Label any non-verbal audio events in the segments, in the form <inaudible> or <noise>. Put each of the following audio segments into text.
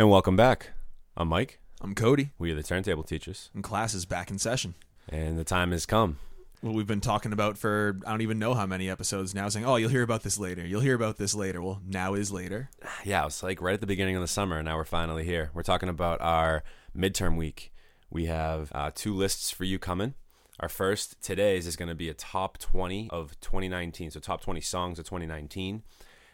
And welcome back. I'm Mike. I'm Cody, We are the Turntable Teachers, and class is back in session. and the time has come. What we've been talking about for I don't even know how many episodes now, saying, "Oh, you'll hear about this later. You'll hear about this later." Well, now is later. <sighs> Yeah, it was like right at the beginning of the summer, and now we're finally here. We're talking about our midterm week. We have uh, two lists for you coming. Our first today's is going to be a top 20 of 2019, so top 20 songs of 2019.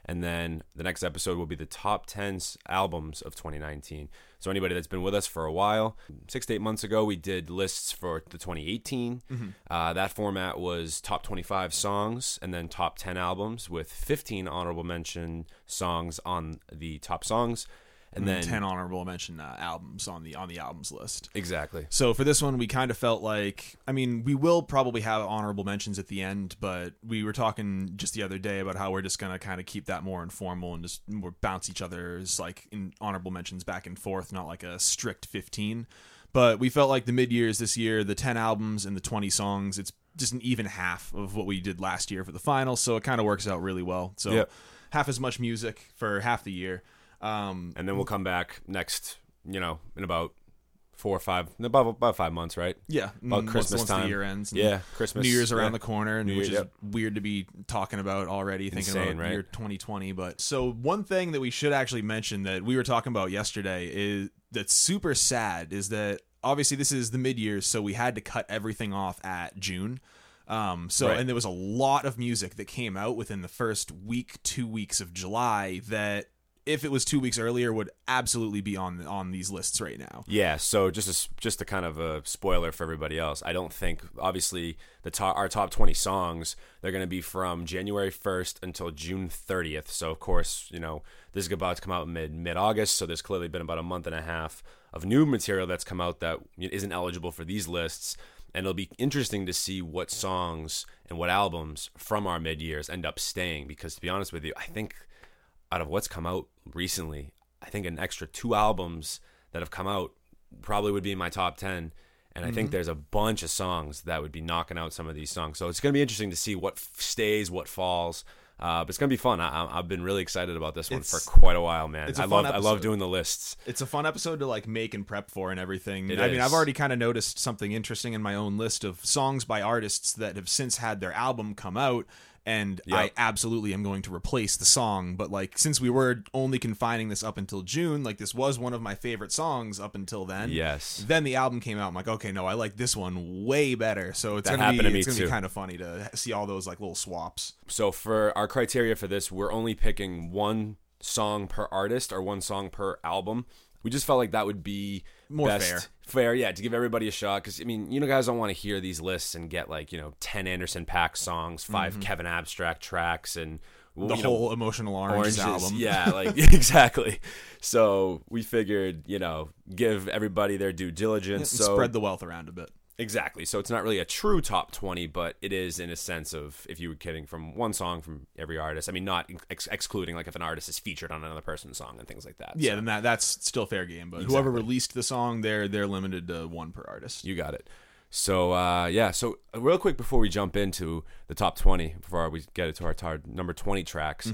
And then the next episode will be the top 10 s- albums of 2019. So anybody that's been with us for a while, six to eight months ago, we did lists for the 2018. Uh, that format was top 25 songs and then top 10 albums with 15 honorable mention songs on the top songs. And then ten honorable mention uh, albums on the on the albums list. exactly. So for this one, we kind of felt like, I mean, we will probably have honorable mentions at the end, but we were talking just the other day about how we're just gonna kind of keep that more informal and just more bounce each other's like in honorable mentions back and forth, not like a strict fifteen. But we felt like the mid years this year, the ten albums and the twenty songs, it's just an even half of what we did last year for the final, so it kind of works out really well. So Yep. half as much music for half the year. Um, And then we'll come back next, you know, in about four or five, about, about five months, right? yeah, About once- Christmas once time. the year ends. and- Yeah, Christmas. New Year's around yeah. the corner, and New which Year- is weird to be talking about already, thinking Insane, about right? year 2020. But so one thing that we should actually mention that we were talking about yesterday is that's super sad is that obviously this is the mid years, so we had to cut everything off at June. Um, so Right. and there was a lot of music that came out within the first week, two weeks of July that if it was two weeks earlier would absolutely be on on these lists right now. Yeah, so just a, just a kind of a spoiler for everybody else. I don't think obviously the top our top 20 songs they're going to be from January 1st until June 30th. So of course, you know, this is about to come out mid mid August, so there's clearly been about a month and a half of new material that's come out that isn't eligible for these lists. And it'll be interesting to see what songs and what albums from our mid years end up staying because to be honest with you, I think out of what's come out recently, I think an extra two albums that have come out probably would be in my top 10. And I think there's a bunch of songs that would be knocking out some of these songs. So it's going to be interesting to see what f- stays, what falls. Uh, but it's going to be fun. I, I've been really excited about this one for quite a while, man. it's a I fun love I love doing the lists. it's a fun episode to like make and prep for and everything. It I mean. I've already kind of noticed something interesting in my own list of songs by artists that have since had their album come out. And I absolutely am going to replace the song. But like, since we were only confining this up until June, like this was one of my favorite songs up until then. Yes. Then the album came out. I'm like, okay, no, I like this one way better. So it's That gonna be to me it's gonna be kind of funny to see all those like little swaps. So for our criteria for this, we're only picking one song per artist or one song per album. We just felt like that would be More best, fair. Fair, yeah, to give everybody a shot. Because I mean, you know, guys don't want to hear these lists and get like you know ten Anderson .Paak songs, 5 Kevin Abstract tracks, and Mm-hmm. The you know, whole emotional oranges. album. Yeah, <laughs> like <laughs> exactly. So we figured, you know, give everybody their due diligence. And so spread the wealth around a bit. Exactly. So it's not really a true top 20, but it is in a sense of if you were kidding from one song from every artist. I mean, not ex- excluding like if an artist is featured on another person's song and things like that. Yeah, So then that that's still fair game. But whoever released the song, they're they're limited to one per artist. you got it. So uh, yeah. So uh, real quick before we jump into the top 20, before we get it to our tar- number 20 tracks,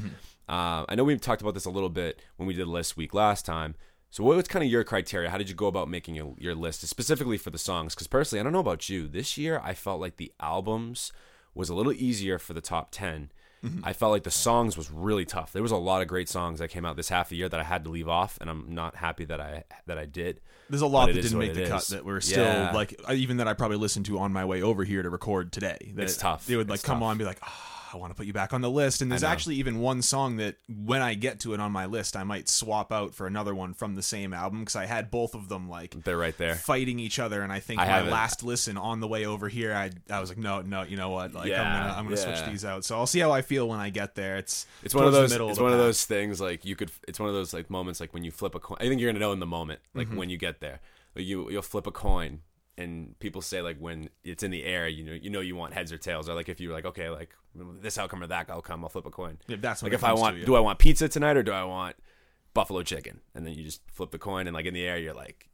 uh, I know we talked about this a little bit when we did list week last time. So what was kind of your criteria? How did you go about making your, your list specifically for the songs? Because personally, I don't know about you. This year, I felt like the albums was a little easier for the top 10. Mm-hmm. I felt like the songs was really tough. There was a lot of great songs that came out this half a year that I had to leave off, and I'm not happy that I that I did. There's a lot that didn't make the cut is. that were still Yeah. like even that I probably listened to on my way over here to record today. That It's tough. They would like It's come tough. on and be like, oh, I want to put you back on the list. And there's actually even one song that when I get to it on my list, I might swap out for another one from the same album because I had both of them like They're right there. fighting each other. And I think I my haven't- last listen on the way over here, I I was like, no, no, you know what? Like I'm gonna I'm gonna yeah. switch these out. So I'll see how I feel when I get there. It's It's one of towards the those. middle It's the one of pack. those things like you could. It's one of those like moments like when you flip a coin. I think you're gonna know in the moment, like Mm-hmm. when you get there. Like, you you'll flip a coin, and people say like when it's in the air, you know, you know you want heads or tails, or like if you're like okay, like this outcome or that outcome, I'll flip a coin. If that's like if I to want, do I want pizza tonight or do I want buffalo chicken? And then you just flip the coin, and like in the air, you're like.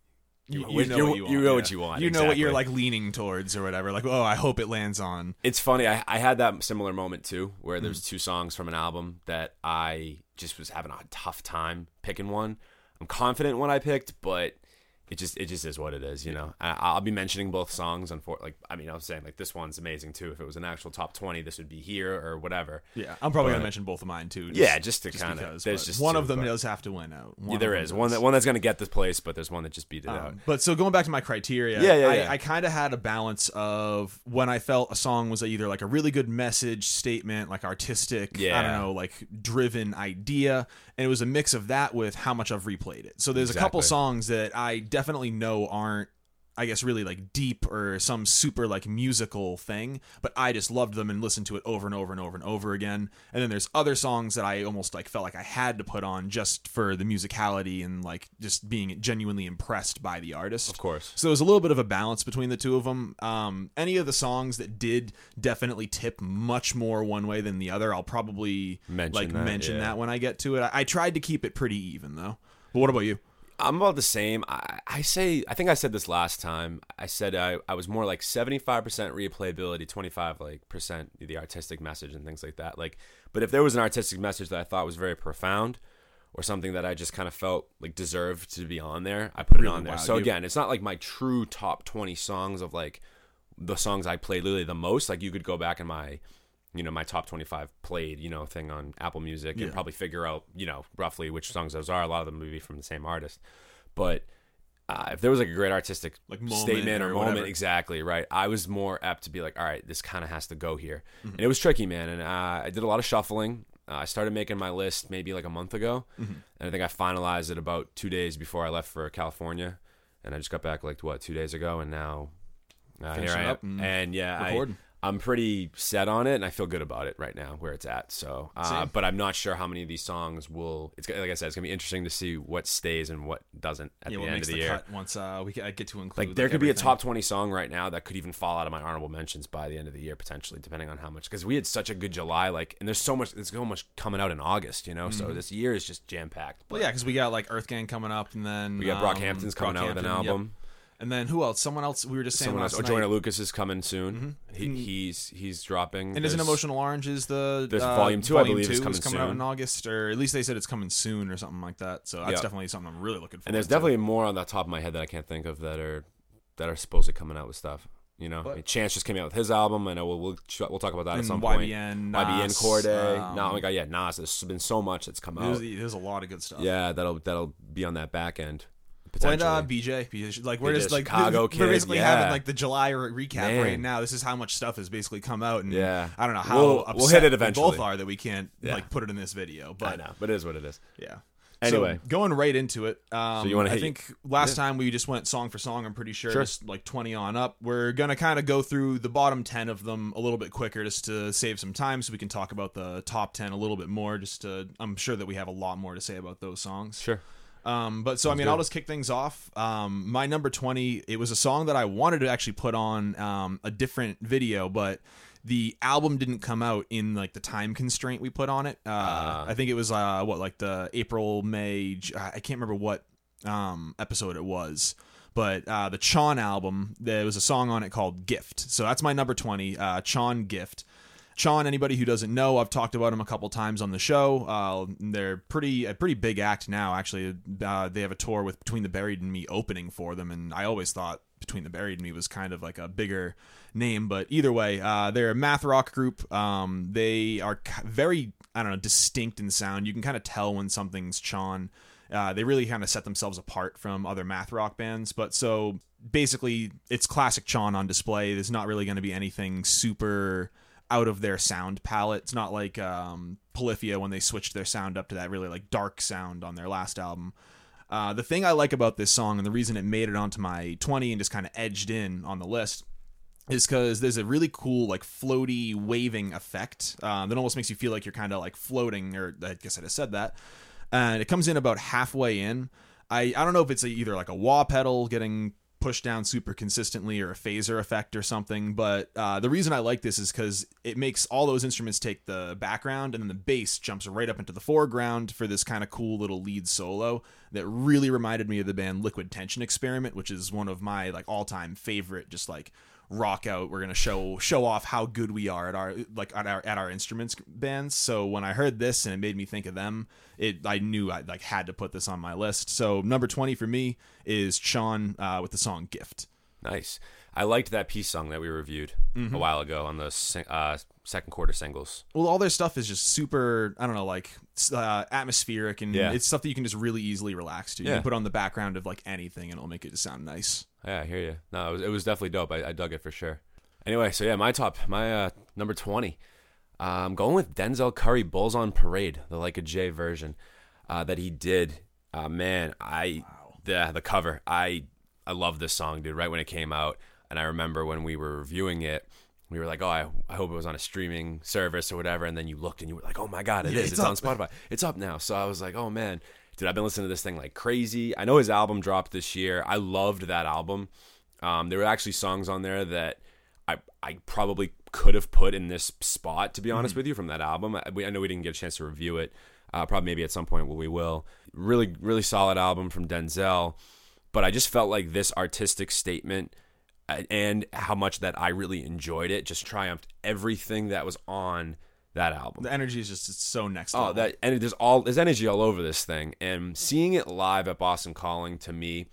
You, you know what you want. you know yeah. what you want, You know what you're like leaning towards or whatever. Like, oh, I hope it lands on. It's funny. I, I had that similar moment too, where there's mm. two songs from an album that I just was having a tough time picking one. I'm confident what I picked, but it just it just is what it is, you know. I, I'll be mentioning both songs. On like, I mean, I was saying like this one's amazing too. If it was an actual top twenty, this would be here or whatever. Yeah, I'm probably But- gonna mention both of mine too. Just, Yeah, just to kinda- because, there's just one two, of them but- does have to win out. One Yeah, of there one that one that's gonna get this place, but there's one that just beat it out. Um, but so going back to my criteria, Yeah, yeah, I, yeah. I kind of had a balance of when I felt a song was either like a really good message statement, like artistic, yeah. I don't know, like driven idea, and it was a mix of that with how much I've replayed it. So there's a couple songs that I definitely know aren't. I guess really like deep or some super like musical thing, but I just loved them and listened to it over and over and over and over again. And then there's other songs that I almost like felt like I had to put on just for the musicality and like just being genuinely impressed by the artist. Of course. So there's a little bit of a balance between the two of them. Um, any of the songs that did definitely tip much more one way than the other, I'll probably Mention like that, mention yeah. that when I get to it. I, I tried to keep it pretty even though. But what about you? I'm about the same. I, I say I think I said this last time. I said I, I was more like 75% replayability, 25 like percent the artistic message and things like that. Like, but if there was an artistic message that I thought was very profound or something that I just kind of felt like deserved to be on there, I put Really it on there. wowed So you. again, it's not like my true top 20 songs of like the songs I played literally the most. Like you could go back in my you know my top 25 played you know thing on apple music Yeah. and probably figure out you know roughly which songs those are a lot of them would be from the same artist but uh, if there was like a great artistic Like moment statement or, or moment exactly right i was more apt to be like all right this kind of has to go here Mm-hmm. and it was tricky man and uh, i did a lot of shuffling uh, i started making my list maybe like a month ago Mm-hmm. and i think i finalized it about two days before i left for california and i just got back like what two days ago and now uh, here i am and yeah I, recording. I'm pretty set on it, and I feel good about it right now where it's at. So, uh, but I'm not sure how many of these songs will. It's like I said, it's gonna be interesting to see what stays and what doesn't at Yeah, the end of the, the year. cut once uh, we get, I get to include Like there could be a top 20 song right now that could even fall out of my honorable mentions by the end of the year potentially, depending on how much. Because we had such a good July, like, and there's so much. There's so much coming out in August, you know. So this year is just jam packed. Mm-hmm. Well, yeah, because we got like Earth Gang coming up, and then we got um, Brockhampton's coming out with an album. yep. And then who else? Someone else. We were just saying Someone else. last Oh, night. Joyner Lucas is coming soon. He, Mm. he's he's dropping. And isn't There's- Emotional Orange is the there's uh, Volume Two, I believe, is coming out soon. in August, or at least they said it's coming soon or something like that. So that's Yeah. definitely something I'm really looking for. And there's definitely more on the top of my head that I can't think of that are that are supposedly coming out with stuff. You know, But- I mean, Chance just came out with his album. I know we'll we'll, we'll talk about that at and some point. YBN, YBN Nas, Cordae. um, no, oh my god, yeah, Nas. There's been so much that's come There's, out. there's a lot of good stuff. Yeah, that'll that'll be on that back end. Potentially. uh, BJ, BJ, like we're BJ, just like <laughs> Chicago we're kid, basically yeah. having like the July re- recap Man. right now. This is how much stuff has basically come out, and Yeah. I don't know how We'll- upset we'll hit it eventually. both are that we can't Yeah. like put it in this video, I but know, but it is what it is. yeah. Anyway. so, going right into it. Um, you wanna I hit- think last time we just went song for song. I'm pretty sure, Sure. just like 20 on up. We're gonna kind of go through the bottom 10 of them a little bit quicker, just to save some time, so we can talk about the top 10 a little bit more. Just to, I'm sure that we have a lot more to say about those songs. Sure. Um, but so I mean, good. I'll just kick things off. Um, my number twenty, it was a song that I wanted to actually put on um, a different video, but the album didn't come out in like the time constraint we put on it. Uh, Ah. I think it was uh, what like the April, May. J- I can't remember what um, episode it was. But uh, the Chon album, there was a song on it called "Gift." So that's my number twenty, uh, Chon "Gift." Chon, anybody who doesn't know, I've talked about them a couple times on the show. Uh, they're pretty a pretty big act now. Actually, uh, they have a tour with Between the Buried and Me opening for them, and I always thought Between the Buried and Me was kind of like a bigger name. But either way, uh, they're a math rock group. Um, they are very I don't know distinct in sound. You can kind of tell when something's Chon. Uh, they really kind of set themselves apart from other math rock bands. But so basically, it's classic Chon on display. There's not really going to be anything super out of their sound palette. It's not like um, Polyphia when they switched their sound up to that really like dark sound on their last album. Uh, the thing I like about this song and the reason it made it onto my 20 and just kind of edged in on the list is because there's a really cool like floaty waving effect uh, that almost makes you feel like you're kind of like floating or i guess i just said that and it comes in about halfway in i, I don't know if it's a, either like a wah pedal getting pushed down super consistently or a phaser effect or something but uh, the reason i like this is because it makes all those instruments take the background and then the bass jumps right up into the foreground for this kind of cool little lead solo that really reminded me of the band liquid tension experiment which is one of my like all-time favorite just like rock out. We're gonna show show off how good we are at our like at our at our instruments bands. So when I heard this and it made me think of them, it I knew I like had to put this on my list. So number twenty for me is Chon uh, with the song "Gift." Nice. I liked that peace song that we reviewed Mm-hmm. a while ago on the uh, second quarter singles. Well, all their stuff is just super. I don't know, like uh, atmospheric, and Yeah. it's stuff that you can just really easily relax to. You Yeah. can put on the background of like anything, and it'll make it just sound nice. Yeah, I hear you. No, it was, it was definitely dope. I, I dug it for sure. Anyway, so yeah, my top, my uh, number twenty. Uh, I'm going with Denzel Curry, "Bulls on Parade," the like a J version uh, that he did. Uh, man, I the the cover. I I love this song, dude. Right when it came out, and I remember when we were reviewing it, we were like, "Oh, I, I hope it was on a streaming service or whatever." And then you looked and you were like, "Oh my god, it is! Yeah, It's, it's on. Spotify. It's up now." So I was like, "Oh man." Dude, I've been listening to this thing like crazy. I know his album dropped this year. I loved that album. Um, there were actually songs on there that I I probably could have put in this spot, to be honest with you, from that album. I, we, I know we didn't get a chance to review it. Uh, probably maybe at some point we will. Really, really solid album from Denzel. But I just felt like this artistic statement uh, and how much that I really enjoyed it just triumphed everything that was on that album. The energy is just so next. Oh, level. that and there's all there's energy all over this thing, and seeing it live at Boston Calling to me,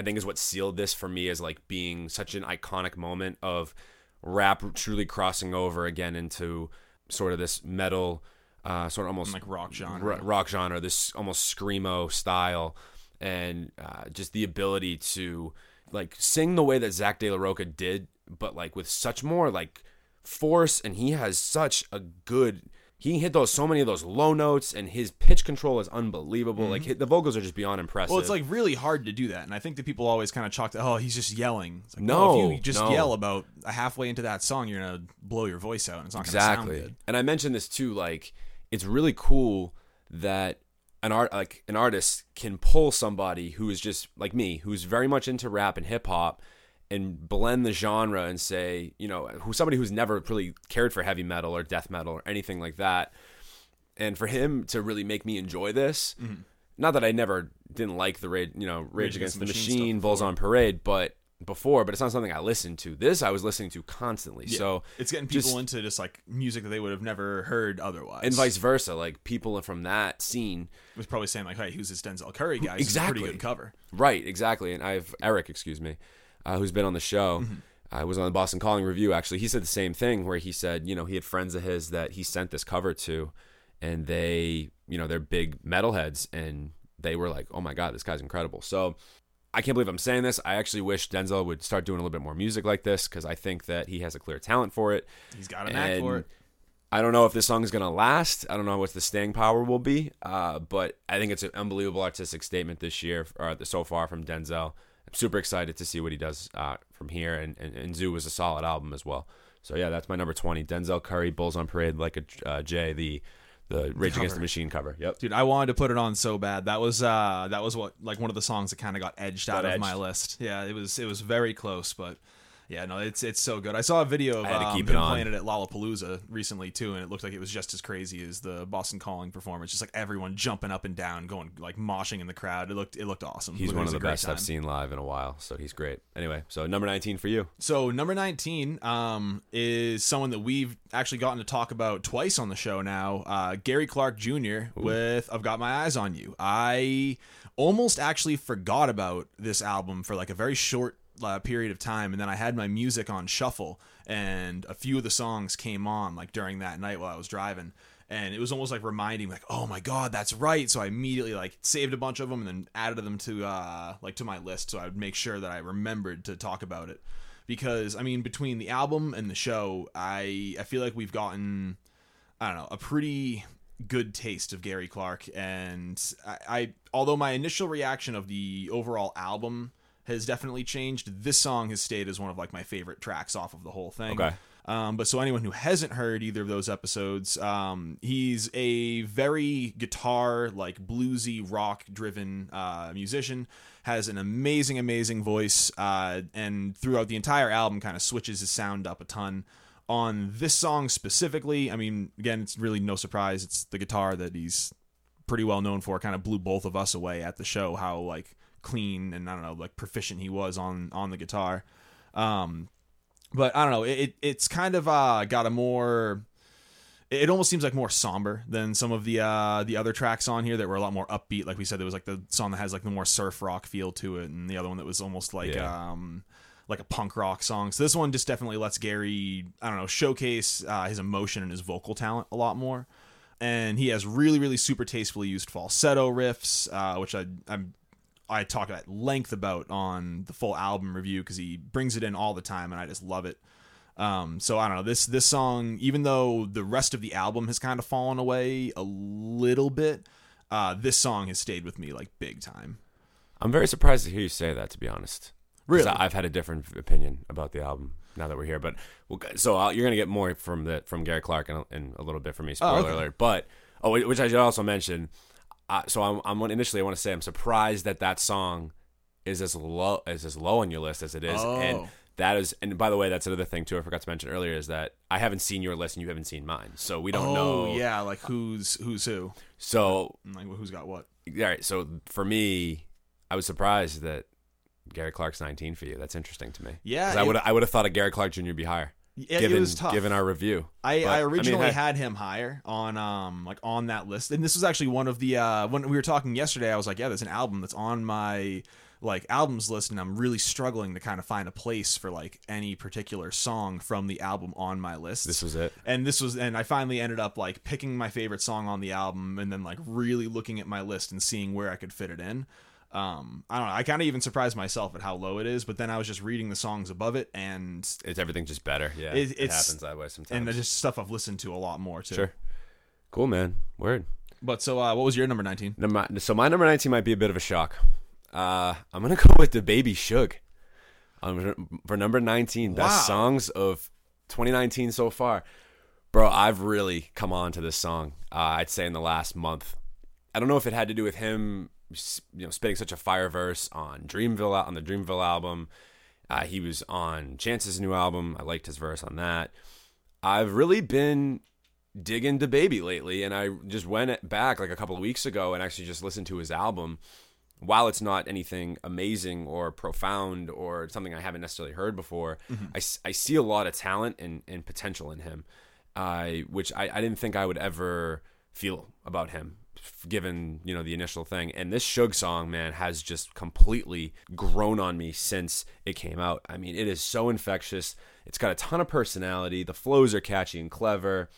I think is what sealed this for me as like being such an iconic moment of rap truly crossing over again into sort of this metal, uh, sort of almost like rock genre. r- rock genre, this almost screamo style, and uh, just the ability to like sing the way that Zack de la Rocha did, but like with such more like force, and he has such a good. He hit those so many of those low notes, and his pitch control is unbelievable. Like hit, the vocals are just beyond impressive. Mm-hmm. Well, it's like really hard to do that, and I think that people always kind of chalk to, oh, he's just yelling. Like, No, no, if you just no. yell about a halfway into that song, you're gonna blow your voice out, and it's not gonna exactly sound good. and i mentioned this too like it's really cool that an art like an artist can pull somebody who is just like me who's very much into rap and hip hop and blend the genre and say you know who somebody who's never really cared for heavy metal or death metal or anything like that and for him to really make me enjoy this mm-hmm. not that i never didn't like the rage you know rage, against, the machine, stuff bulls on parade but before but it's not something i listened to this i was listening to constantly so It's getting people just- into just like music that they would have never heard otherwise. and vice versa. Like people from that scene, was probably saying like, "Hey, who's this Denzel Curry guy? Exactly. pretty good cover." right? Exactly. And I've Eric, excuse me, uh, who's been on the show. I was on the Boston Calling review. Actually, he said the same thing where he said, you know, he had friends of his that he sent this cover to, and they, you know, they're big metalheads, and they were like, oh my god, this guy's incredible. So. I can't believe I'm saying this. I actually wish Denzel would start doing a little bit more music like this because I think that he has a clear talent for it. He's got a knack for it. I don't know if this song is gonna last. I don't know what the staying power will be. Uh, but I think it's an unbelievable artistic statement this year, or so far from Denzel. I'm super excited to see what he does uh, from here. And, and and ZUU was a solid album as well. So yeah, that's my number twenty. Denzel Curry, Bulls on Parade, like a uh, Jay, the the Rage Against the. Machine cover. Yep. Dude, I wanted to put it on so bad. That was uh that was what like one of the songs that kind of got edged out Got of my list. Yeah, it was it was very close, but yeah, no, it's it's so good. I saw a video of I had to um, keep him it on. playing it at Lollapalooza recently too, and it looked like it was just as crazy as the Boston Calling performance. Just like everyone jumping up and down, going like moshing in the crowd. It looked it looked awesome. He's It one of a the great best time. I've seen live in a while, so he's great. Anyway, so number 19 for you. So number nineteen um, is someone that we've actually gotten to talk about twice on the show now. Uh, Gary Clark Jr. with "I've Got My Eyes on You." I almost actually forgot about this album for like a very short uh, period of time, and then I had my music on shuffle, and a few of the songs came on like during that night while I was driving. And it was almost like reminding me, like, oh my god, that's right. So I immediately like saved a bunch of them and then added them to uh like to my list, so I would make sure that I remembered to talk about it because I mean between the album and the show, I I feel like we've gotten I don't know a pretty good taste of Gary Clark, and I, I although my initial reaction of the overall album has definitely changed, this song has stayed as one of like my favorite tracks off of the whole thing. Okay. Um, but so anyone who hasn't heard either of those episodes, um, he's a very guitar like bluesy rock driven uh, musician. Has an amazing, amazing voice, uh, and throughout the entire album, kind of switches his sound up a ton. On this song specifically, I mean, again, it's really no surprise. It's the guitar that he's pretty well known for. Kind of blew both of us away at the show. How like clean and I don't know, like proficient he was on on the guitar. Um, but I don't know. It, it it's kind of uh, got a more. It almost seems like more somber than some of the uh, the other tracks on here that were a lot more upbeat. Like we said, there was like the song that has like the more surf rock feel to it, and the other one that was almost like Yeah. um like a punk rock song. So this one just definitely lets Gary I don't know showcase uh, his emotion and his vocal talent a lot more. And he has really really super tastefully used falsetto riffs, uh, which I I'm I talk at length about on the full album review because he brings it in all the time, and I just love it. Um, so I don't know this this song, even though the rest of the album has kind of fallen away a little bit, uh, this song has stayed with me like big time. I'm very surprised to hear you say that. To be honest, Really? I've had a different opinion about the album now that we're here. But we'll, so I'll, you're gonna get more from the from Gary Clark in a, little bit from me. Spoiler okay. alert. But oh, which I should also mention. So I'm, I'm initially I want to say I'm surprised that that song is as low as as low on your list as it is, Oh. and that is. And by the way, that's another thing too. I forgot to mention earlier is that I haven't seen your list and you haven't seen mine, so we don't oh know. yeah, like who's who's who, So like who's got what. all right. So for me, I was surprised that Gary Clark's 19 for you. That's interesting to me. Yeah, 'Cause I would I would have thought a Gary Clark Jr. Would be higher. Yeah, given it was tough. given our review. I, But, I I mean, originally had him higher on um like on that list, and this was actually one of the uh when we were talking yesterday. I was like, yeah, there's an album that's on my like albums list, and I'm really struggling to kind of find a place for like any particular song from the album on my list. This was it. and this was and I finally ended up like picking my favorite song on the album, and then like really looking at my list and seeing where I could fit it in. Um, I don't know. I kind of even surprised myself at how low it is, but then I was just reading the songs above it, and It's everything just better. Yeah, It- it, happens that way sometimes. and just stuff I've listened to a lot more too. sure. Cool, man. Word. But so, uh, what was your number nineteen? So my number 19 might be a bit of a shock. Uh, I'm gonna <laughs> go with DaBaby Suge. Um, for number 19, best Wow. songs of 2019 so far. Bro, I've really come on to this song. Uh, I'd say in the last month. I don't know if it had to do with him, you know, spitting such a fire verse on Dreamville on the Dreamville album. Uh, he was on Chance's new album. I liked his verse on that. I've really been digging DaBaby lately, and I just went back like a couple of weeks ago and actually just listened to his album. While it's not anything amazing or profound or something I haven't necessarily heard before, I I see a lot of talent and, and potential in him, uh, which I, I didn't think I would ever feel about him given you know the initial thing and this Suge song man has just completely grown on me since it came out i mean it is so infectious it's got a ton of personality the flows are catchy and clever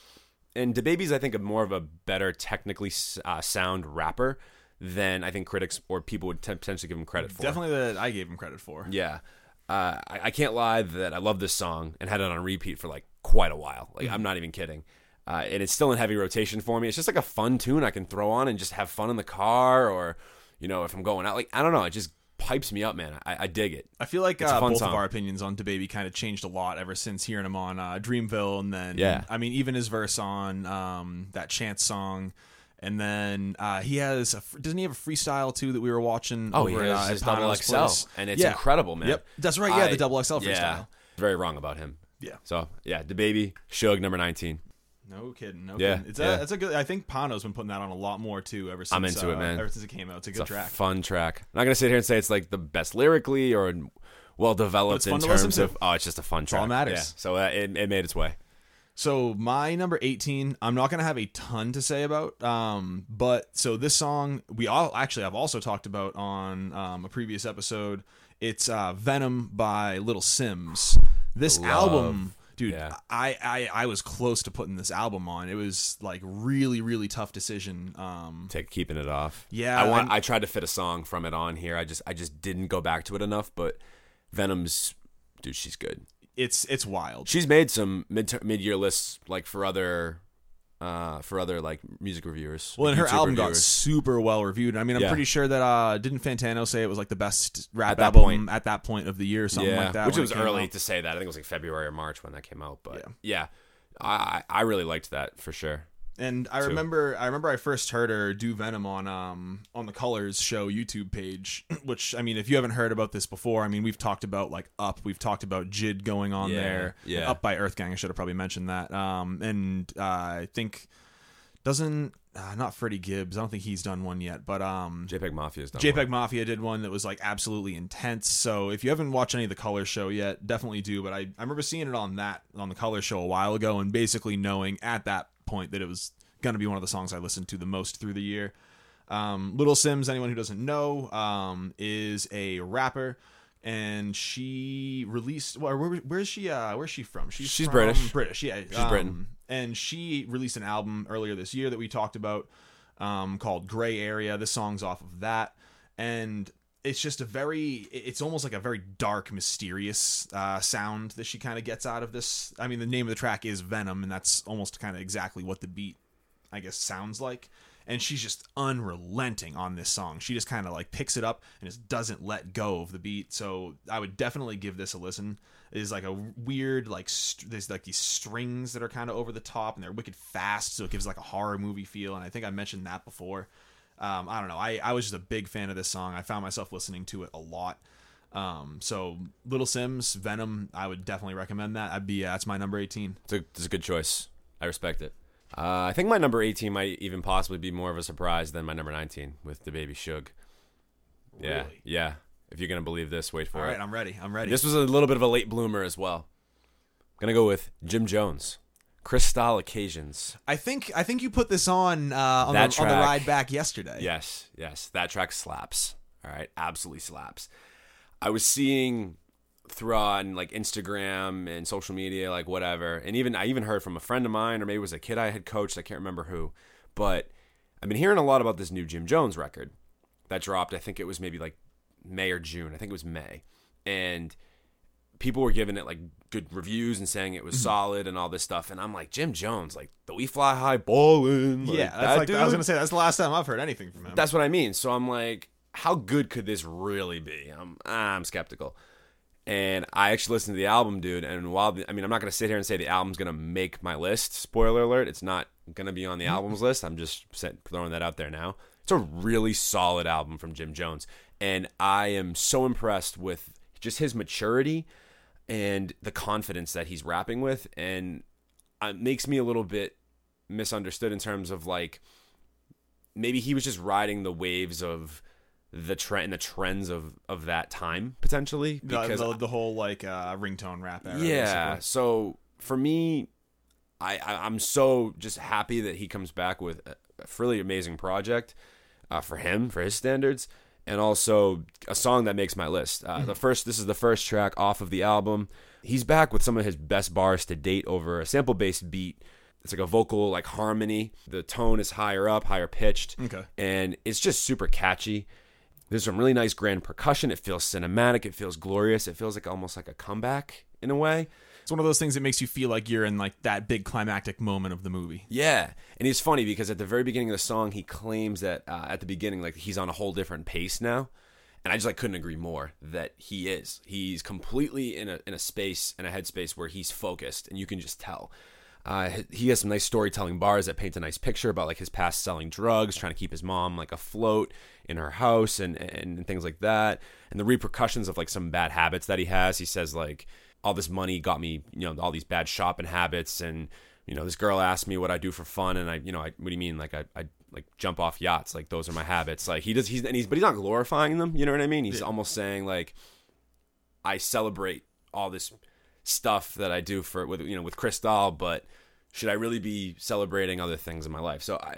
and DaBaby's I think a more of a better technically uh, sound rapper than I think critics or people would t- potentially give him credit for. Definitely that I gave him credit for. Yeah. Uh, I, I can't lie that I love this song and had it on repeat for like quite a while. Like I'm not even kidding. Uh, and it's still in heavy rotation for me. It's just like a fun tune I can throw on and just have fun in the car or, you know, if I'm going out. Like I don't know, it just pipes me up, man. I, I dig it. I feel like uh, both song. of our opinions on DaBaby kind of changed a lot ever since hearing him on uh, Dreamville, and then Yeah. I mean even his verse on um, that Chance song, and then uh, he has a, doesn't he have a freestyle too that we were watching? Oh, over he at, has uh, his double XL, place? and it's Yeah. incredible, man. Yep, that's right. Yeah, I- the double XL freestyle. Yeah, very wrong about him. Yeah. So yeah, DaBaby Suge number nineteen. No kidding. No Yeah, kidding. It's yeah. a, it's a good. I think Pano's been putting that on a lot more too. Ever since I'm into it, uh, man. Ever since it came out, it's a good It's a track. fun track. I'm not gonna sit here and say it's like the best lyrically or well developed in fun to listen terms of. Oh, it's just a fun track. all matters. Yeah. So uh, it, it made its way. So my number 18, I'm not gonna have a ton to say about. Um, but so this song we all actually I've also talked about on um, a previous episode. It's uh, Venom by Little Simz. This Love. album, dude, Yeah. I, I I was close to putting this album on. It was like really really tough decision. Um, Take keeping it off. Yeah, I want. I'm- I tried to fit a song from it on here. I just I just didn't go back to it enough. But Venom's dude, she's good. it's it's wild. She's made some mid mid year lists like for other. Uh, for other like music reviewers, Well, and her YouTube album got super well reviewed. I mean, I'm Yeah. pretty sure that uh, didn't Fantano say it was like the best rap At album point. at that point of the year, or something yeah, like that. which was it early out? to say that. I think it was like February or March when that came out. But Yeah. yeah, I I really liked that for sure. And I too. remember, I remember I first heard her do Venom on um on the Colors Show YouTube page. <clears throat> Which I mean, if you haven't heard about this before, I mean, we've talked about like Up, we've talked about Jid going on Yeah, there, yeah. Up by Earth Gang. I should have probably mentioned that. Um, and uh, I think Doesn't uh, not Freddie Gibbs. I don't think he's done one yet, but um, JPEG Mafia's done JPEG one. Mafia did one that was like absolutely intense. So if you haven't watched any of the Color Show yet, definitely do. But I, I remember seeing it on that on the Color Show a while ago, and basically knowing at that point that it was gonna be one of the songs I listened to the most through the year. Um, Little Simz, anyone who doesn't know, um, is a rapper, and she released. Well, where, where is she? Uh, where's she from? She's, She's from British. British, yeah. She's Britain. And she released an album earlier this year that we talked about um, called Grey Area. This song's off of that. And it's just a very, it's almost like a very dark, mysterious uh, sound that she kind of gets out of this. I mean, the name of the track is Venom, and that's almost kind of exactly what the beat, I guess, sounds like. And she's just unrelenting on this song. She just kind of like picks it up and just doesn't let go of the beat. So I would definitely give this a listen. It is like a weird like st- there's like these strings that are kind of over the top and they're wicked fast, so it gives like a horror movie feel. And I think I mentioned that before. Um, I don't know. I I was just a big fan of this song. I found myself listening to it a lot. Um, so Little Simz, Venom, I would definitely recommend that. I'd be uh, that's my number eighteen. It's a, it's a good choice. I respect it. Uh, I think my number 18 might even possibly be more of a surprise than my number 19 with DaBaby Suge. Yeah, Really? yeah. If you're gonna believe this, wait for All it. right, I'm ready. I'm ready. This was a little bit of a late bloomer as well. I'm gonna go with Jim Jones, Crystal Occasions. I think I think you put this on uh, on, the, That on the ride back yesterday. Yes, yes, that track slaps. All right, absolutely slaps. I was seeing through on like Instagram and social media, like whatever, and even I even heard from a friend of mine, or maybe it was a kid I had coached. I can't remember who, but I've been hearing a lot about this new Jim Jones record that dropped. I think it was maybe like May or June. I think it was May, and people were giving it like good reviews and saying it was Mm-hmm. solid and all this stuff. And I'm like Jim Jones, like the We Fly High ballin'. like, yeah. That's that like I was gonna say that's the last time I've heard anything from him. That's what I mean. So I'm like, how good could this really be? I'm I'm skeptical. And I actually listened to the album, dude. And while the, I mean, I'm not gonna sit here and say the album's gonna make my list. Spoiler alert: it's not gonna be on the albums list. I'm just throwing that out there now. It's a really solid album from Jim Jones, and I am so impressed with just his maturity and the confidence that he's rapping with, and it makes me a little bit misunderstood in terms of like maybe he was just riding the waves of the trend and the trends of of that time potentially the, because the, the whole like uh, ringtone rap era. yeah basically. so for me I, I i'm so just happy that he comes back with a, a really amazing project uh, for him for his standards and also a song that makes my list. Uh, the first this is the first track off of the album. He's back with some of his best bars to date over a sample based beat. It's like a vocal like harmony. The tone is higher up higher pitched Okay. and it's just super catchy. There's some really nice grand percussion. It feels cinematic. It feels glorious. It feels like almost like a comeback in a way It's one of those things that makes you feel like you're in like that big climactic moment of the movie. Yeah, and it's funny because at the very beginning of the song, he claims that uh, at the beginning, like he's on a whole different pace now, and I just like couldn't agree more that he is. He's completely in a in a space in a headspace where he's focused, and you can just tell. Uh, he has some nice storytelling bars that paint a nice picture about like his past selling drugs, trying to keep his mom like afloat in her house, and and things like that, and the repercussions of like some bad habits that he has. He says like all this money got me, you know, all these bad shopping habits, and you know, this girl asked me what I do for fun, and I, you know, I, what do you mean? Like I, I like jump off yachts, like those are my habits. Like he does, he's and he's, but he's not glorifying them. You know what I mean? He's almost saying like, I celebrate all this stuff that I do for with you know with Cristal, but should I really be celebrating other things in my life? So I,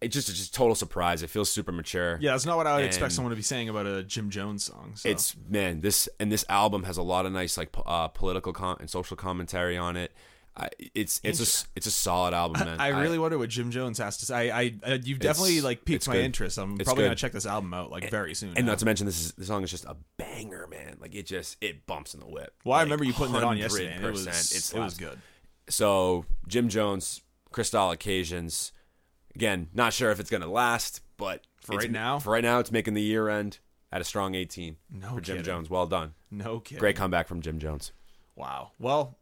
it just it's just total surprise. It feels super mature. Yeah, that's not what I would expect someone to be saying about a Jim Jones song. So. It's man, this and this album has a lot of nice like uh, political com- and social commentary on it. I, it's it's a it's a solid album, man. I really wonder what Jim Jones has to say. I, I you've definitely like piqued my good. interest. I'm It's probably good. gonna check this album out like very soon. and now. not to mention this is the song is just a banger, man. Like it just it bumps in the whip. well, I remember you putting that on yesterday, and it was 100%. It it was good. So Jim Jones, Crystal Occasions. Again, not sure if it's gonna last, but For right now? for right now, it's making the year end at a strong 18 No for Jim kidding. Jones. Well done. No kidding. Great comeback from Jim Jones. Wow. Well,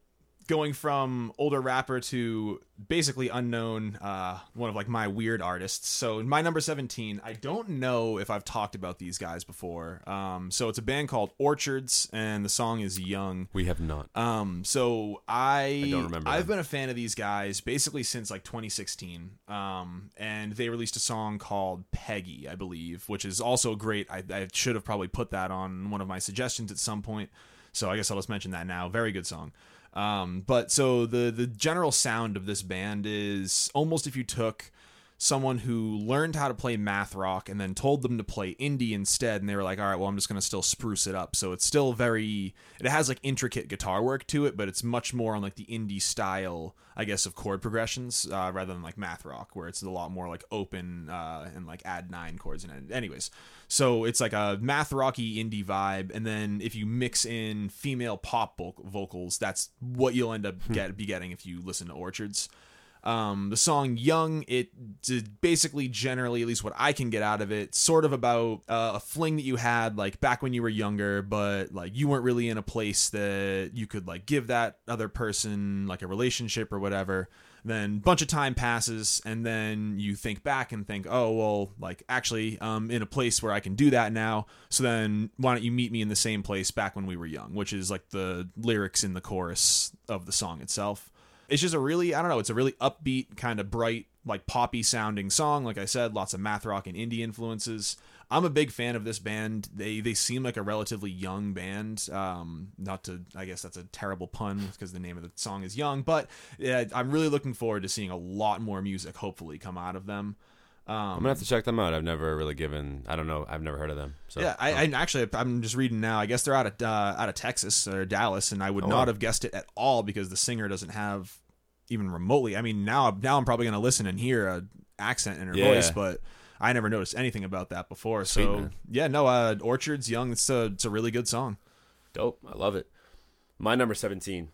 going from older rapper to basically unknown, uh, one of like my weird artists. So my number 17, I don't know if I've talked about these guys before. Um, so it's a band called Orchards, and the song is Young. We have not. Um, so I, I don't remember I've them. been a fan of these guys basically since like 2016. Um, and they released a song called Peggy, I believe, which is also great. I, I should have probably put that on one of my suggestions at some point. So I guess I'll just mention that now. Very good song. Um, but so the the general sound of this band is almost if you took someone who learned how to play math rock and then told them to play indie instead and they were like all right well i'm just going to still spruce it up. So it's still very it has like intricate guitar work to it but it's much more on like the indie style i guess of chord progressions uh, rather than like math rock where it's a lot more like open uh, and like add nine chords it. Anyways so it's like a math rocky indie vibe and then if you mix in female pop vo- vocals that's what you'll end up get be getting if you listen to orchards um, the song "Young" it did basically generally, at least what I can get out of it, sort of about uh, a fling that you had like back when you were younger, but like you weren't really in a place that you could like give that other person like a relationship or whatever. Then bunch of time passes, and then you think back and think, oh well, like actually, um, in a place where I can do that now. So then, why don't you meet me in the same place back when we were young? Which is like the lyrics in the chorus of the song itself it's just a really I don't know, it's a really upbeat, kind of bright, like poppy sounding song. Like I said, lots of math rock and indie influences. I'm a big fan of this band. They they seem like a relatively young band. Um, not to I guess that's a terrible pun because the name of the song is Young, but yeah, I'm really looking forward to seeing a lot more music hopefully come out of them. Um, I'm gonna have to check them out. I've never really given. I don't know. I've never heard of them. So yeah, I, I actually I'm just reading now. I guess they're out of uh, out of Texas or Dallas, and I would not wow. have guessed it at all because the singer doesn't have even remotely. I mean, now now I'm probably going to listen and hear a accent in her Yeah. voice, but I never noticed anything about that before. Sweet, so man. yeah, no, uh, Orchards Young. It's a it's a really good song. dope. I love it. My number 17.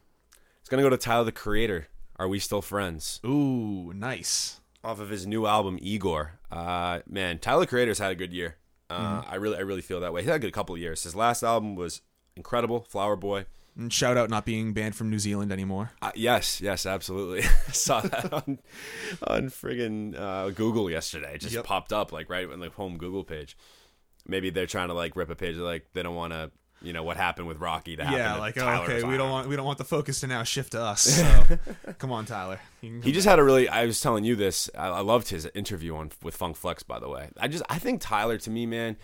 It's gonna go to Tyler the Creator. Are we still friends? Ooh, nice. off of his new album Igor. Uh, man, Tyler Creator's had a good year. Uh, I really, I really feel that way. He had a good couple of years. His last album was incredible, Flower Boy. And shout out not being banned from New Zealand anymore. Uh, yes, yes, absolutely. <laughs> Saw that on on friggin' uh, Google yesterday. It just Yep. popped up like right on the home Google page. Maybe they're trying to like rip a page. Like they don't want to, you know, what happened with Rocky to happen. Yeah, like oh, okay, we don't want we don't want the focus to now shift to us. So <laughs> come on, Tyler. Can He just had a really. I was telling you this. I, I loved his interview on with Funk Flex. By the way, I just I think Tyler to me, man,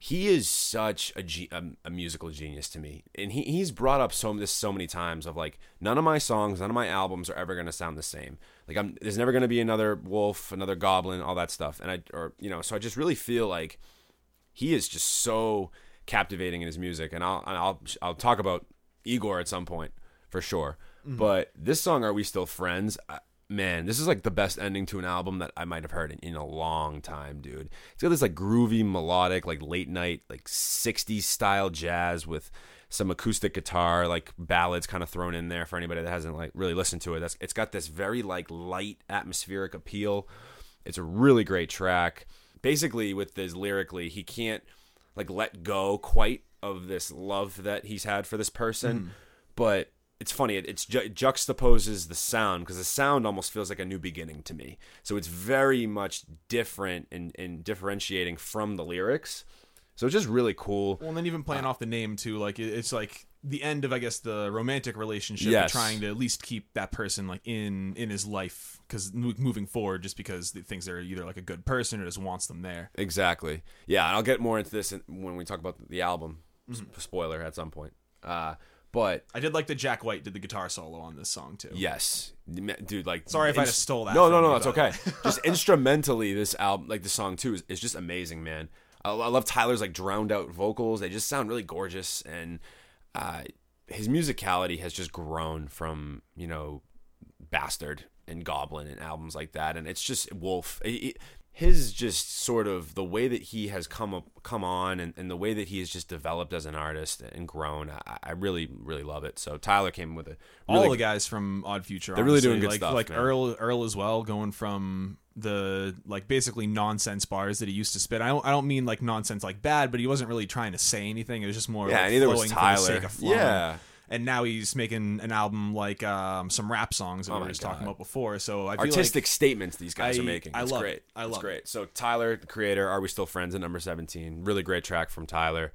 he is such a, ge- a, a musical genius to me, and he, he's brought up so this so many times of like none of my songs, none of my albums are ever gonna sound the same. Like I'm, there's never gonna be another Wolf, another Goblin, all that stuff, and I or you know, so I just really feel like he is just so captivating in his music, and I'll I'll I'll talk about Igor at some point for sure. Mm-hmm. But this song, "Are We Still Friends?" I, man, this is like the best ending to an album that I might have heard in, in a long time, dude. It's got this like groovy, melodic, like late night, like '60s style jazz with some acoustic guitar, like ballads kind of thrown in there for anybody that hasn't like really listened to it. That's it's got this very like light atmospheric appeal. It's a really great track. Basically, with this lyrically, he can't like let go quite of this love that he's had for this person, mm. but it's funny. It, it's ju- it juxtaposes the sound because the sound almost feels like a new beginning to me. So it's very much different and and differentiating from the lyrics. So it's just really cool. Well, and then even playing off the name too, like it- it's like the end of I guess the romantic relationship, Yes. trying to at least keep that person like in in his life because moving forward, just because he thinks they're either like a good person or just wants them there. Exactly. Yeah, and I'll get more into this in- when we talk about the album. S- Spoiler at some point. Uh, but I did like that Jack White did the guitar solo on this song too. Yes, dude. Like, Sorry if I just stole that No, no, no. That's okay. <laughs> just instrumentally, this album, like the song too, is, is just amazing, man. I, I love Tyler's like drowned out vocals. They just sound really gorgeous, and uh, his musicality has just grown from you know, Bastard and Goblin and albums like that, and it's just Wolf. It- it- his just sort of the way that he has come up, come on, and, and the way that he has just developed as an artist and grown, I, I really, really love it. So Tyler came with it. really All the guys from Odd Future, They're really doing good like, stuff, Like man. Earl, Earl as well, going from the like basically nonsense bars that he used to spit. I don't, I don't mean like nonsense like bad, but he wasn't really trying to say anything. It was just more Yeah, like neither was flowing for the Tyler. sake of flowing. Yeah. And now he's making an album like um, some rap songs that we Oh my were just talking about before. So I feel Artistic like statements these guys I- are making. I It's love great. it. I it's love great. So Tyler, the creator, Are We Still Friends at number 17. Really great track from Tyler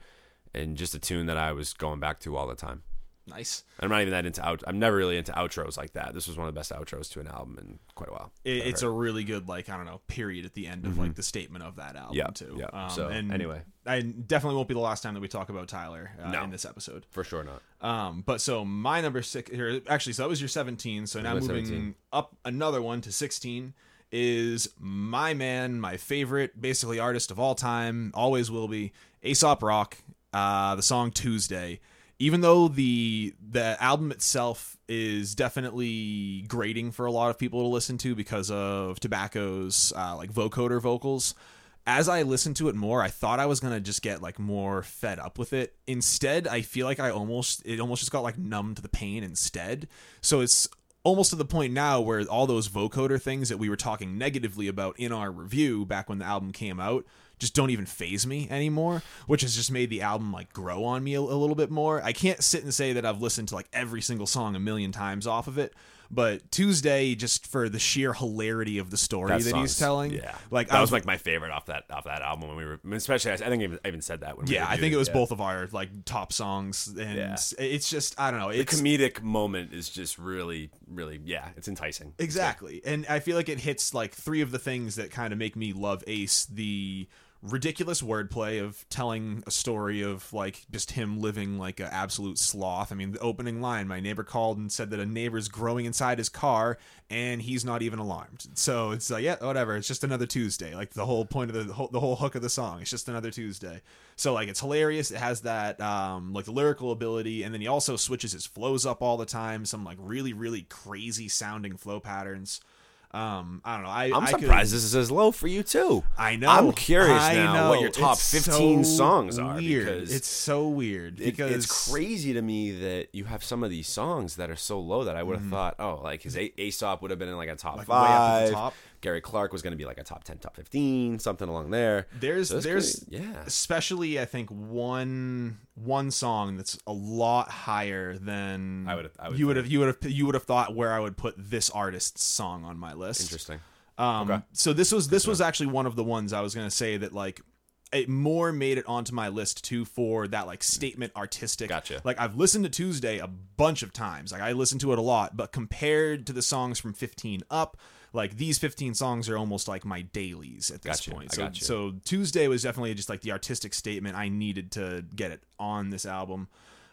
and just a tune that I was going back to all the time. Nice. I'm not even that into out. I'm never really into outros like that. This was one of the best outros to an album in quite a while. It, it's a really good like I don't know period at the end of like the statement of that album Mm-hmm. Yeah, too. yeah. Um, So, and anyway. I definitely won't be the last time that we talk about Tyler uh, No. in this episode. For sure not. Um, but so my number six here, actually, so that was your 17. So now moving 17. up another one to 16 is my man, my favorite, basically artist of all time, always will be Aesop Rock. Uh, the song Tuesday. Even though the the album itself is definitely grating for a lot of people to listen to because of Tobacco's uh, like vocoder vocals, as I listened to it more, I thought I was gonna just get like more fed up with it. Instead, I feel like I almost it almost just got like numb to the pain instead. So it's almost to the point now where all those vocoder things that we were talking negatively about in our review back when the album came out just don't even faze me anymore, which has just made the album like grow on me a, a little bit more. I can't sit and say that I've listened to like every single song a million times off of it, but Tuesday just for the sheer hilarity of the story that, he's telling, Yeah, like that I've- was like my favorite off that off that album when we were. Especially, I think I even, I even said that when. we yeah, I think it was yeah. both of our like top songs, and Yeah. it's just I don't know, The comedic moment is just really, really, yeah, it's enticing. Exactly. And I feel like it hits like three of the things that kind of make me love Ace the ridiculous wordplay of telling a story of like just him living like an absolute sloth. I mean, the opening line my neighbor called and said that a neighbor's growing inside his car and he's not even alarmed. So it's like, yeah, whatever. It's just another Tuesday. Like the whole point of the, whole, the whole hook of the song. It's just another Tuesday. So like it's hilarious. It has that um like the lyrical ability and then he also switches his flows up all the time. Some like really really crazy sounding flow patterns. Um, I don't know. I, I'm I could- surprised this is as low for you too. I know. I'm curious I now know. what your top It's 15 so songs are Weird. because it's so weird it- because it's crazy to me that you have some of these songs that are so low that I would have thought, oh, like his a- Aesop would have been in like a top Mm-hmm. Like, way up at the five. top. Gary Clark was going to be like a top 10, top 15, something along there. There's So there's yeah. especially I think one one song that's a lot higher than I would've- I would you would have you would have you would have thought where I would put this artist's song on my list. Interesting. Um, Okay. So this was this was actually one of the ones I was gonna say that like it more made it onto my list too for that like statement artistic. Gotcha. Like I've listened to Tuesday a bunch of times. Like I listen to it a lot, but compared to the songs from 15 up, like these 15 songs are almost like my dailies at this Gotcha. point. I So so Tuesday was definitely just like the artistic statement I needed to get it on this album.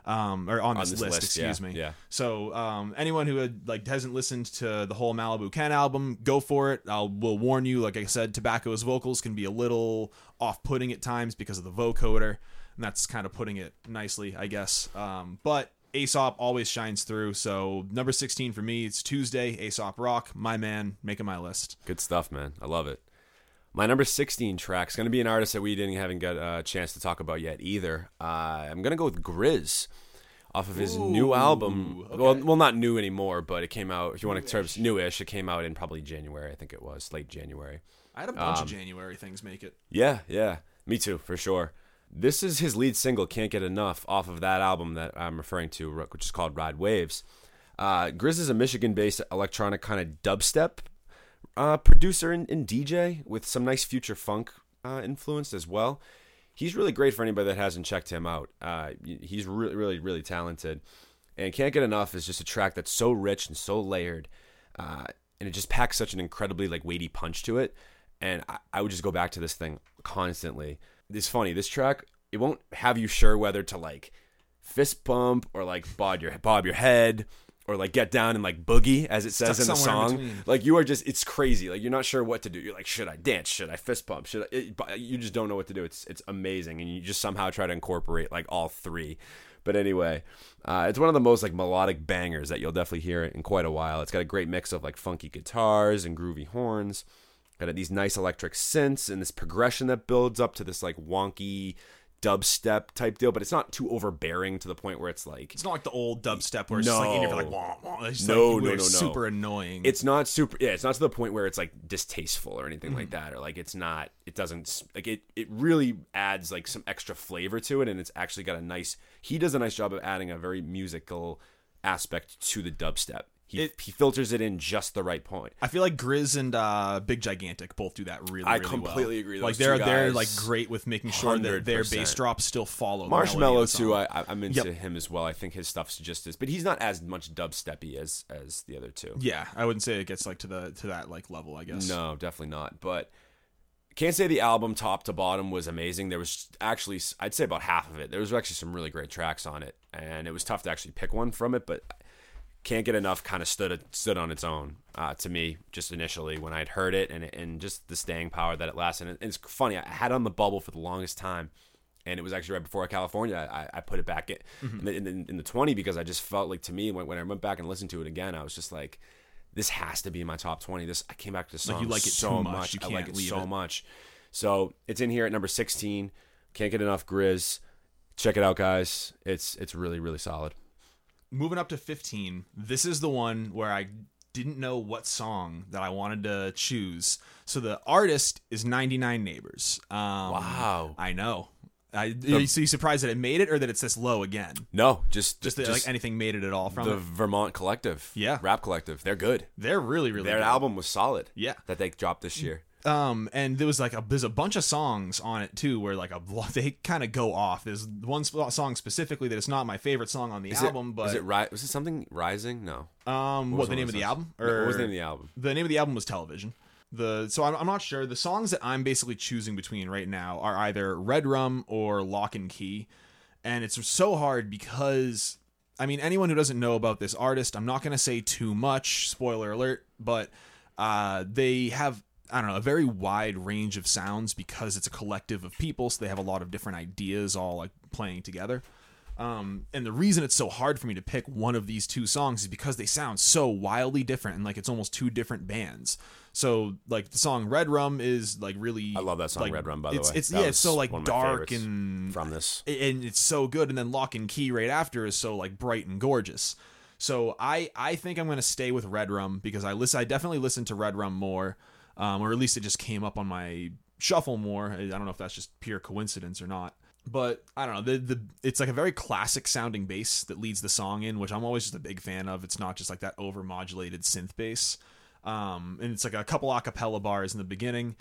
Um, or on, this, this list, list, excuse yeah, me. yeah. So, um, anyone who had like hasn't listened to the whole Malibu Ken album, go for it. I'll will warn you. Like I said, Tobacco's vocals can be a little off-putting at times because of the vocoder, and that's kind of putting it nicely, I guess. Um, but Aesop always shines through. So number sixteen for me, it's Tuesday. Aesop Rock, my man, making my list. Good stuff, man. I love it. My number 16 track is going to be an artist that we didn't haven't got a chance to talk about yet either. Uh, I'm going to go with GRiZ off of his new album. okay. Well, well, not new anymore, but it came out. If you want to terms newish, it came out in probably January. I think it was late January. I had a bunch Um, of January things make it. Yeah, yeah. Me too, for sure. This is his lead single, Can't Get Enough, off of that album that I'm referring to, which is called Ride Waves. Uh, GRiZ is a Michigan based electronic kind of dubstep uh, producer and, and DJ with some nice future funk uh, influence as well. He's really great for anybody that hasn't checked him out. Uh, he's really, really, really talented. And Can't Get Enough is just a track that's so rich and so layered. Uh, and it just packs such an incredibly like weighty punch to it. And I, I would just go back to this thing constantly. It's funny. This track it won't have you sure whether to like fist bump or like bob your bob your head or like get down and like boogie as it says in the somewhere in song. like you are just it's crazy. Like you're not sure what to do. You're like should I dance? Should I fist bump? Should I? It, you just don't know what to do. It's it's amazing and you just somehow try to incorporate like all three. But anyway, uh, it's one of the most like melodic bangers that you'll definitely hear in quite a while. It's got a great mix of like funky guitars and groovy horns. Got these nice electric synths and this progression that builds up to this like wonky dubstep type deal, but it's not too overbearing to the point where it's like It's not like the old dubstep where it's just like in your like wah, wah. It's No, like, no, no, no. super annoying. it's not super yeah it's not to the point where it's like distasteful or anything Mm-hmm. like that or like it's not it doesn't like it it really adds like some extra flavor to it and it's actually got a nice he does a nice job of adding a very musical aspect to the dubstep he, It- he filters it in just the right point I feel like GRiZ and uh, Big Gigantic both do that really. I really completely well. agree. Like they're they're like great with making sure that their bass drops still follow. the melody of Marshmello too I, I- i'm into Yep. him as well i think his stuff's just as but he's not as much dubsteppy as as the other two Yeah, I wouldn't say it gets like to the to that like level. I guess. No, definitely not. But can't say the album top to bottom was amazing. There was actually, I'd say about half of it. There was actually some really great tracks on it, and it was tough to actually pick one from it. But can't get enough. Kind of stood stood on its own uh, to me just initially when I'd heard it, and and just the staying power that it lasted. And it's funny. I had it on the bubble for the longest time. And it was actually right before California. I, I put it back in, Mm-hmm. in, the, in, the 20 because I just felt like to me when, when I went back and listened to it again, I was just like, this has to be in my top 20. This I came back to this song you like it so too much, you I like it so it. much. So it's in here at number 16. Can't get enough GRiZ. Check it out, guys. It's it's really really solid. Moving up to 15 this is the one where i didn't know what song that i wanted to choose so the artist is 99 neighbors um, Wow. i know I, so you surprised that it made it or that it's this low again No, just just just, like anything made it at all from the it Vermont Collective. Yeah. rap collective. They're good. they're really really Their good. album was solid. Yeah. that they dropped this year. Um and there was like a there's a bunch of songs on it too where like a they kind of go off there's one song specifically that is not my favorite song on the Is album it, but was it ri- was it something rising? No. um what, was the name of the album No, or what was the name of the album? the name of the album was television the so I'm, I'm not sure the songs that i'm basically choosing between right now are either red rum or lock and key and it's so hard because i mean anyone who doesn't know about this artist i'm not going to say too much spoiler alert but uh, they have I don't know a very wide range of sounds because it's a collective of people, so they have a lot of different ideas all like playing together. Um, and the reason it's so hard for me to pick one of these two songs is because they sound so wildly different and like it's almost two different bands. So like the song Red Rum is like really I love that song, like, Red Rum, by the it's, way. It's That yeah, it's so like one of my dark and From this, and it's so good and then lock and key right after is so like bright and gorgeous so i i think i'm going to stay with red rum because i listen i definitely listened to red rum more um, or at least it just came up on my shuffle more. I don't know if that's just pure coincidence or not. But i don't know. The, the it's like a very classic sounding bass that leads the song in which i'm always just a big fan of. It's not just like that over modulated synth bass. Um, and it's like a couple acapella bars in the beginning.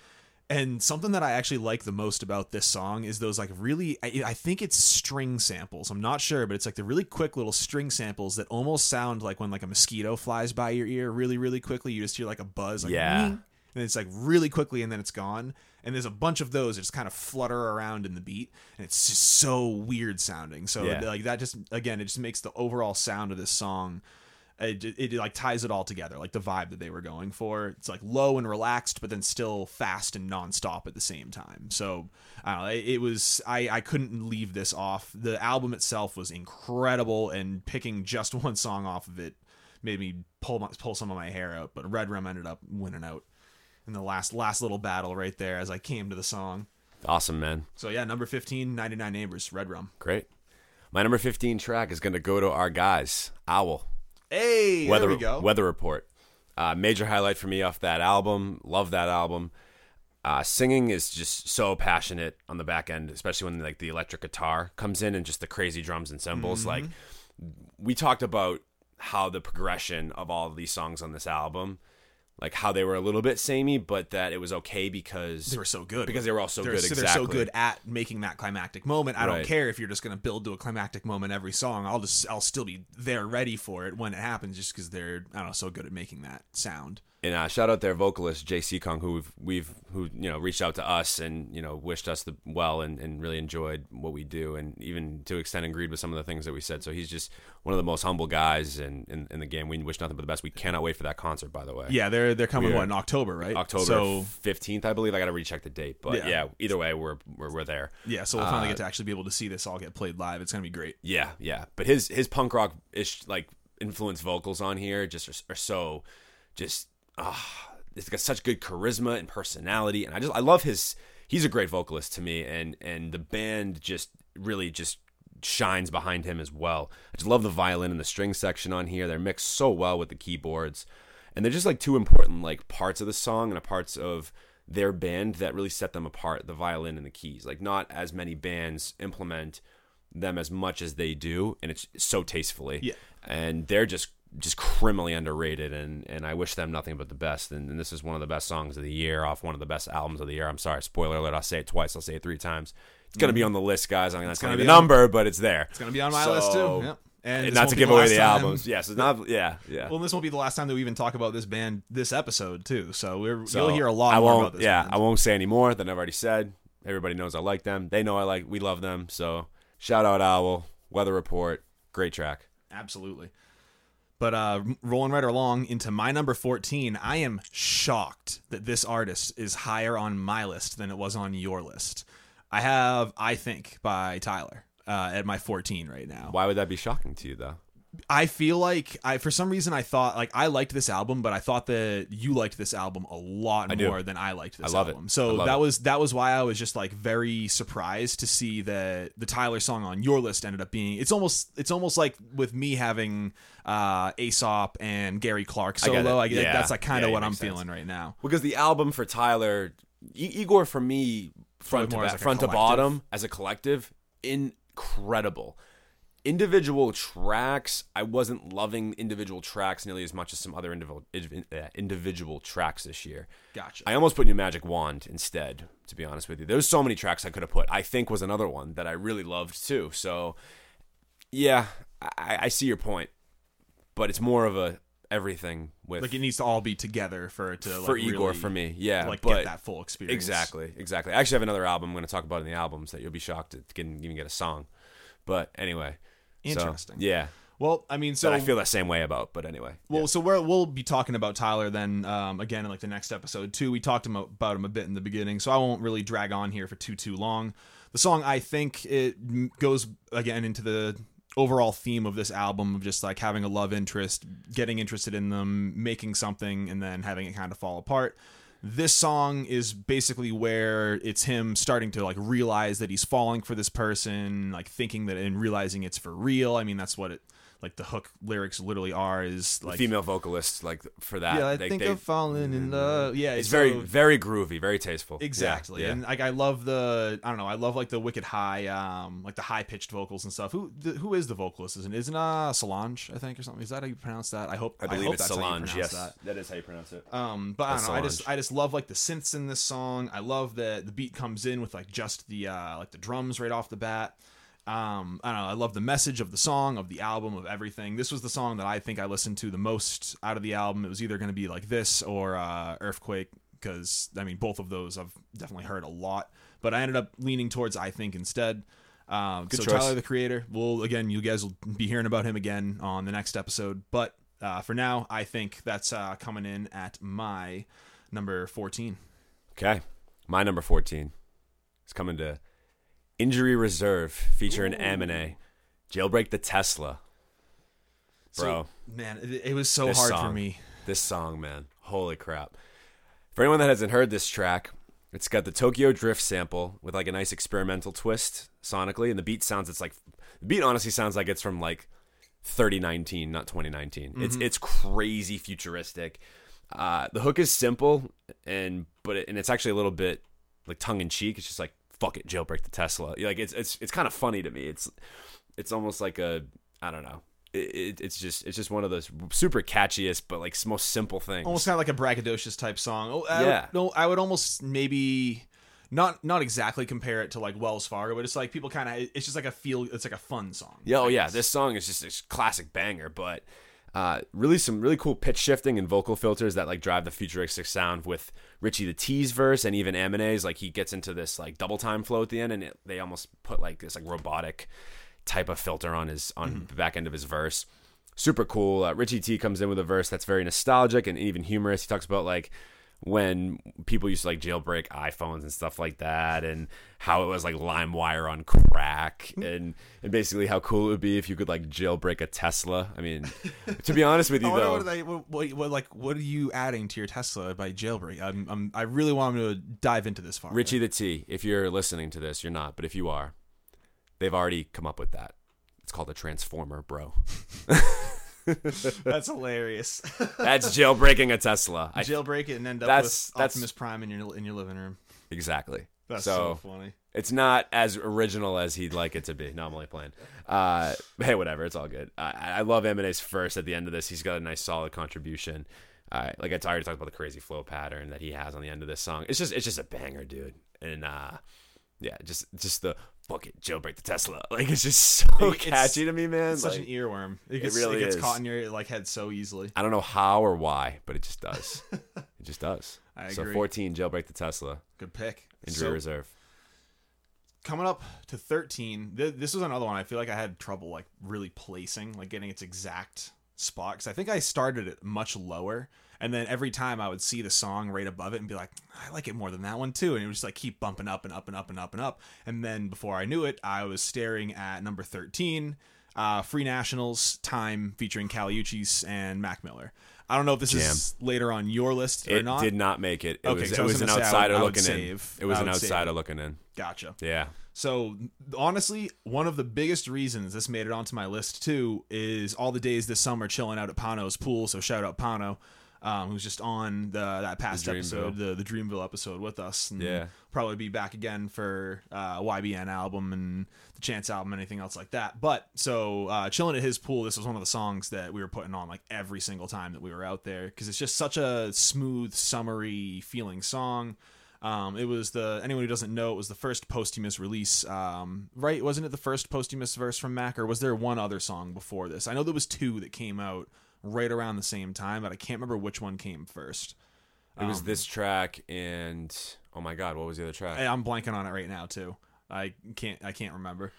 And something that I actually like the most about this song is those like really, I, I think it's string samples. I'm not sure, but it's like the really quick little string samples that almost sound like when like a mosquito flies by your ear really, really quickly. You just hear like a buzz, like Yeah. "Wing," and it's like really quickly, and then it's gone. And there's a bunch of those that just kind of flutter around in the beat, and it's just so weird sounding. So Yeah. like that just again, it just makes the overall sound of this song it, it, like ties it all together like the vibe that they were going for it's like low and relaxed but then still fast and nonstop at the same time so i don't know it, it was i i couldn't leave this off the album itself was incredible and picking just <laughs> one song off of it made me pull my, pull some of my hair out but red rum ended up winning out in the last last little battle right there as i came to the song awesome man, so yeah number 15 99 neighbors red rum great. My number 15 track is going to go to our guys, Owel. hey Weather there we go Weather Report. Uh, major highlight for me off that album. Love that album. Uh, singing is just so passionate on the back end, especially when like the electric guitar comes in and just the crazy drums and cymbals. Like we talked about how the progression of all of these songs on this album, like how they were a little bit samey, but that it was okay because they were so good because they were all so they're, good. so- exactly. they're so good at making that climactic moment. I don't care if you're just going to build to a climactic moment every song. I'll just I'll still be there ready for it when it happens, just because they're I don't know so good at making that sound. And uh, shout out their vocalist Jay Kong, who we've, we've who you know reached out to us and you know wished us the well and, and really enjoyed what we do and even to extent agreed with some of the things that we said. So he's just one of the most humble guys in, in, in the game. We wish nothing but the best. We cannot wait for that concert, by the way. Yeah, they're they're coming what in October, right? October So fifteenth, I believe. I got to recheck the date, but Yeah. yeah. either way, we're we're, we're there. yeah, so we'll finally Uh, get to actually be able to see this all get played live. It's gonna be great. Yeah, yeah. But his his punk rock ish like influence vocals on here just are, are so just ah, it's got such good charisma and personality, and I just I love his. He's a great vocalist to me, and and the band just really just shines behind him as well. I just love the violin and the string section on here. They're mixed so well with the keyboards. And they're just like two important like parts of the song and a parts of their band that really set them apart, the violin and the keys. Like not as many bands implement them as much as they do and it's so tastefully. Yeah. And they're just just criminally underrated and and I wish them nothing but the best and, and this is one of the best songs of the year off one of the best albums of the year. I'm sorry, spoiler alert, I'll say it twice, I'll say it three times. It's gonna be mm. on the list, guys. I'm not gonna gonna be the on- number, but it's there. It's gonna be on my So- list too. Yep. And, And not to give the away the time- albums. Yes, it's not. Yeah, yeah. Well, this won't be the last time that we even talk about this band this episode too. So we're So, you'll hear a lot I won't, about this. Yeah, band. I won't say any more than I've already said. Everybody knows I like them. They know I like. We love them. So shout out Owel, Weather Report, great track. Absolutely. But uh, rolling right along into my number 14, I am shocked that this artist is higher on my list than it was on your list. I have I Think by Tyler uh, at my 14 right now. Why would that be shocking to you, though? I feel like I for some reason I thought like I liked this album, but I thought that you liked this album a lot I do. more than I liked this I love it. album. So I love that it. was that was why I was just like very surprised to see that the Tyler song on your list ended up being it's almost it's almost like with me having uh Aesop and Gary Clark I solo. it. I, Yeah. that's like kind of it what I'm sense. feeling right now. Because the album for Tyler, I- Igor for me, front to back, like a front to bottom as a collective, incredible. Individual tracks, I wasn't loving individual tracks nearly as much as some other individual uh, individual tracks this year. Gotcha. I almost put New Magic Wand instead, to be honest with you. There's so many tracks I could have put. I think was another one that I really loved too. So, yeah, I, I see your point, but it's more of a everything with like it needs to all be together for it to for like, Igor really, for me. Yeah, like but get that full experience. exactly, exactly. I actually have another album I'm going to talk about in the albums that you'll be shocked to get, even get a song. But anyway, so, Interesting. yeah, Well, I mean, so that I feel that same way about. But anyway, Well, so we're, we'll be talking about Tyler then um, again in like the next episode too. We talked about him a bit in the beginning, so I won't really drag on here for too too long. The song I think it goes again into the overall theme of this album of just like having a love interest, getting interested in them, making something, and then having it kind of fall apart. This song is basically where it's him starting to like realize that he's falling for this person, like thinking that and realizing it's for real. I mean, that's what it like the hook lyrics literally are is like female vocalists like for that. yeah, I they- think they- I'm falling in love. Yeah, It's so- very very groovy, very tasteful. Exactly, yeah. and like I love the I don't know, I love like the wicked high, um, like the high pitched vocals and stuff. Who the, who is the vocalist? Isn't isn't uh Solange? I think or something. Is that how you pronounce that? I hope I believe hope it's that's Solange. pronounce Yes, that. that is how you pronounce it. Um, but I don't That's know. I just I just love like the synths in this song. I love that the beat comes in with like just the uh like the drums right off the bat. Um, I don't know. I love the message of the song, of the album, of everything. This was the song that I think I listened to the most out of the album. It was either going to be like this or uh, Earthquake, because I mean both of those I've definitely heard a lot. But I ended up leaning towards I think instead. Um, so choice. Tyler the Creator. Well, again, you guys will be hearing about him again on the next episode. But uh, for now, I think that's uh, coming in at my number fourteen. Okay, my number fourteen is coming to Injury Reserve featuring Amine, Jailbreak the Tesla. Bro, So, man, it, it was so This hard for me. this song, man, holy crap! For anyone that hasn't heard this track, it's got the Tokyo Drift sample with like a nice experimental twist sonically, and the beat sounds. It's like the beat honestly sounds like it's from like 3019, not 2019. It's it's crazy futuristic. Uh, the hook is simple and but it, and it's actually a little bit like tongue in cheek. It's just like fuck it, jailbreak the Tesla. Like it's it's it's kind of funny to me. It's it's almost like a I don't know. It, it, it's just it's just one of those super catchiest but like most simple things. Almost kind of like a braggadocious type song. Oh, I Yeah. Would, no, I would almost maybe not not exactly compare it to like Wells Fargo, but it's like people kind of it's just like a feel. It's like a fun song. Yeah, oh yeah, this song is just a classic banger, but uh, really some really cool pitch shifting and vocal filters that like drive the futuristic sound with Richie the T's verse and even Amine's like he gets into this like double time flow at the end and it, they almost put like this like robotic type of filter on his on the back end of his verse. Super cool. Uh, Richie T comes in with a verse that's very nostalgic and even humorous. He talks about like when people used to like jailbreak iPhones and stuff like that, and how it was like LimeWire on crack, <laughs> and and basically how cool it would be if you could like jailbreak a Tesla. I mean, <laughs> to be honest with you though, what, they, what, what, like, what are you adding to your Tesla by jailbreak? I'm, I'm, I really want to dive into this far. Richie the T, if you're listening to this, you're not, but if you are, they've already come up with that. It's called a transformer, bro. <laughs> That's hilarious. <laughs> That's jailbreaking a Tesla. I, Jailbreak it and end up That's- with that's- Optimus Prime in your in your living room. exactly. That's so, so funny. it's not as original as he'd like it to be. No, I'm only playing. Uh, hey, whatever. It's all good. I, I love Amine's first at the end of this. He's got a nice, solid contribution. Uh, like I already talked about the crazy flow pattern that he has on the end of this song. It's just, it's just a banger, dude. And uh, yeah, just, just the fuck it, jailbreak the Tesla. <laughs> Like it's just so It's- catchy to me, man. It's such an earworm. It, gets, really it gets is. caught in your like head so easily. I don't know how or why, but it just does. <laughs> it just does. I so agree. 14, jailbreak the Tesla, Good pick. injury So, reserve. coming up to 13 th- this was another one i feel like i had trouble like really placing like getting its exact spot because i think i started it much lower and then every time i would see the song right above it and be like i like it more than that one too and it would just like keep bumping up and up and up and up and up and then before i knew it i was staring at number 13 uh, free nationals time featuring Kali Uchis and mac miller i don't know if this is later on your list or It not did not make it. It Okay, was, it was was an gonna say I would- outsider would looking in. It was an outsider looking in. gotcha Yeah. So honestly, one of the biggest reasons this made it onto my list too is all the days this summer chilling out at Pano's pool. So shout out Pano, um, who's just on the that past The episode, the the Dreamville episode with us. And Yeah. probably be back again for uh, YBN album and the Chance album, anything else like that. But so uh, chilling at his pool, this was one of the songs that we were putting on like every single time that we were out there because it's just such a smooth, summery feeling song. Um, it was the anyone who doesn't know, it was the first posthumous release. Um, right? Wasn't it the first posthumous verse from Mac, or was there one other song before this? I know there was two that came out right around the same time, but I can't remember which one came first. It was this track and oh my god, what was the other track? I'm blanking on it right now too. I can't I can't remember.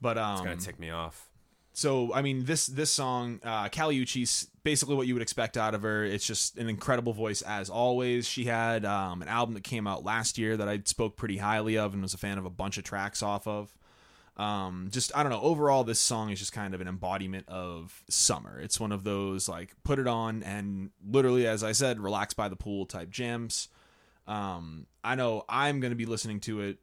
But um, it's gonna tick me off. so I mean this this song, uh, Kali Uchis's basically what you would expect out of her. It's just an incredible voice as always. She had um, an album that came out last year that I spoke pretty highly of and was a fan of a bunch of tracks off of. Um, just I don't know. Overall, this song is just kind of an embodiment of summer. It's one of those like put it on and literally, as I said, relax by the pool type jams. Um, I know I'm going to be listening to it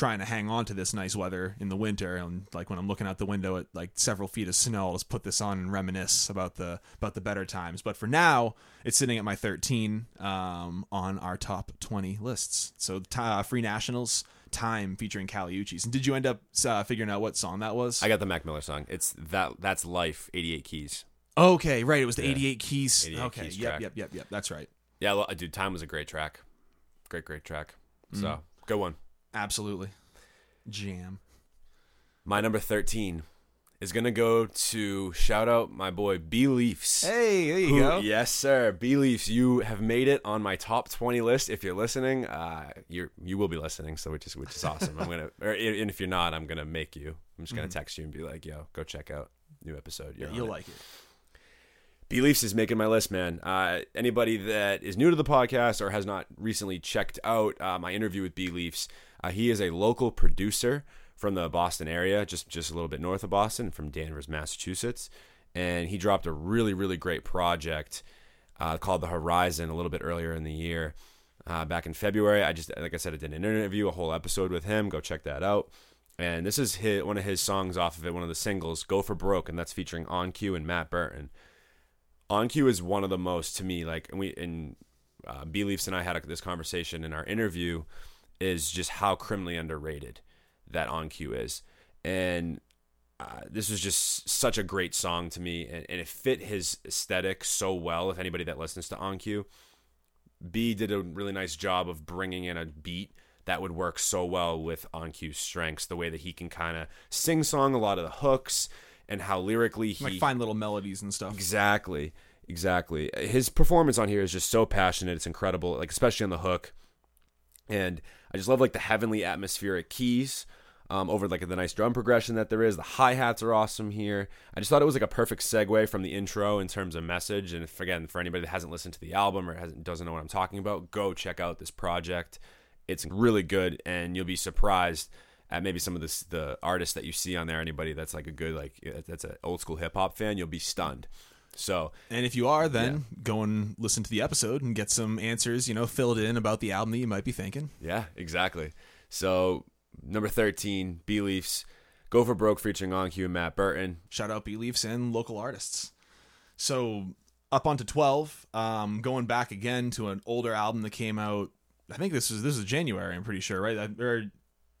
trying to hang on to this nice weather in the winter and like when I'm looking out the window at like several feet of snow I'll just put this on and reminisce about the about the better times but for now it's sitting at my 13 um, on our top 20 lists so uh, Free Nationals Time featuring Kali Uchis and did you end up uh, figuring out what song that was I got the Mac Miller song. It's that that's life, 88 keys. okay right it was the Yeah. 88 keys 88 okay keys yep track. yep yep yep that's right Yeah, lo- dude, Time was a great track. Great, great track. Mm. So good one. absolutely jam My number 13 is gonna go to shout out my boy B Leafs. hey there you Who- go Yes, sir. B Leafs, you have made it on my top twenty list. If you're listening, uh, you're you will be listening, so which is which is awesome. I'm gonna, or, and if you're not, I'm gonna make you. I'm just gonna text you and be like, "Yo, go check out new episode." You're on you'll it. like it B Leafs is making my list, man. Uh, anybody that is new to the podcast or has not recently checked out uh, my interview with B Leafs, uh, he is a local producer from the Boston area, just just a little bit north of Boston, from Danvers, Massachusetts, and he dropped a really really great project uh, called The Horizon a little bit earlier in the year. Uh, back in February, I just like I said, I did an interview, a whole episode with him. Go check that out. And this is his, one of his songs off of it, one of the singles, "Go for Broke," and that's featuring OnCue and Matt Burton. OnCue is one of the most to me like and we and uh, B Leafs and I had a, this conversation in our interview is just how criminally underrated that OnCue is, and uh, this was just such a great song to me, and, and it fit his aesthetic so well. If anybody that listens to OnCue, B did a really nice job of bringing in a beat that would work so well with OnCue's strengths, the way that he can kind of sing song a lot of the hooks and how lyrically he like fine little melodies and stuff Exactly. Exactly. His performance on here is just so passionate. It's incredible, like especially on the hook. And I just love like the heavenly atmospheric keys um, over like the nice drum progression that there is. The hi hats are awesome here. I just thought it was like a perfect segue from the intro in terms of message. And if, again, for anybody that hasn't listened to the album or hasn't doesn't know what I'm talking about, go check out this project. It's really good, and you'll be surprised at maybe some of this the artists that you see on there. Anybody that's like a good like that's an old school hip hop fan, you'll be stunned. So And if you are, then go and listen to the episode and get some answers, you know, filled in about the album that you might be thinking. Yeah, exactly. So number thirteen, B Leafs, Go for Broke featuring OnCue and Matt Burton. Shout out B Leafs and local artists. So up onto 12, um, going back again to an older album that came out. I think this is this is January. I'm pretty sure, right? Or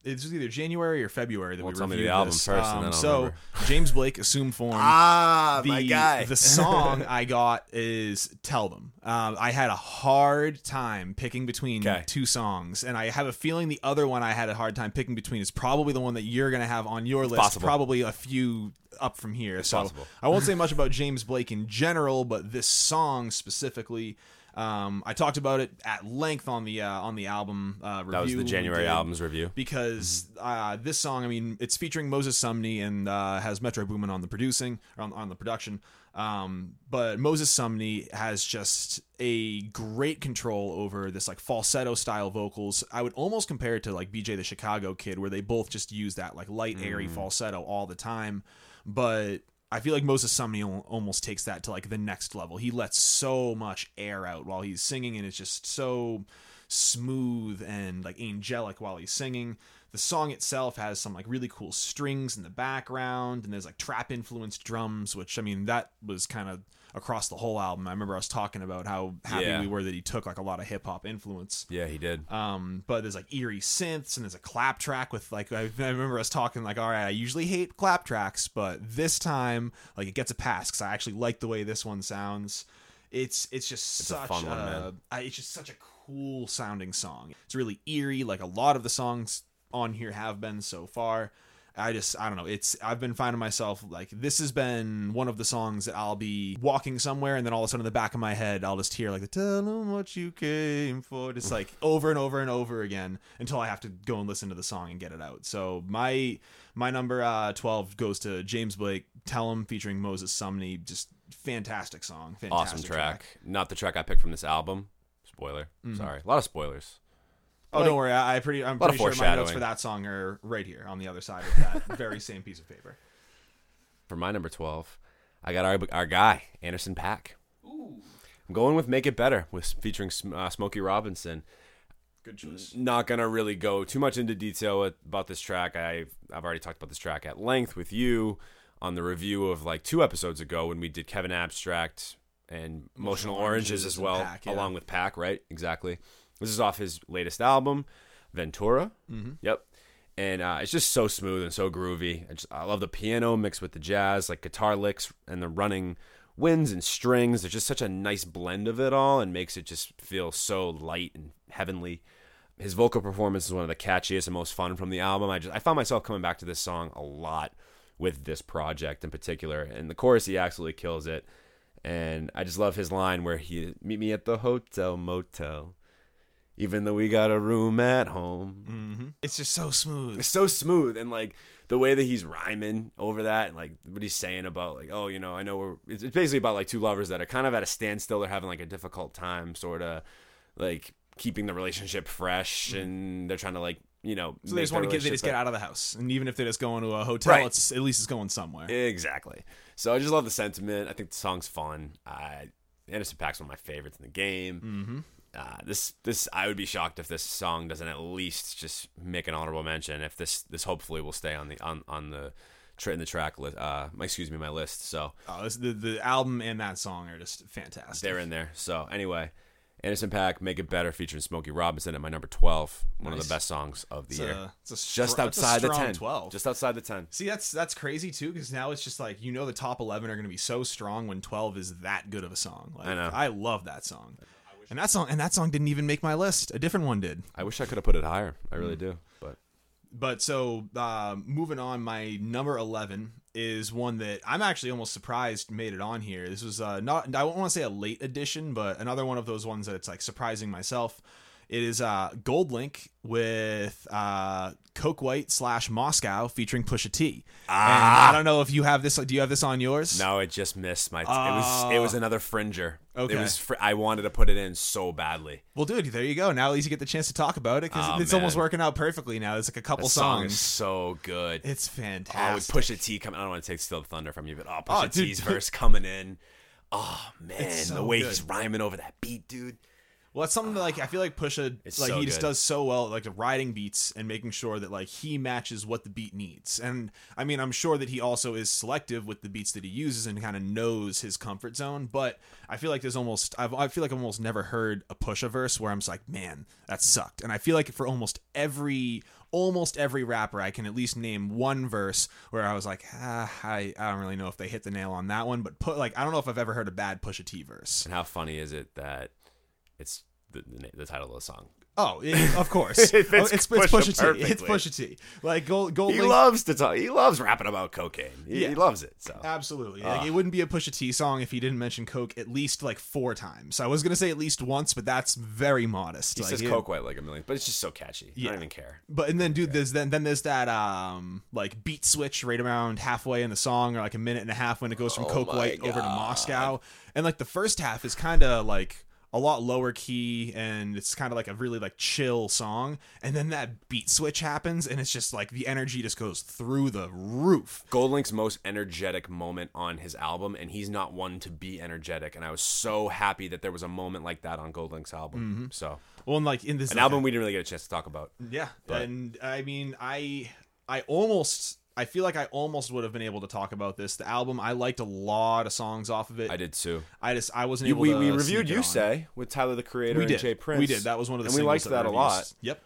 it was either January or February that Well, we tell me reviewed the album this. first, Um, so. <laughs> James Blake, Assume Form. Ah, the, my guy. the <laughs> song I got is "Tell Them." Um, I had a hard time picking between two songs, and I have a feeling the other one I had a hard time picking between is probably the one that you're gonna have on your list. possible. Probably a few up from here. so possible. I won't say much about James Blake in general, but this song specifically. Um, I talked about it at length on the uh, on the album uh, review. That was the January albums review. because uh, this song, I mean, it's featuring Moses Sumney and uh, has Metro Boomin on the producing or on, on the production. Um, but Moses Sumney has just a great control over this like falsetto style vocals. I would almost compare it to like BJ the Chicago Kid, where they both just use that like light, airy falsetto all the time. But I feel like Moses Sumney almost takes that to like the next level. He lets so much air out while he's singing, and it's just so smooth and like angelic while he's singing. The song itself has some like really cool strings in the background, and there's like trap influenced drums, which I mean that was kind of across the whole album. I remember us talking about how happy Yeah. we were that he took like a lot of hip hop influence. Yeah, he did. Um, but there's like eerie synths and there's a clap track with like I, I remember us talking like, all right, I usually hate clap tracks, but this time like it gets a pass because I actually like the way this one sounds. It's it's just It's such one, a- man. It's just such a cool sounding song. It's really eerie, like a lot of the songs on here have been so far. I just I don't know. It's I've been finding myself like this has been one of the songs that I'll be walking somewhere and then all of a sudden in the back of my head I'll just hear like the tell them what you came for just <laughs> like over and over and over again until I have to go and listen to the song and get it out. So my my number uh 12 goes to James Blake Tell him featuring Moses Sumney just fantastic song fantastic awesome track. Not the track I picked from this album. Spoiler. Sorry. A lot of spoilers. Oh, Like- don't worry. I, I pretty I'm pretty sure my notes for that song are right here on the other side of that <laughs> very same piece of paper. For my number 12, I got our, our guy, Anderson .Paak. Ooh. I'm going with Make It Better with featuring uh, Smokey Robinson. Good choice. Not gonna really go too much into detail with, about this track. I've I've already talked about this track at length with you on the review of like two episodes ago when we did Kevin Abstract and Emotional, Oranges, Oranges as well, .Paak, yeah. along with .Paak. Right, exactly. This is off his latest album, Ventura. Mm-hmm. Yep. And uh, it's just so smooth and so groovy. I, just, I love the piano mixed with the jazz, like guitar licks and the running winds and strings. There's just such a nice blend of it all and makes it just feel so light and heavenly. His vocal performance is one of the catchiest and most fun from the album. I just I found myself coming back to this song a lot with this project in particular. And the chorus he absolutely kills it. And I just love his line where he meet me at the hotel motel. Even though we got a room at home. Mm-hmm. It's just so smooth. It's so smooth and like the way that he's rhyming over that and like what he's saying about like oh you know I know we're it's basically about like two lovers that are kind of at a standstill they're having like a difficult time sort of like keeping the relationship fresh and they're trying to like you know Mm-hmm. So they just want to get they just get out of the house, and even if they just go into a hotel, Right. it's at least it's going somewhere. exactly so I just love the sentiment I think the song's fun I Anderson .Paak's one of my favorites in the game mm-hmm. Uh, this this I would be shocked if this song doesn't at least just make an honorable mention. If this this hopefully will stay on the on on the in the track list. Uh, my- excuse me, my list. So Oh, this, the the album and that song are just fantastic. they're in there. So anyway, Anderson .Paak, "Make It Better" featuring Smokey Robinson at my number twelve. One of the best songs of the It's year. a, it's a str- just outside the ten. Twelve. Just outside the ten. See, that's that's crazy too, because now it's just like you know the top eleven are going to be so strong when twelve is that good of a song. Like, I know. I love that song, and that song and that song didn't even make my list. A different one did. I wish I could have put it higher. I really Mm. do. But But so uh, moving on, my number eleven is one that I'm actually almost surprised made it on here. This was uh, not I won't want to say a late addition, but another one of those ones that it's like surprising myself. It is uh, GoldLink with uh, Coke White slash Moscow featuring Pusha T. And I don't know if you have this. Do you have this on yours? no, it just missed my. it was it was another fringer. Okay. It was. Fr- I wanted to put it in so badly. Well, dude, there you go. Now at least you get the chance to talk about it because Oh, it's almost working out perfectly now. It's like a couple song songs. is so good. It's fantastic. Oh, with. Pusha T coming, I don't want to take Still the Thunder from you, but oh, Oh, Pusha dude, T's dude. <laughs> verse coming in. Oh man, It's the way good. he's rhyming over that beat, dude. Well, that's something that like I feel like Pusha It's like so he just good. does so well, like the riding beats and making sure that like he matches what the beat needs. And I mean, I'm sure that he also is selective with the beats that he uses and kind of knows his comfort zone. But I feel like there's almost I've, I feel like I've almost never heard a Pusha verse where I'm just like, man, that sucked. And I feel like for almost every almost every rapper, I can at least name one verse where I was like, ah, I I don't really know if they hit the nail on that one. But put like I don't know if I've ever heard a bad Pusha T verse. And how funny is it that it's the, the, the title of the song? Oh, it- of course. <laughs> It fits Oh, it's, it's Pusha Pusha T. It's. Pusha T. Like Gold, Gold He Link- loves to talk. He loves rapping about cocaine. He, Yeah. he loves it. So Absolutely. Ah. Like, it wouldn't be a Pusha T song if he didn't mention Coke at least like four times. I was gonna say at least once, but that's very modest. he Like, says coke white like a million, but it's just so catchy. I don't even care. But and then dude, there's then then there's that um like beat switch right around halfway in the song, or like a minute and a half when it goes from Oh Coke White over to Moscow, and like the first half is kind of like a lot lower key and it's kind of like a really like chill song and then that beat switch happens and it's just like the energy just goes through the roof GoldLink's most energetic moment on his album, and he's not one to be energetic. And I was so happy that there was a moment like that on GoldLink's album. Mm-hmm. So well and like in this an album we didn't really get a chance to talk about. Yeah, But- and I mean, I I almost I feel like I almost would have been able to talk about this. The album I liked a lot of songs off of it. I did too. I just I wasn't You, able we to. we sneak reviewed it You on. Say with Tyler the Creator We and did. Jay Prince. We did. That was one of the and we liked that that a lot. Yep.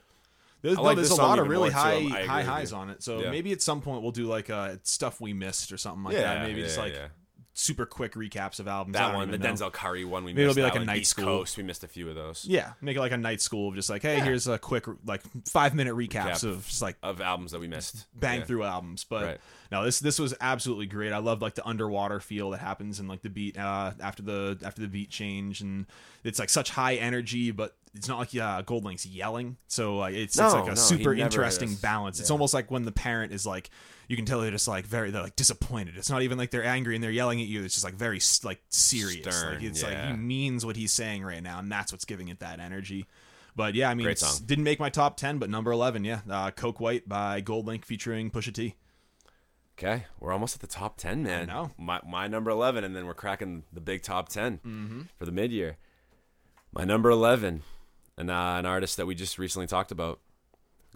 There's, I no, like there's this a song lot of really high high highs on it. So Yeah. maybe at some point we'll do like uh stuff we missed or something like yeah, that. Maybe yeah, just like yeah. Super quick recaps of albums. That one, the know. Denzel Curry one. We Maybe it'll be like a night East school. Coast. We missed a few of those. Yeah, make it like a night school of just like, hey, Yeah. here's a quick like five minute recaps Recap. of just like of albums that we missed. bang Yeah. through albums. But Right. no, this this was absolutely great. I love like the underwater feel that happens in like the beat uh, after the after the beat change, and it's like such high energy, but it's not like uh, GoldLink's yelling. So like it's, it's like a no, super interesting is. balance. It's almost like when the parent is like. You can tell they're just like very they're like disappointed. It's not even like they're angry and they're yelling at you. It's just like very like serious. Stern, like it's like yeah. he means what he's saying right now, and that's what's giving it that energy. But yeah, I mean, didn't make my top ten, but number eleven, yeah, uh, Coke White by GoldLink featuring Pusha T. Okay, we're almost at the top ten, man. know. My my number eleven, and then we're cracking the big top 10 for the mid year. My number eleven, and uh, an artist that we just recently talked about,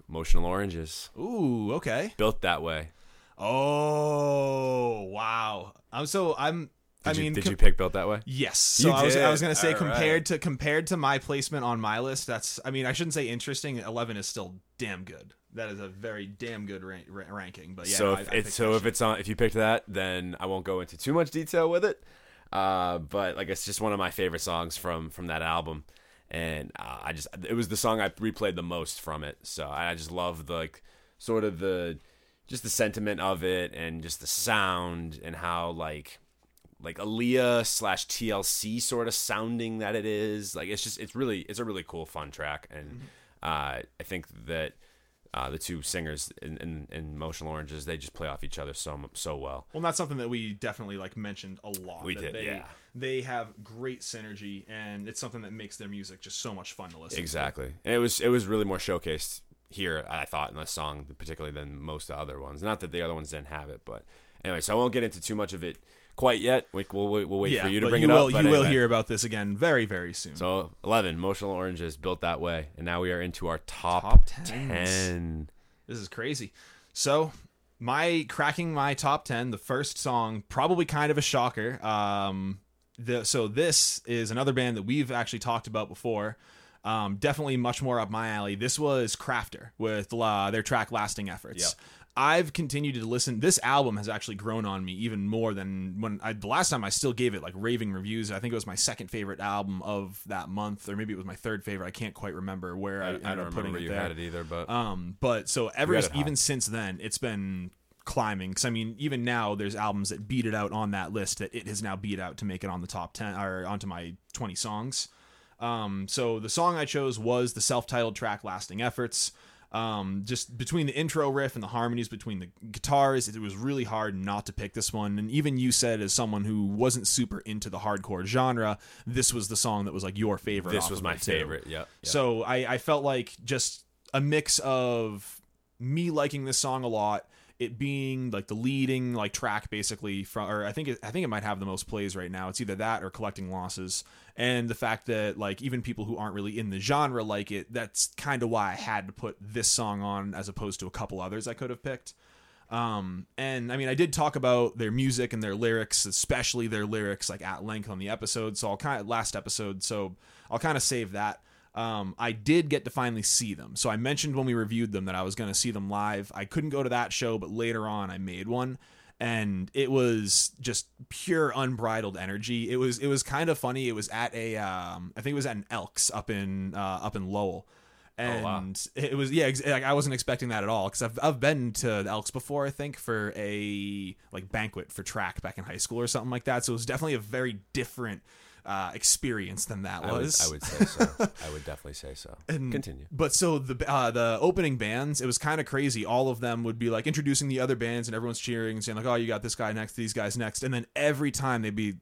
Emotional Oranges, Ooh, okay. built that way. Oh, wow. I'm so I'm. Did I you, mean, did com- you pick built that way? yes. So You I was I was gonna say All compared to compared to my placement on my list, that's I mean I shouldn't say interesting. Eleven is still damn good. That is a very damn good ra- ra- ranking. But yeah, so I, if I it's picked so if it's on if you picked that, then I won't go into too much detail with it. Uh, but like it's just one of my favorite songs from from that album, and uh, I just it was the song I replayed the most from it. So I just love the like sort of the just the sentiment of it and just the sound and how like like Aaliyah slash TLC sort of sounding that it is. Like it's just it's really it's a really cool fun track, and uh, I think that uh, the two singers in, in, in Emotional Oranges they just play off each other so so well. Well, that's something that we definitely like mentioned a lot. We did, they, yeah. They have great synergy, and it's something that makes their music just so much fun to listen. to. Exactly, and it was it was really more showcased here. I thought in the song particularly than most other ones. Not that the other ones didn't have it, but anyway. So I won't get into too much of it quite yet. We, we'll wait, we'll wait Yeah, for you to bring you it will, up. but You will hear about this again very, very soon. So eleven, Emotional Oranges built that way, and now we are into our top, Top tens. ten. This is crazy. So, my cracking my top 10, the first song, probably kind of a shocker. Um the so this is another band that we've actually talked about before. Um definitely much more up my alley. This was Crafter with uh, their track Lasting Efforts. Yep. I've continued to listen. This album has actually grown on me even more than when I the last time I still gave it like raving reviews. I think it was my second favorite album of that month, or maybe it was my third favorite. I can't quite remember where I, I, I ended don't up putting remember it you there. had it either, but Um, but so ever even since then, it's been climbing. Because I mean, even now, there's albums that beat it out on that list that it has now beat out to make it on the top ten or onto my twenty songs. Um, so the song I chose was the self-titled track "Lasting Efforts." Um, just between the intro riff and the harmonies between the guitars, it was really hard not to pick this one. And even you said, as someone who wasn't super into the hardcore genre, this was the song that was like your favorite. this was my favorite. Yep. yep. So I, I felt like just a mix of me liking this song a lot it being like the leading like track basically from or I think it, I think it might have the most plays right now. It's either that or collecting losses. And the fact that like even people who aren't really in the genre like it, that's kind of why I had to put this song on as opposed to a couple others I could have picked. Um, and I mean, I did talk about their music and their lyrics, especially their lyrics, like at length on the episode. So I'll kind of last episode. So I'll kind of save that. Um, I did get to finally see them. So I mentioned when we reviewed them that I was going to see them live. I couldn't go to that show, but later on I made one and it was just pure unbridled energy. It was it was kind of funny. It was at a um, I think it was at an Elks up in uh, up in Lowell. And wow. it was yeah, like, I wasn't expecting that at all because I've I've been to the Elks before I think for a like banquet for track back in high school or something like that. So it was definitely a very different uh, experience than that I would, was. I would say so. <laughs> I would definitely say so. And- Continue. But so the uh, the opening bands, it was kind of crazy. All of them would be like introducing the other bands, and everyone's cheering and saying like, "Oh, you got this guy next, these guys next." And then every time they'd be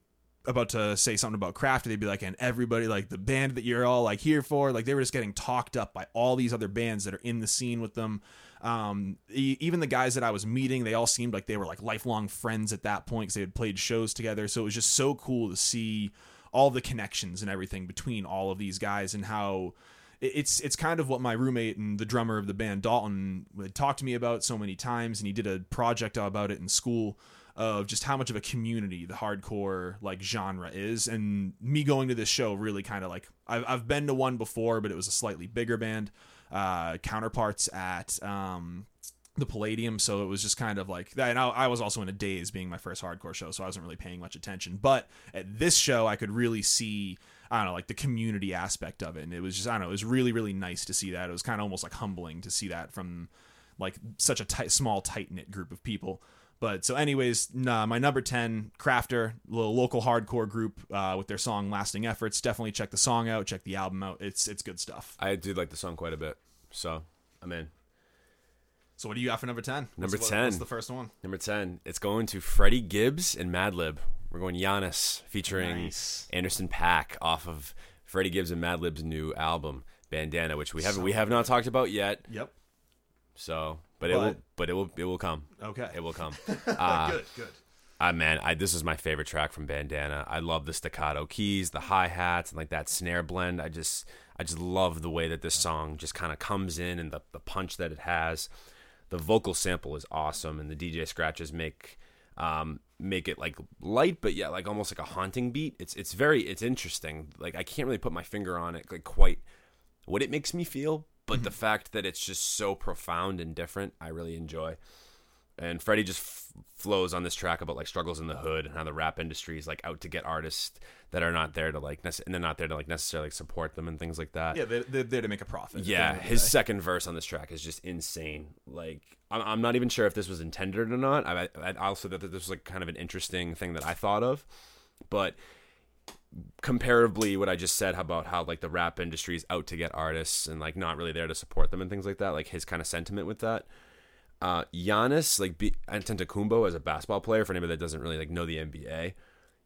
about to say something about craft, they'd be like, "And everybody like the band that you're all like here for." Like they were just getting talked up by all these other bands that are in the scene with them. Um, e- even the guys that I was meeting, they all seemed like they were like lifelong friends at that point because they had played shows together. So it was just so cool to see all the connections and everything between all of these guys and how it's it's kind of what my roommate and the drummer of the band Dalton had talked to me about so many times, and he did a project about it in school of just how much of a community the hardcore like genre is, and me going to this show really kind of like I've I've been to one before, but it was a slightly bigger band, uh, counterparts at um, the Palladium, so it was just kind of like that. And I, I was also in a daze, being my first hardcore show, so I wasn't really paying much attention. But at this show, I could really see, I don't know, like the community aspect of it, and it was just, I don't know, it was really, really nice to see that. It was kind of almost like humbling to see that from like such a tight, small, tight knit group of people. But so, anyways, nah, my number ten, Crafter, little local hardcore group uh, with their song "Lasting Efforts." Definitely check the song out, check the album out. It's it's good stuff. I did like the song quite a bit, so I'm in. So, what do you got for number ten? Number What's- 10. What's the first one? Number ten. It's going to Freddie Gibbs and Madlib. We're going Giannis featuring Nice. Anderson .Paak off of Freddie Gibbs and Madlib's new album Bandana, which we have we have not talked about yet. Yep. So, but, it will But- but it will it will come. Okay. It will come. <laughs> Uh, good. Good. Ah man, I this is my favorite track from Bandana. I love the staccato keys, the hi hats, and like that snare blend. I just I just love the way that this song just kind of comes in and the the punch that it has. The vocal sample is awesome, and the DJ scratches make um make it like light, but yeah, like almost like a haunting beat. It's it's very it's interesting. Like I can't really put my finger on it like quite what it makes me feel, but the fact that it's just so profound and different, I really enjoy and Freddie just f- flows on this track about like struggles in the hood and how the rap industry is like out to get artists that are not there to like nece- and they're not there to like necessarily like, support them and things like that. Yeah, they're, they're there to make a profit. Yeah, end of the his second verse on this track is just insane. Like, I'm, I'm not even sure if this was intended or not. I, I I also that this was like kind of an interesting thing that I thought of, but comparably, what I just said about how like the rap industry is out to get artists and like not really there to support them and things like that. Like his kind of sentiment with that. Uh, Giannis, like B- Antetokounmpo as a basketball player, for anybody that doesn't really like know the NBA,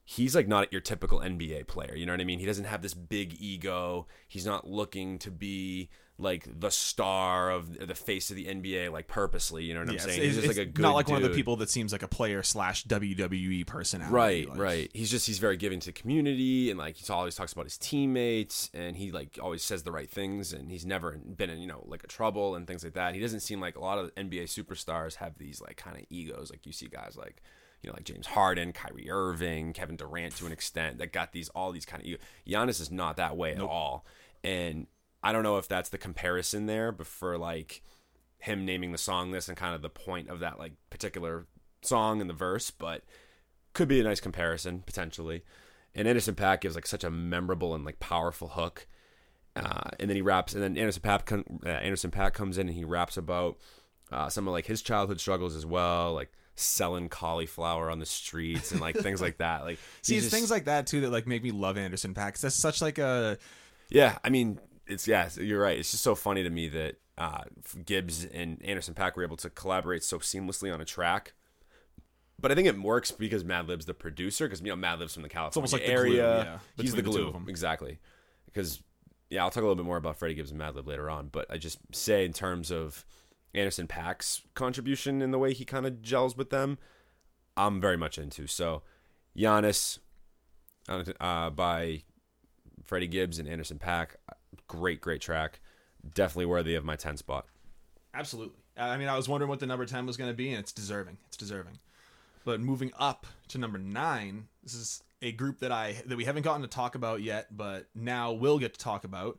he's like not your typical NBA player. You know what I mean? He doesn't have this big ego. He's not looking to be like the star of the face of the NBA, like purposely. You know what I'm saying? He's just like a good not like one of the people that seems like a player slash WWE personality. Right, like- right. He's just he's very giving to community and like he always talks about his teammates and he like always says the right things and he's never been in, you know, like a trouble and things like that. He doesn't seem like a lot of NBA superstars have these like kind of egos. Like you see guys like you know, like James Harden, Kyrie Irving, Kevin Durant to an extent that got these all these kind of. Giannis is not that way at all. And I don't know if that's the comparison there, but for like him naming the song this and kind of the point of that like particular song and the verse, but could be a nice comparison potentially. And Anderson .Paak gives like such a memorable and like powerful hook, uh, and then he raps, and then Anderson .Paak, com- uh, Anderson Paak comes in and he raps about uh, some of like his childhood struggles as well, like selling cauliflower on the streets and like things like that. Like <laughs> See, it's just- things like that too that like make me love Anderson. 'cause That's such like a Yeah, I mean, it's yeah, you're right. It's just so funny to me that uh, Gibbs and Anderson .Paak were able to collaborate so seamlessly on a track. But I think it works because Madlib's the producer, because you know Madlib's from the California almost like the area. glue, yeah, He's the between the glue, exactly. Because yeah, I'll talk a little bit more about Freddie Gibbs and Madlib later on. But I just say in terms of Anderson .Paak's contribution in the way he kind of gels with them, I'm very much into. So, Giannis uh, by Freddie Gibbs and Anderson .Paak, great, great track. Definitely worthy of my 10 spot. Absolutely. I mean, I was wondering what the number 10 was going to be, and it's deserving. It's deserving. But moving up to number nine, this is a group that I that we haven't gotten to talk about yet, but now we'll get to talk about.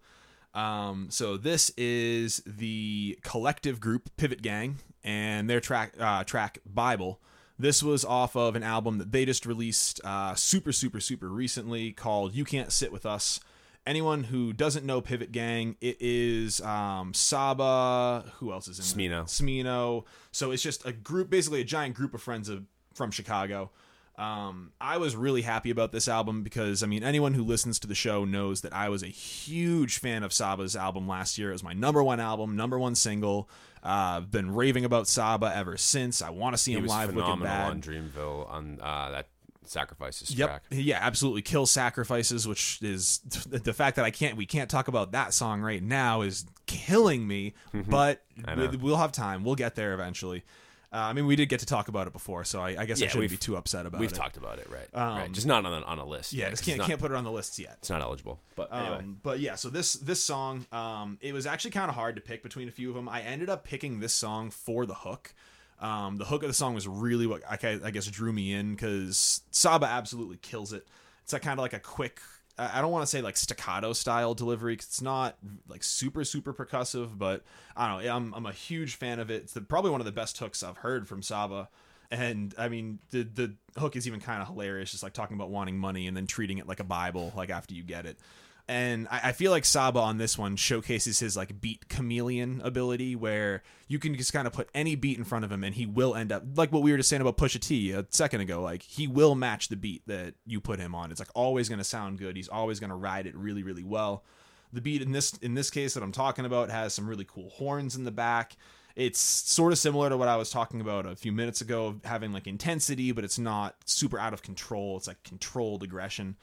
Um, so this is the collective group Pivot Gang and their track uh, track Bible. This was off of an album that they just released uh, super super super recently called "You Can't Sit with Us." Anyone who doesn't know Pivot Gang, it is um, Saba. Who else is in Smino. Smino. So it's just a group, basically a giant group of friends of from Chicago. Um, I was really happy about this album because I mean anyone who listens to the show knows that I was a huge fan of Saba's album last year. It was my number one album, number one single. Uh, I've been raving about Saba ever since. I want to see him live. Wicked phenomenal Bad. on Dreamville on uh, that Sacrifices Yep. track. Yeah, absolutely. Kill sacrifices, which is <laughs> the fact that I can't we can't talk about that song right now is killing me. but we- we'll have time. We'll get there eventually. Uh, I mean, we did get to talk about it before, so I, I guess I shouldn't be too upset about We've it. talked about it, right? Um, right. Just not on a, on a list. yeah, right? just can't not, can't put it on the lists yet. It's not eligible. But anyway, Um, but yeah, so this this song, um, it was actually kind of hard to pick between a few of them. I ended up picking this song for the hook. Um, the hook of the song was really what I, I guess drew me in because Saba absolutely kills it. It's like kind of like a quick. I don't want to say like staccato style delivery 'cause it's not like super super percussive, but I don't know. I'm I'm a huge fan of it. It's the, probably one of the best hooks I've heard from Saba. And I mean, the the hook is even kind of hilarious, just like talking about wanting money and then treating it like a Bible, like after you get it. And I, I feel like Saba on this one showcases his like beat chameleon ability, where you can just kind of put any beat in front of him, and he will end up like what we were just saying about Pusha T a second ago. Like he will match the beat that you put him on. It's like always going to sound good. He's always going to ride it really, really well. The beat in this in this case that I'm talking about has some really cool horns in the back. It's sort of similar to what I was talking about a few minutes ago, of having like intensity, but it's not super out of control. It's like controlled aggression.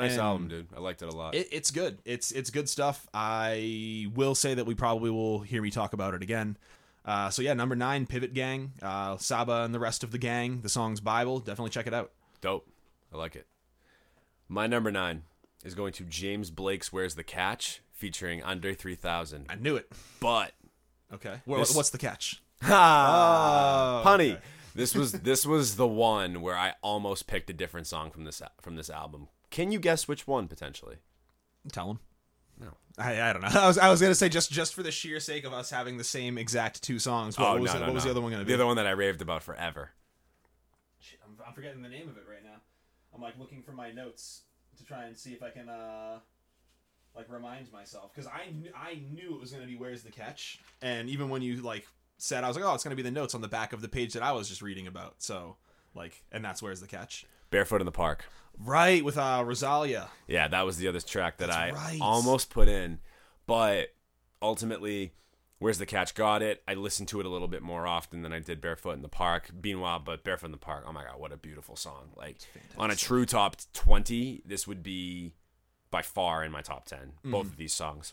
Nice and- album, dude. I liked it a lot. It, it's good. It's it's good stuff. I will say that we probably will hear me talk about it again. Uh, so yeah, number nine, Pivot Gang, uh, Saba and the rest of the gang. The song's Bible. Definitely check it out. Dope. I like it. My number nine is going to James Blake's "Where's the Catch" featuring Andre 3000. I knew it. But Okay. Well, This- what's the catch? ha, Oh, honey, okay. this was this was the one where I almost picked a different song from this from this album. Can you guess which one potentially? Tell him. No. I, I don't know. <laughs> I was I was gonna say just just for the sheer sake of us having the same exact two songs. What, what was, the, what was the other one gonna be? Oh, The other one that I raved about forever. Shit, I'm, I'm forgetting the name of it right now. I'm like looking for my notes to try and see if I can uh like remind myself because I kn- I knew it was gonna be where's the catch, and even when you like said I was like oh it's gonna be the notes on the back of the page that I was just reading about. So like and that's where's the catch. Barefoot in the Park. Right with uh Rosalia. Yeah, that was the other track that That's I right. almost put in, but ultimately, Where's the Catch got it. I listened to it a little bit more often than I did Barefoot in the Park. Meanwhile, but Barefoot in the Park, oh my god, what a beautiful song! Like on a true top twenty, this would be by far in my top 10 both of these songs.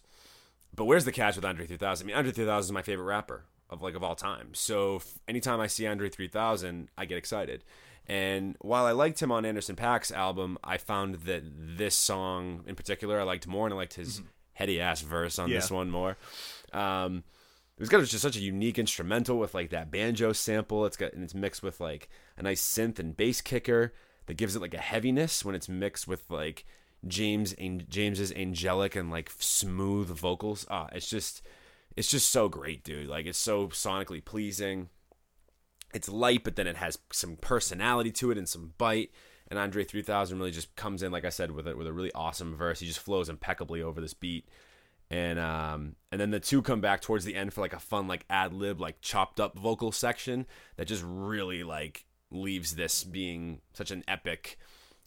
But Where's the Catch with Andre 3000? I mean, Andre 3000 is my favorite rapper of like of all time. So f- anytime I see Andre 3000, I get excited. And while I liked him on Anderson Paak's album, I found that this song in particular I liked more, and I liked his heady ass verse on this one more. Um, it's got just such a unique instrumental with like that banjo sample. It's got and it's mixed with like a nice synth and bass kicker that gives it like a heaviness when it's mixed with like James James's angelic and like smooth vocals. Ah, it's just it's just so great, dude. Like it's so sonically pleasing. It's light, but then it has some personality to it and some bite. And Andre 3000 really just comes in, like I said, with a, with a really awesome verse. He just flows impeccably over this beat. And um, and then the two come back towards the end for like a fun like ad lib like chopped up vocal section that just really like leaves this being such an epic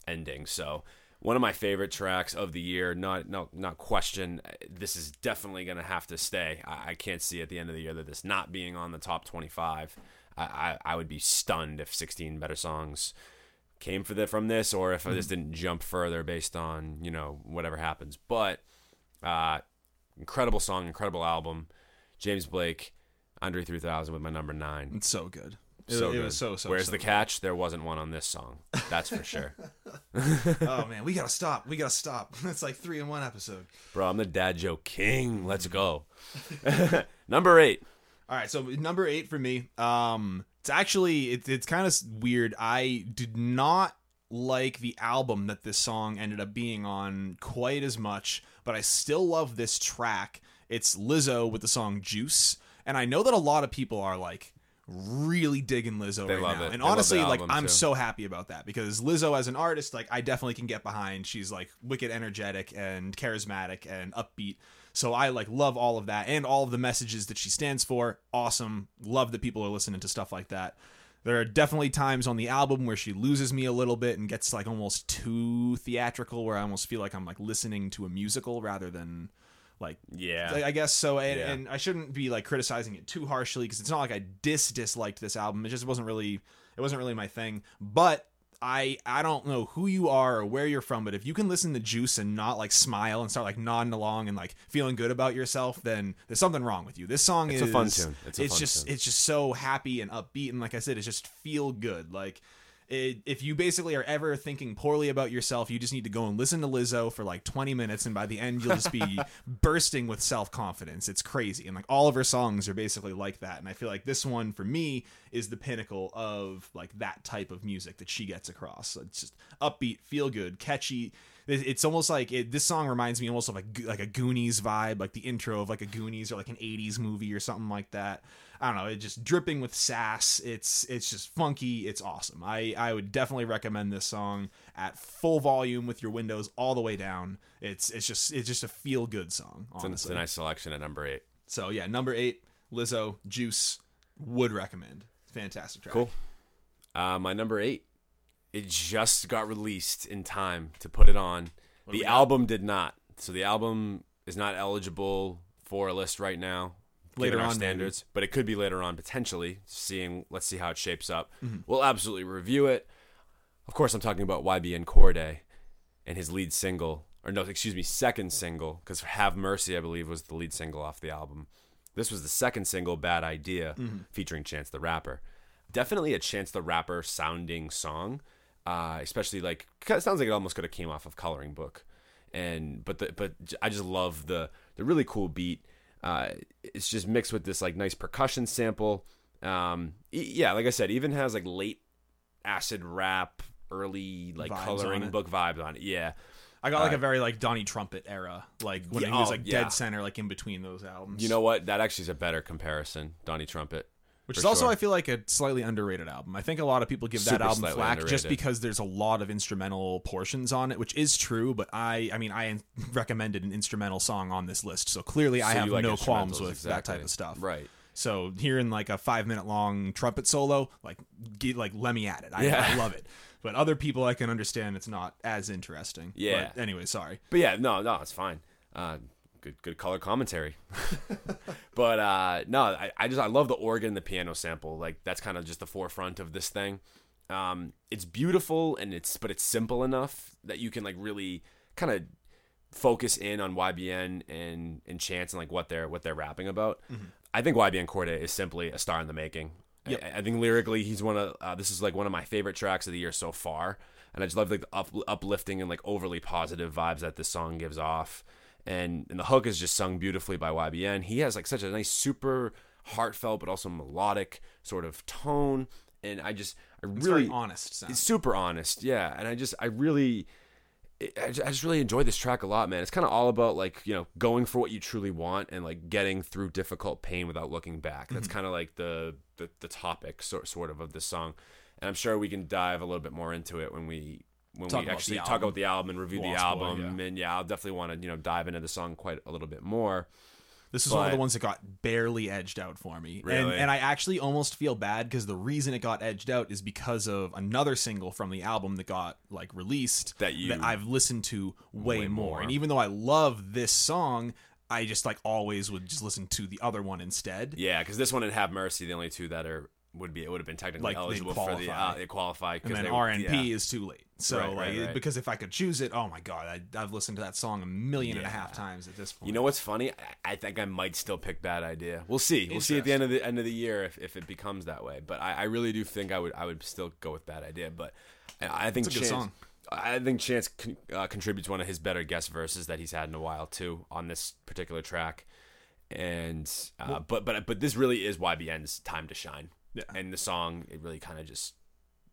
ending. So one of my favorite tracks of the year, not no not question. This is definitely gonna have to stay. I, I can't see at the end of the year that this not being on the top twenty five. I, I, I would be stunned if sixteen better songs came for the, from this, or if this didn't jump further based on you know whatever happens. But uh, incredible song, incredible album. James Blake, Andre 3000 with my number nine. It's so good. So it good. was so so. Where's so the good. catch? There wasn't one on this song. That's for sure. <laughs> <laughs> oh man, we gotta stop. We gotta stop. <laughs> It's like three in one episode. Bro, I'm the dad joke king. Let's go. number eight. All right, so number eight for me. Um, it's actually it, it's kind of weird. I did not like the album that this song ended up being on quite as much, but I still love this track. It's Lizzo with the song Juice, and I know that a lot of people are like really digging Lizzo They right love now. it. And They honestly, like I'm too. so happy about that because Lizzo as an artist, like I definitely can get behind. She's like wicked energetic and charismatic and upbeat. So I like love all of that and all of the messages that she stands for. Awesome. Love that people are listening to stuff like that. There are definitely times on the album where she loses me a little bit and gets like almost too theatrical where I almost feel like I'm like listening to a musical rather than like Yeah. I guess so, and, Yeah. and I shouldn't be like criticizing it too harshly because it's not like I dis disliked this album. It just wasn't really, it wasn't really my thing. But I, I don't know who you are or where you're from, but if you can listen to Juice and not like smile and start like nodding along and like feeling good about yourself, then there's something wrong with you. This song It's is a fun tune. It's a fun just, tune. it's just so happy and upbeat, and like I said, it's just feel good. Like it, if you basically are ever thinking poorly about yourself, you just need to go and listen to Lizzo for like 20 minutes, and by the end, you'll just be <laughs> bursting with self confidence. It's crazy. And like all of her songs are basically like that. And I feel like this one, for me, is the pinnacle of like that type of music that she gets across. So it's just upbeat, feel good, catchy. It's almost like it, this song reminds me almost of a, like a Goonies vibe, like the intro of like a Goonies or like an 80s movie or something like that. I don't know, it's just dripping with sass. It's it's just funky. It's awesome. I I would definitely recommend this song at full volume with your windows all the way down. It's it's just it's just a feel good song. It's a, it's a nice selection at number eight. So yeah, number eight, Lizzo, Juice, would recommend. Fantastic track. Cool. Uh, my number eight. It just got released in time to put it on. do The album did not. So the album is not eligible for a list right now. Later on, maybe. standards, but it could be later on potentially. Seeing, let's see how it shapes up. Mm-hmm. We'll absolutely review it. Of course, I'm talking about YBN Cordae and his lead single, or no, excuse me, second single, because "Have Mercy" I believe was the lead single off the album. This was the second single, "Bad Idea," Mm-hmm. featuring Chance the Rapper. Definitely a Chance the Rapper sounding song, uh, especially like it sounds like it almost could have came off of Coloring Book, and but the but I just love the the really cool beat. Uh, it's just mixed with this like nice percussion sample. Um, e- yeah, like I said, even has like late acid rap, early like Vibes on coloring it. book vibes on it. Yeah, I got like Uh, a very like Donnie Trumpet era, like when Yeah, he was oh, like yeah. dead center, like in between those albums. you know what? That actually is a better comparison, Donnie Trumpet. Which is also sure. I feel like a slightly underrated album. I think a lot of people give that album flack just because there's a lot of instrumental portions on it, which is true. But I, I mean, I recommended an instrumental song on this list, so clearly I have like no qualms with that type of stuff. Right. So hearing like a five minute long trumpet solo, like get, like let me at it. I, Yeah. I love it. But other people, I can understand it's not as interesting. Yeah. But anyway, sorry. But yeah, no, no, it's fine. Uh, good, good color commentary. <laughs> but uh, no, I, I just I love the organ, the piano sample. Like that's kind of just the forefront of this thing. Um, it's beautiful and it's but it's simple enough that you can like really kind of focus in on YBN and and Chance and like what they're what they're rapping about. I think YBN Cordae is simply a star in the making. Yep. I, I think lyrically he's one of uh, this is like one of my favorite tracks of the year so far, and I just love like the up, uplifting and like overly positive vibes that this song gives off. And and the hook is just sung beautifully by YBN. He has like such a nice, super heartfelt but also melodic sort of tone, and I just I really honest. Sound. it's super honest, yeah. And I just, I really, I just, really enjoy this track a lot, man. It's kind of all about like you know going for what you truly want and like getting through difficult pain without looking back. That's mm-hmm. kind of like the, the the topic sort sort of of this song, and I'm sure we can dive a little bit more into it when we when Talk we actually talk about the album and review the Lost Boy, album. yeah. And yeah, I'll definitely want to you know dive into the song quite a little bit more. This is one of the ones that got barely edged out for me. And, Really? and I actually almost feel bad because the reason it got edged out is because of another single from the album that got like released That you- that I've listened to way, Way more. more. And even though I love this song, I just like always would just listen to the other one instead. Yeah, because this one and Have Mercy, the only two that are would be it would have been technically Like, eligible for the uh, they qualify. And then they, RNP yeah. is too late. So Right, like right, right. because if I could choose it, oh my god, I, I've listened to that song a million and a half Yeah. times at this point. You know what's funny? I, I think I might still pick Bad Idea. We'll see. We'll see at the end of the end of the year if, if it becomes that way. But I, I really do think I would I would still go with Bad Idea. But I, I think It's a good Chance, song. I think Chance con, uh, contributes one of his better guest verses that he's had in a while too on this particular track. And uh, but but but this really is YBN's time to shine. Yeah. And the song it really kind of just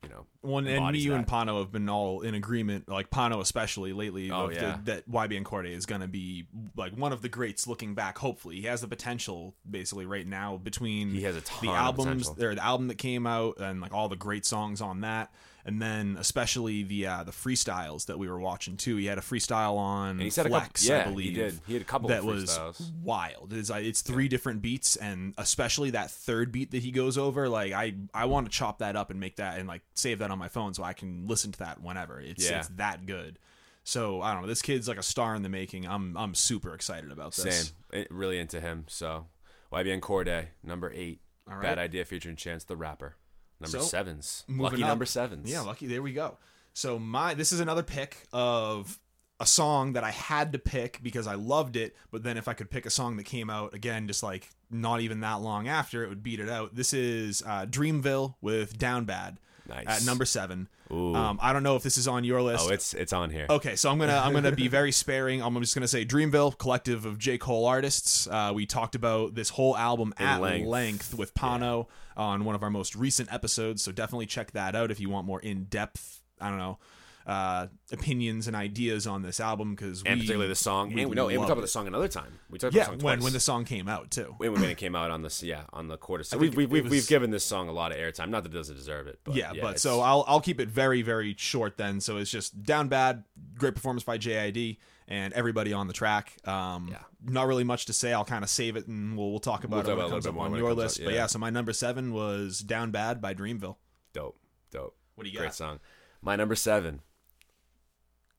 you know One and me, you, and. Pano have been all in agreement, like Pano especially lately, Oh, of the- yeah. that YBN Cordae is going to be like one of the greats looking back. Hopefully, he has the potential basically right now between He has a ton the albums or the album that came out and like all the great songs on that, and then especially the uh, the freestyles that we were watching too. He had a freestyle on he's had a couple- Flex, yeah, I he believe. did. He had a couple that was wild. It's, uh, it's three different beats, and especially that third beat that he goes over. Like I, I want to chop that up and make that and like save that on my phone so I can listen to that whenever. It's Yeah. it's that good. So I don't know. This kid's like a star in the making. I'm I'm super excited about this. Same. It, really into him. So YBN Cordae, number eight. Right. Bad idea featuring Chance the Rapper. Number So, sevens. Lucky up. number sevens. Yeah, lucky. There we go. So my this is another pick of a song that I had to pick because I loved it, but then if I could pick a song that came out again, just like not even that long after, it would beat it out. This is uh, Dreamville with Down Bad Nice. at number seven. Um, I don't know if this is on your list. Oh, it's it's on here. Okay, so I'm gonna I'm gonna be <laughs> very sparing. I'm just gonna say Dreamville, collective of J Cole artists. Uh, we talked about this whole album at length. length, with Pano on one of our most recent episodes. So definitely check that out if you want more in depth. I don't know uh, opinions and ideas on this album because and particularly the song. we and we know, and we talked about the song another time. We talked yeah about the song when twice. when the song came out too. when, when it came out on this, yeah, on the quarter. So we've we've, we've, was- we've given this song a lot of airtime. Not that it doesn't deserve it, but yeah, but so I'll I'll keep it very very short then. So it's just down bad, great performance by JID and everybody on the track. Um, Yeah. not really much to say. I'll kind of save it and we'll we'll talk about We'll it talk when about it it a comes up on your comes up, list. But yeah. yeah, so my number seven was down bad by Dreamville. dope, dope. What do you Great got? Great song. My number seven,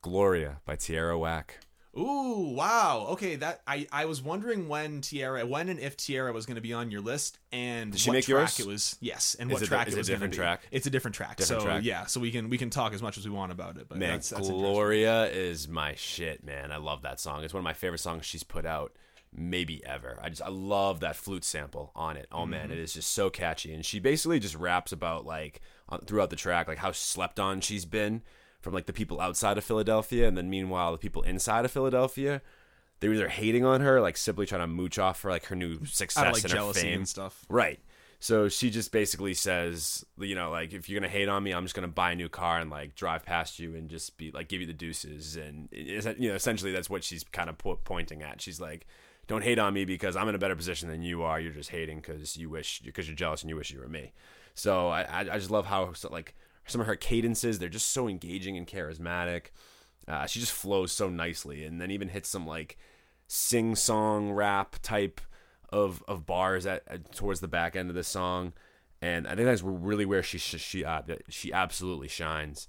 Gloria by Tierra Whack. Ooh, wow. Okay, that I I was wondering when Tierra, when and if Tierra was going to be on your list, and Did she what make track yours? it was. Yes, and Is what it- track is it it a was be. track? It's a different track. Different so track. yeah, so we can we can talk as much as we want about it. But Man, that's, that's. Gloria is my shit, man. I love that song. It's one of my favorite songs she's put out, maybe ever. I just I love that flute sample on it. Oh Mm-hmm. man, it is just so catchy. And she basically just raps about like throughout the track, like how slept on she's been from like the people outside of Philadelphia, and then meanwhile the people inside of Philadelphia. They're either hating on her, like simply trying to mooch off for like her new success Out of like and her jealousy fame. and stuff. Right. So she just basically says, you know, like if you're gonna hate on me, I'm just gonna buy a new car and like drive past you and just be like give you the deuces, and you know, essentially that's what she's kind of po- pointing at. She's like, don't hate on me because I'm in a better position than you are. You're just hating because you wish because you're jealous and you wish you were me. So I I, I just love how so, like some of her cadences they're just so engaging and charismatic. Uh, she just flows so nicely, and then even hits some like sing song rap type of of bars at, at towards the back end of the song, and I think that's really where she sh- she uh, she absolutely shines.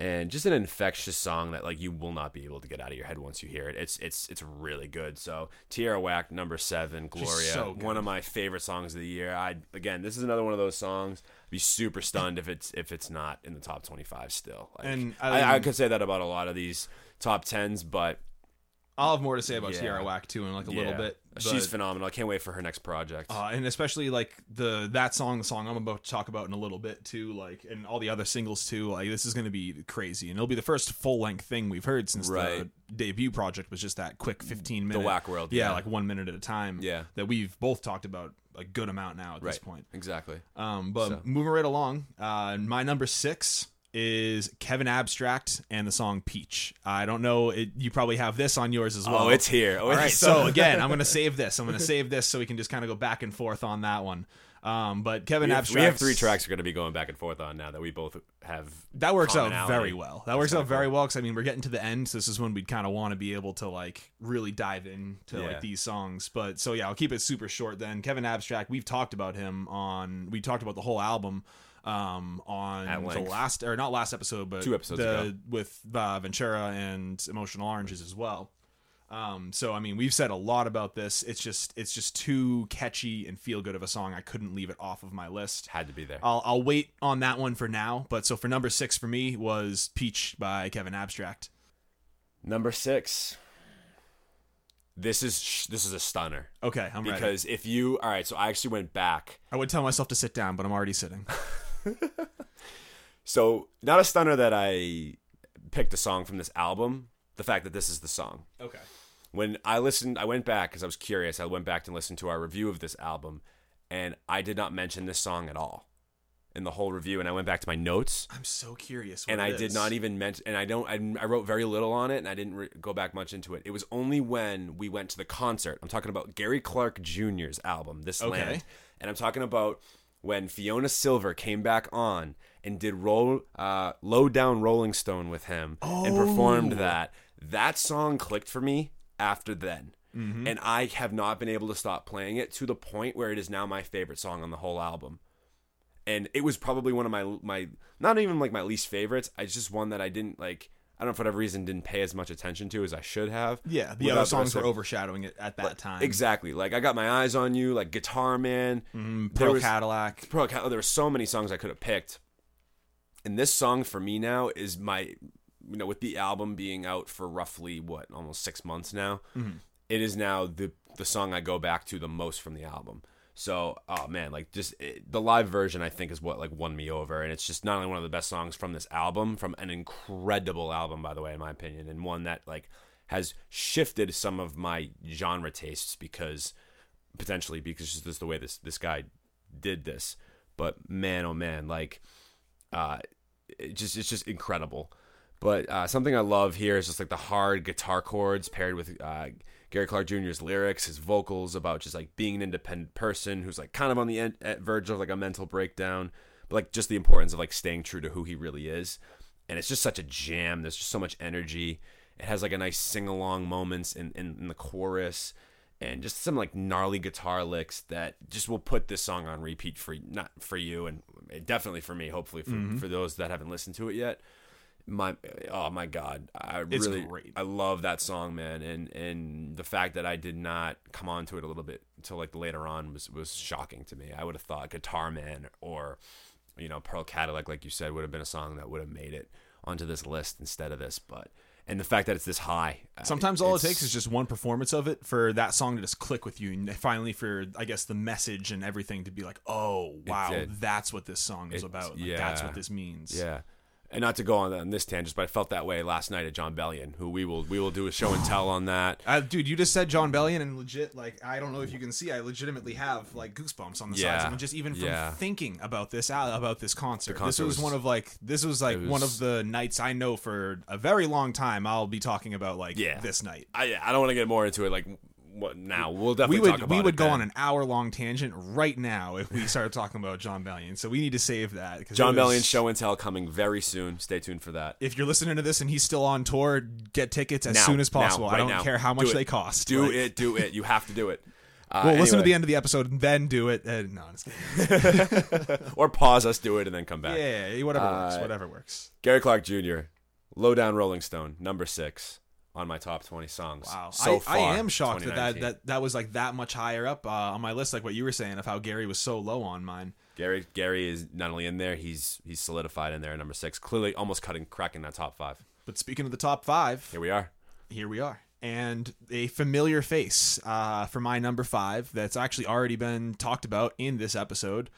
And just an infectious song that like you will not be able to get out of your head once you hear it. It's it's it's really good. So Tierra Whack number seven, Gloria, so one of my favorite songs of the year. I again, this is another one of those songs. Be super stunned if it's if it's not in the top twenty five still. Like, And, I, I um, could say that about a lot of these top tens, but I'll have more to say about Yeah. Tierra Whack too in like a little yeah, bit. she's phenomenal. I can't wait for her next project. Uh, and especially like the that song, the song I'm about to talk about in a little bit too, like and all the other singles too. Like this is going to be crazy, and it'll be the first full length thing we've heard since Right. the debut project was just that quick 15 minute Whack World, yeah, yeah. like one minute at a time. Yeah. that we've both talked about a good amount now at right, this point. exactly. Um, but So- moving right along, uh, my number six is Kevin Abstract and the song Peach. I don't know, it, you probably have this on yours as well. oh, it's here. Oh, All right, <laughs> so again, I'm going to save this. I'm going to save this so we can just kind of go back and forth on that one. Um, but Kevin we have, Abstract, we have three tracks we're going to be going back and forth on now that we both have. That works out very well. That works out very well because I mean we're getting to the end, so this is when we'd kind of want to be able to like really dive into Yeah. like these songs. But so yeah, I'll keep it super short. Then Kevin Abstract, we've talked about him on. We talked about the whole album um on the last or not last episode but Two episodes the, ago. with uh, Ventura and Emotional Oranges as well. Um, so I mean, we've said a lot about this. It's just it's just too catchy and feel good of a song. I couldn't leave it off of my list. Had to be there. I'll I'll wait on that one for now. But so for number six for me was Peach by Kevin Abstract. Number six. This is sh- this is a stunner Okay, I'm ready. because if you all right, so I actually went back. I would tell myself to sit down, but I'm already sitting. <laughs> <laughs> So not a stunner that I picked a song from this album. The fact that this is the song. okay. when I listened, I went back because I was curious. I went back and listened to our review of this album, and I did not mention this song at all in the whole review. And I went back to my notes, I'm so curious. What and I it did is. not even mention. And I don't. I, I wrote very little on it, and I didn't re- go back much into it. It was only when we went to the concert. I'm talking about Gary Clark Jr.'s album, This Okay. Land, and I'm talking about when Fiona Silver came back on and did roll uh, low down Rolling Stone with him and performed Oh. that. That song clicked for me after then. Mm-hmm. And I have not been able to stop playing it to the point where it is now my favorite song on the whole album. And it was probably one of my my not even like my least favorites. It's just one that I didn't like. I don't know for whatever reason didn't pay as much attention to as I should have. Yeah, the other songs were of- overshadowing it at that time. Exactly. Like I got my eyes on you, like Guitar Man, Mm, Pearl was- Cadillac. Pro Cal- there were so many songs I could have picked. And this song for me now is my you know, with the album being out for roughly what, almost six months now, it is now the the song I go back to the most from the album. So, oh man, like just it, the live version, I think is what like won me over, and it's just not only one of the best songs from this album, from an incredible album, by the way, in my opinion, and one that like has shifted some of my genre tastes because potentially because just the way this this guy did this. But man, oh man, like uh, it just it's just incredible. But uh, something I love here is just like the hard guitar chords paired with uh, Gary Clark Jr.'s lyrics, his vocals about just like being an independent person who's like kind of on the end, at verge of like a mental breakdown, but like just the importance of like staying true to who he really is. And it's just such a jam. There's just so much energy. It has like a nice sing along moments in, in, in the chorus and just some like gnarly guitar licks that just will put this song on repeat for not for you and definitely for me hopefully for, mm-hmm. for those that haven't listened to it yet my oh my god i It's really great. i love that song man and and the fact that i did not come on to it a little bit until like later on was was shocking to me i would have thought guitar man or you know pearl cadillac like you said would have been a song that would have made it onto this list instead of this but and the fact that it's this high uh, Sometimes all it takes is just one performance of it for that song to just click with you, and finally for I guess the message and everything to be like, oh wow, that's what this song is about. Like, that's what this means. Yeah. And not to go on, on this tangent, but I felt that way last night at Jon Bellion, who we will we will do a show and tell on that. Uh, dude, you just said Jon Bellion, and legit, like, I don't know if you can see, I legitimately have like goosebumps on the Yeah. sides. Mean, just even from Yeah. thinking about this about this concert. concert this was, was- one of like this was like it one of the nights I know for a very long time. I'll be talking about like Yeah. this night. I I don't want to get more into it like what now. We'll definitely we talk would about we would go then. on an hour long tangent right now if we started <laughs> talking about Jon Bellion. So we need to save that. John was- Bellion show and tell coming very soon. Stay tuned for that. If you're listening to this and he's still on tour, get tickets as Now, soon as now, possible. I don't now. care how Do much it. they cost. Do Like, it, do it. You have to do it. <laughs> Uh, Well, listen to the end of the episode and then do it. Uh, no, <laughs> or pause us, do it, and then come back. Yeah, whatever works. Uh, Whatever works. Gary Clark Jr. Low down Rolling Stone, number six on my top twenty songs. Wow, so I, far, I am shocked that, that that that was like that much higher up uh, on my list. Like what you were saying of how Gary was so low on mine. Gary Gary is not only in there, he's he's solidified in there at number six. Clearly, almost cutting cracking that top five. But speaking of the top five, Here we are. here we are. And a familiar face uh, for my number five that's actually already been talked about in this episode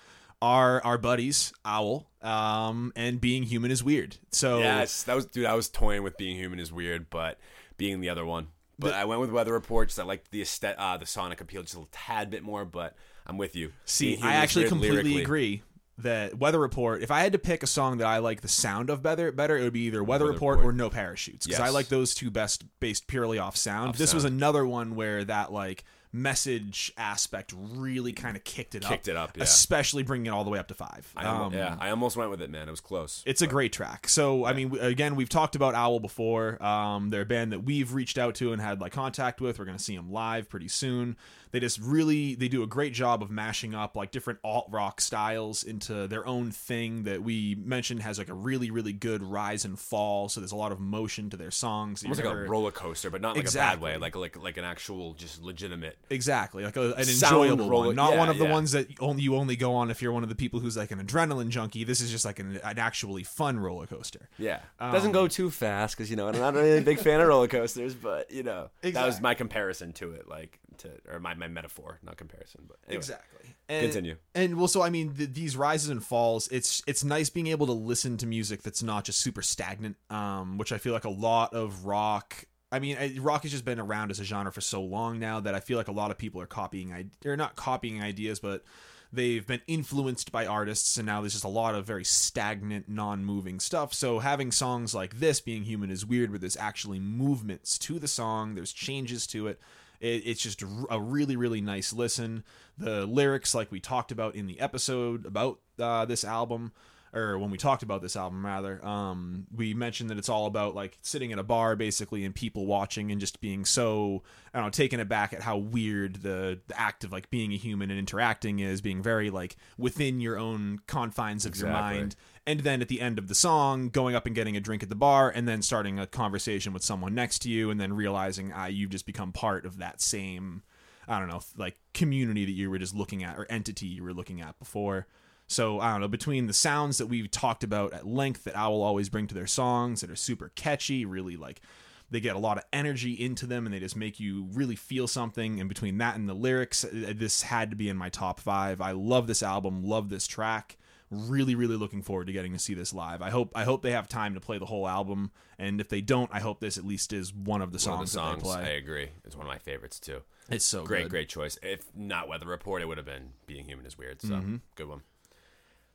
are our buddies Owel um, and Being Human is Weird. So Yes, that was dude. I was toying with being human is weird, but being the other one. But I went with Weather Report because I liked the aesthetic, uh, the sonic appeal just a tad bit more. But I'm with you. See, I actually completely lyrically- agree that Weather Report. If I had to pick a song that I like the sound of better, better it would be either Weather, Weather Report, Report. or No Parachutes because Yes. I like those two best based purely off sound. Off this was another one where that like message aspect really kind of kicked it Kicked up. it up, yeah. Especially bringing it all the way up to five. I Um, yeah, I almost went with it, man. It was close. It's a great track. So, I mean, again, we've talked about Owel before. Um, they're a band that we've reached out to and had like contact with. We're going to see them live pretty soon. They just really they do a great job of mashing up like different alt rock styles into their own thing that we mentioned has like a really really good rise and fall. So there's a lot of motion to their songs. that almost you're like a roller coaster, but not like a Exactly. bad way. Like like like an actual, just legitimate. Exactly, like a, an enjoyable roller- one, not yeah, one of the yeah. ones that only you only go on if you're one of the people who's like an adrenaline junkie. This is just like an, an actually fun roller coaster. Yeah, Um, doesn't go too fast because you know I'm not really a big fan of roller coasters, but you know that was my comparison to it, like to or my, my metaphor, not comparison. But anyway, Exactly. And, Continue. And well, so I mean, th- these rises and falls. It's it's nice being able to listen to music that's not just super stagnant. Um, which I feel like a lot of rock. I mean, I- rock has just been around as a genre for so long now that I feel like a lot of people are copying. I- They're not copying ideas, but they've been influenced by artists, and now there's just a lot of very stagnant, non-moving stuff. So having songs like this, "Being Human," is weird, where there's actually movements to the song. There's changes to it. It, it's just a really, really nice listen. The lyrics, like we talked about in the episode about uh, this album, or when we talked about this album, rather, um, we mentioned that it's all about like sitting at a bar, basically, and people watching and just being so, I don't know, taken aback at how weird the, the act of like being a human and interacting is, being very like within your own confines of your mind. And then at the end of the song going up and getting a drink at the bar and then starting a conversation with someone next to you and then realizing ah, you've just become part of that same i don't know like community that you were just looking at or entity you were looking at before so i don't know between the sounds that we've talked about at length that owel always bring to their songs that are super catchy really like they get a lot of energy into them and they just make you really feel something and between that and the lyrics uh, this had to be in my top five i love this album love this track really really looking forward to getting to see this live i hope i hope they have time to play the whole album and if they don't i hope this at least is one of the one of songs, the songs. that they play. I agree. It's one of my favorites too. it's so Great, good. great choice. If not Weather Report, it would have been Being Human is Weird. So Mm-hmm. good one.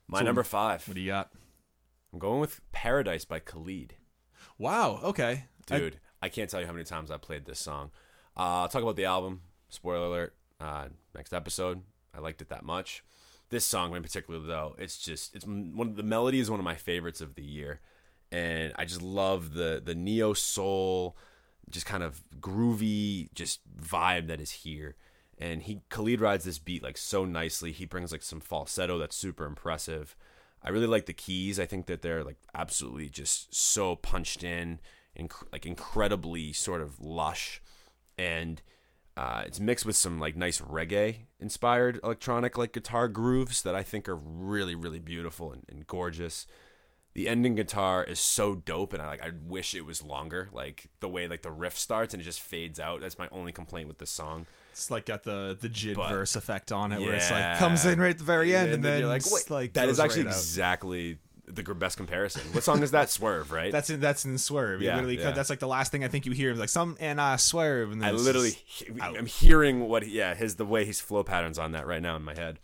My number five. what do you got I'm going with Paradise by Khalid. wow okay Dude, I, can't tell you how many times I played this song. Uh, I'll talk about the album. Spoiler alert. Uh, next episode. I liked it that much. This song in particular, though, it's just it's one of the melody is one of my favorites of the year, and I just love the the neo soul, just kind of groovy, just vibe that is here. And he Khalid rides this beat like so nicely. He brings like some falsetto that's super impressive. I really like the keys. I think that they're like absolutely just so punched in, inc- like incredibly sort of lush, and uh, it's mixed with some like nice reggae inspired electronic like guitar grooves that I think are really really beautiful and, and gorgeous. The ending guitar is so dope, and I like. I wish it was longer. Like the way like the riff starts and it just fades out. That's my only complaint with this song. It's like got the the jid But- verse effect on it where it's Yeah. like comes in right at the very end and, then you're like, wait, like that is goes actually right out. exactly the gr- best comparison. What song is that? <laughs> Swerve, right? that's in that's in swerve Yeah, yeah, literally yeah. that's like the last thing i think you hear is like some and uh swerve and then I it's literally, just- he- I'm hearing what, he, yeah, his the way his flow patterns on that right now in my head.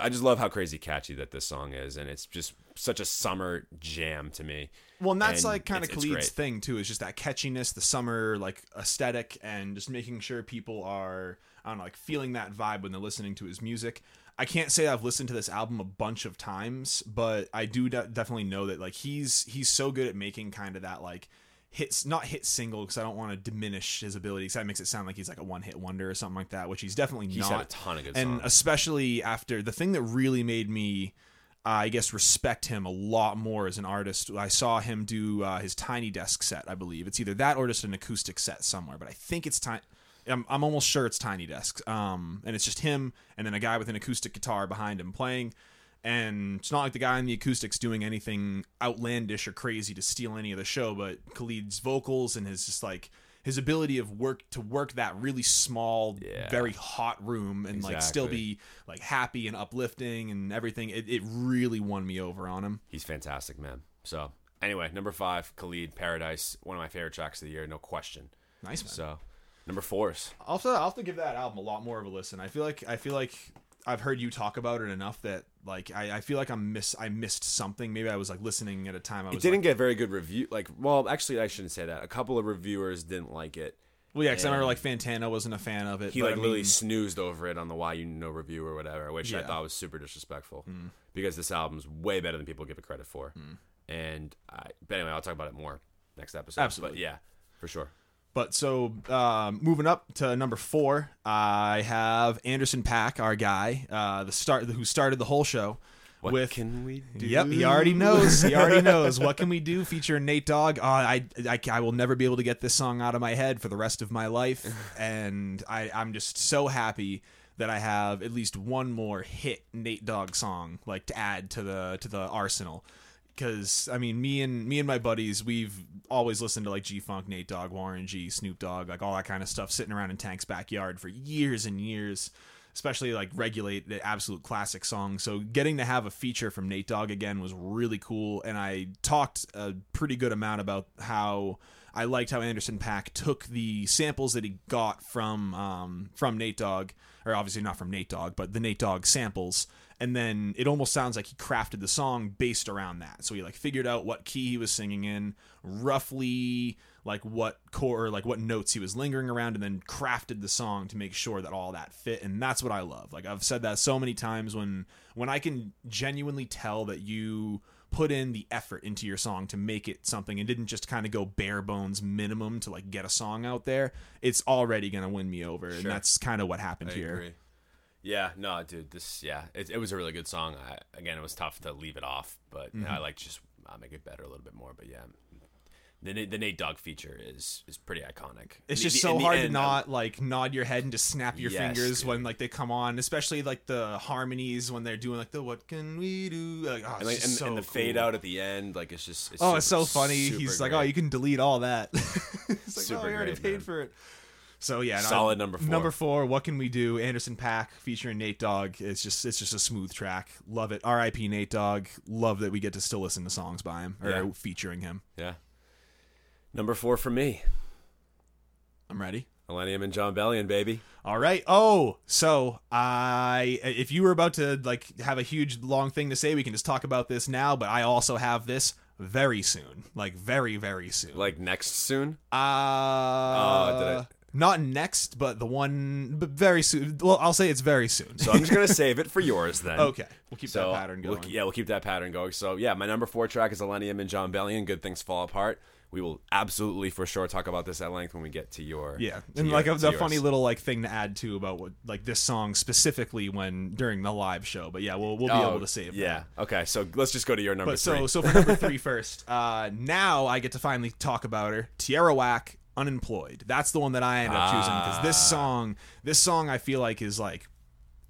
I just love how crazy catchy that this song is, and it's just such a summer jam to me. Well, and that's And like kind of Khalid's thing too. Is just that catchiness, the summer like aesthetic, and just making sure people are I don't know, like feeling that vibe when they're listening to his music. I can't say I've listened to this album a bunch of times, but I do de- definitely know that like he's he's so good at making kind of that like hits not hit single because I don't want to diminish his ability because that makes it sound like he's like a one hit wonder or something like that, which he's definitely He's not. had a ton of good and songs. especially after the thing that really made me uh, i guess respect him a lot more as an artist i saw him do uh, his tiny desk set i believe. It's either that or just an acoustic set somewhere but i think it's time I'm, I'm almost sure it's tiny desk um, and it's just him and then a guy with an acoustic guitar behind him playing and it's not like the guy on the acoustics doing anything outlandish or crazy to steal any of the show but khalid's vocals and his just like his ability of work to work that really small Yeah. very hot room and like still be like happy and uplifting and everything it, it really won me over on him He's fantastic, man. So anyway, number five, Khalid, Paradise, one of my favorite tracks of the year, no question. nice man So number four is I'll have, to, I'll have to give that album a lot more of a listen i feel like i feel like i've heard you talk about it enough that like i, I feel like i'm miss i missed something maybe i was like listening at a time i was it didn't like, get very good review. Like, well, actually, I shouldn't say that. A couple of reviewers didn't like it, Well, yeah, because I remember like Fantano wasn't a fan of it. he like I literally snoozed over it on the Why You Know review or whatever, which I Yeah. Mm. thought was super disrespectful because this album's way better than people give it credit for. And I, but anyway, I'll talk about it more next episode. Absolutely. but yeah, for sure. But so um, moving up to number four, I have Anderson .Paak, our guy, uh, the start who started the whole show. What with can we do? Yep, he already knows. He already <laughs> knows. What can we do? Featuring Nate Dogg. Oh, I, I, I will never be able to get this song out of my head for the rest of my life, <laughs> and I, I'm just so happy that I have at least one more hit Nate Dogg song like to add to the to the arsenal. Because I mean, me and me and my buddies, we've always listened to like G Funk, Nate Dogg, Warren G, Snoop Dogg, like all that kind of stuff, sitting around in Tank's backyard for years and years especially like regulate the absolute classic song. So getting to have a feature from nate dogg again was really cool and i talked a pretty good amount about how i liked how anderson .paak took the samples that he got from um, from nate dogg or obviously not from nate dogg but the nate dogg samples. And then it almost sounds like he crafted the song based around that. So he like figured out what key he was singing in roughly like what core like what notes he was lingering around and then crafted the song to make sure that all that fit. And that's what I love. Like I've said that so many times when when I can genuinely tell that you put in the effort into your song to make it something and didn't just kind of go bare bones minimum to like get a song out there, it's already going to win me over and that's kind of what happened I here. agree. Yeah, no, dude, this yeah, it, it was a really good song. I, again, it was tough to leave it off, but you know, I Mm-hmm. like just uh, make it better a little bit more. But yeah, the the Nate Dogg feature is is pretty iconic. It's The- just so the hard to end, not um, like nod your head and just snap your Yes, fingers dude. when like they come on, especially like the harmonies when they're doing like the "What can we do?" Like, oh, and, like, and, so and the cool. fade out at the end, like it's just it's Oh, super, it's so funny. He's like, "Oh, you can delete all that." <laughs> it's like, Super "Oh, we already great, paid man. for it." So yeah, Solid number four. Number four. What can we do? Anderson .Paak featuring Nate Dogg. It's just it's just a smooth track. Love it. R.I.P. Nate Dogg. Love that we get to still listen to songs by him or Yeah. featuring him. yeah. Number four for me, I'm ready. Illenium and Jon Bellion, baby. All right. Oh, so I if you were about to like have a huge long thing to say, we can just talk about this now. But I also have this very soon, like very very soon. Like next soon. uh, Oh, did I- not next, but the one, but very soon. Well, I'll say it's very soon. So I'm just gonna save it for yours then. <laughs> okay, we'll keep So that pattern we'll- going. yeah, we'll keep that pattern going. So yeah, my number four track is Illenium and Jon Bellion. Good things fall apart. We will absolutely for sure talk about this at length when we get to your Yeah, to and your- like a, to a funny little like thing to add too about what like this song specifically when during the live show. But yeah, we'll we'll be Oh, able to save. that. Yeah. Okay. So let's just go to your number But three. so so for number three <laughs> first, uh, now I get to finally talk about her. Tierra Whack, unemployed. That's the one that I ended up choosing because this Ah. song, this song I feel like is like.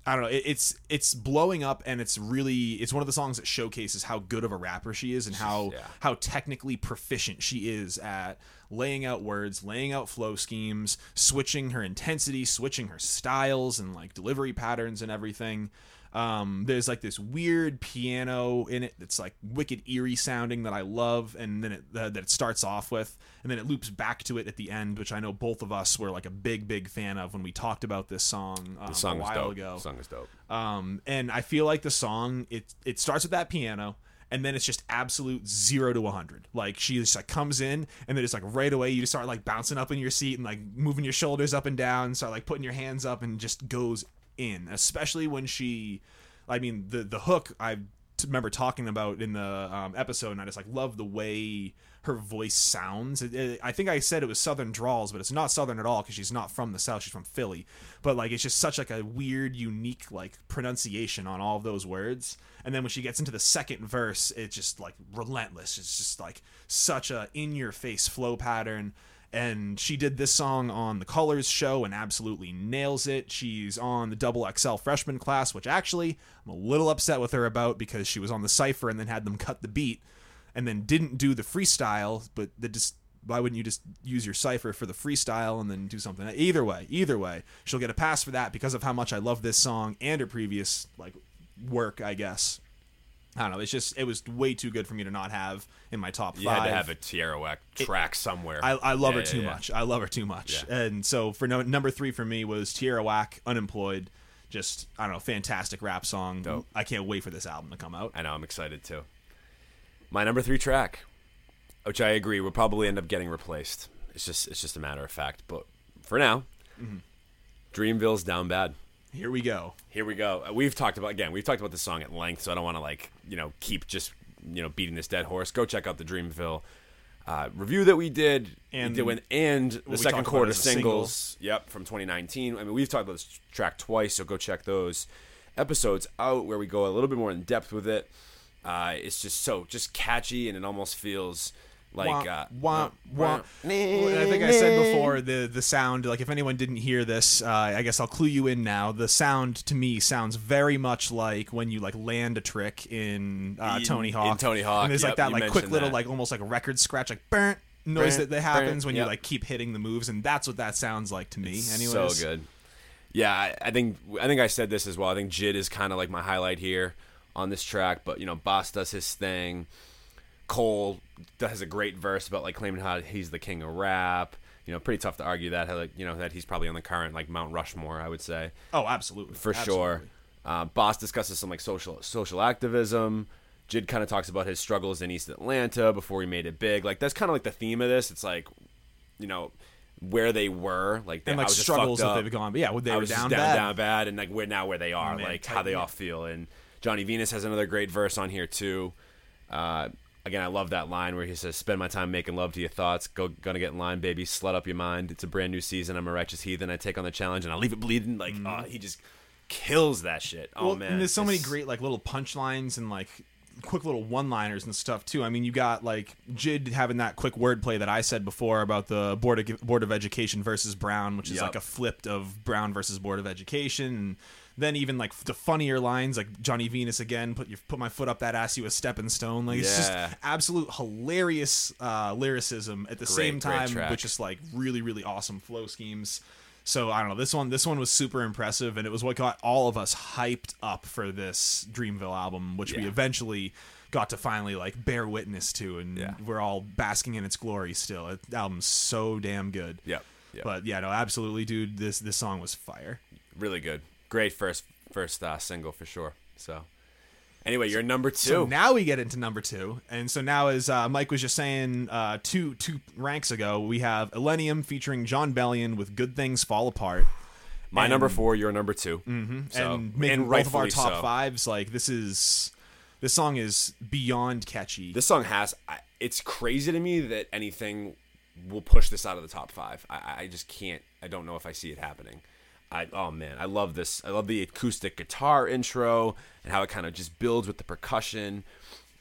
I don't know. It, it's it's blowing up, and it's really it's one of the songs that showcases how good of a rapper she is, and <laughs> how Yeah. how technically proficient she is at laying out words, laying out flow schemes, switching her intensity, switching her styles, and like delivery patterns and everything. Um, there's like this weird piano in it that's like wicked eerie sounding that I love, and then it uh, that it starts off with, and then it loops back to it at the end, which I know both of us were like a big, big fan of when we talked about this song, um, the song a is while dope. ago. The song is dope. Um, and I feel like the song it it starts with that piano, and then it's just absolute zero to 100. Like she just like comes in, and then it's like right away you just start like bouncing up in your seat and like moving your shoulders up and down, start like putting your hands up, and just goes in. Especially when she, I mean the the hook I remember talking about in the um, episode, and I just like love the way her voice sounds. It, it- I think I said it was Southern drawls, but it's not Southern at all because she's not from the South. She's from Philly. But like, it's just such like a weird, unique like pronunciation on all of those words. And then when she gets into the second verse, it's just like relentless. It's just like such a in your face flow pattern. And she did this song on the Colors show and absolutely nails it. She's on the double XL freshman class, which actually I'm a little upset with her about because she was on the cipher and then had them cut the beat and then didn't do the freestyle, but the just why wouldn't you just use your cipher for the freestyle and then do something? Either way, either way, she'll get a pass for that because of how much I love this song and her previous like work, I guess. I don't know. It's just it was way too good for me to not have in my top You five. had to have a Tierra Whack track somewhere. I, I love Yeah, her yeah, too yeah. much. I love her too much. And so for no, number three for me was Tierra Whack, Unemployed. Just I don't know, fantastic rap song. Dope. I can't wait for this album to come out. I know. I'm excited too. My number three track, which I agree will probably end up getting replaced. It's just it's just a matter of fact. But for now, Mm-hmm. Dreamville's down bad. Here we go. Here we go. Uh, We've talked about again. We've talked about this song at length, so I don't want to like you know keep just you know beating this dead horse. Go check out the Dreamville uh, review that we did And we did and the second quarter a single. singles. Yep, from 2019. I mean, we've talked about this track twice, so go check those episodes out where we go a little bit more in depth with it. Uh, it's just so just catchy, and it almost feels like uh, wah, wah. I think I said before the the sound. Like if anyone didn't hear this, uh, I guess I'll clue you in now. The sound to me sounds very much like when you like land a trick in uh, In- Tony in Hawk. Tony Hawk, and there's yep, like that like quick little that. like almost like a record scratch like burnt noise Burnt, that, happens burnt, when you like keep hitting the moves, and that's what that sounds like to me. Anyways, so good. Yeah, I, I think I think I said this as well. I think Jid is kind of like my highlight here on this track, but you know, Bas does his thing. Cole has a great verse about like claiming how he's the king of rap. You know, pretty tough to argue that. How, like, you know that he's probably on the current like Mount Rushmore. I would say Oh, absolutely, for Absolutely. sure. Uh, Bas discusses some like social social activism. Jid kind of talks about his struggles in East Atlanta before he made it big. Like that's kind of like the theme of this. It's like, you know, where they were, like they, And I like struggles that they've gone, but yeah, they I were down down, bad. down bad, and like where now where they are, Man, like how they all feel. And Johnny Venus has another great verse on here too. Uh, again, I love that line where he says, "Spend my time making love to your thoughts. Go, gonna get in line, baby. Slut up your mind. It's a brand new season. I'm a righteous heathen. I take on the challenge and I leave it bleeding." Like, mm-hmm. oh, he just kills that shit. Oh well, man, and there's so many great like little punchlines and like quick little one-liners and stuff too. I mean, you got like Jid having that quick wordplay that I said before about the board of board of education versus Brown, which is Yep. like a flipped of Brown versus board of education. Then even like the funnier lines, like Johnny Venus again, put your put my foot up that ass, you a stepping stone. Like it's just absolute hilarious uh, lyricism at the same great time, track. which is like really really awesome flow schemes. So I don't know. This one, this one was super impressive, and it was what got all of us hyped up for this Dreamville album, which we Yeah. eventually got to finally like bear witness to, and Yeah. we're all basking in its glory. Still, it, the album's so damn good. Yep. yep. But yeah, no, absolutely, dude. This this song was fire. really good. Great first first uh, single for sure. So, anyway, you're number two. So now we get into number two, and so now, as uh, Mike was just saying uh, two two ranks ago, we have Illenium featuring Jon Bellion with "Good Things Fall Apart." My and- number four, your number 2 Mm-hmm. So, and making both of our top so. fives. Like this is this song is beyond catchy. This song has. I, it's crazy to me that anything will push this out of the top five. I, I just can't. I don't know if I see it happening. I oh man, I love this. I love the acoustic guitar intro and how it kind of just builds with the percussion,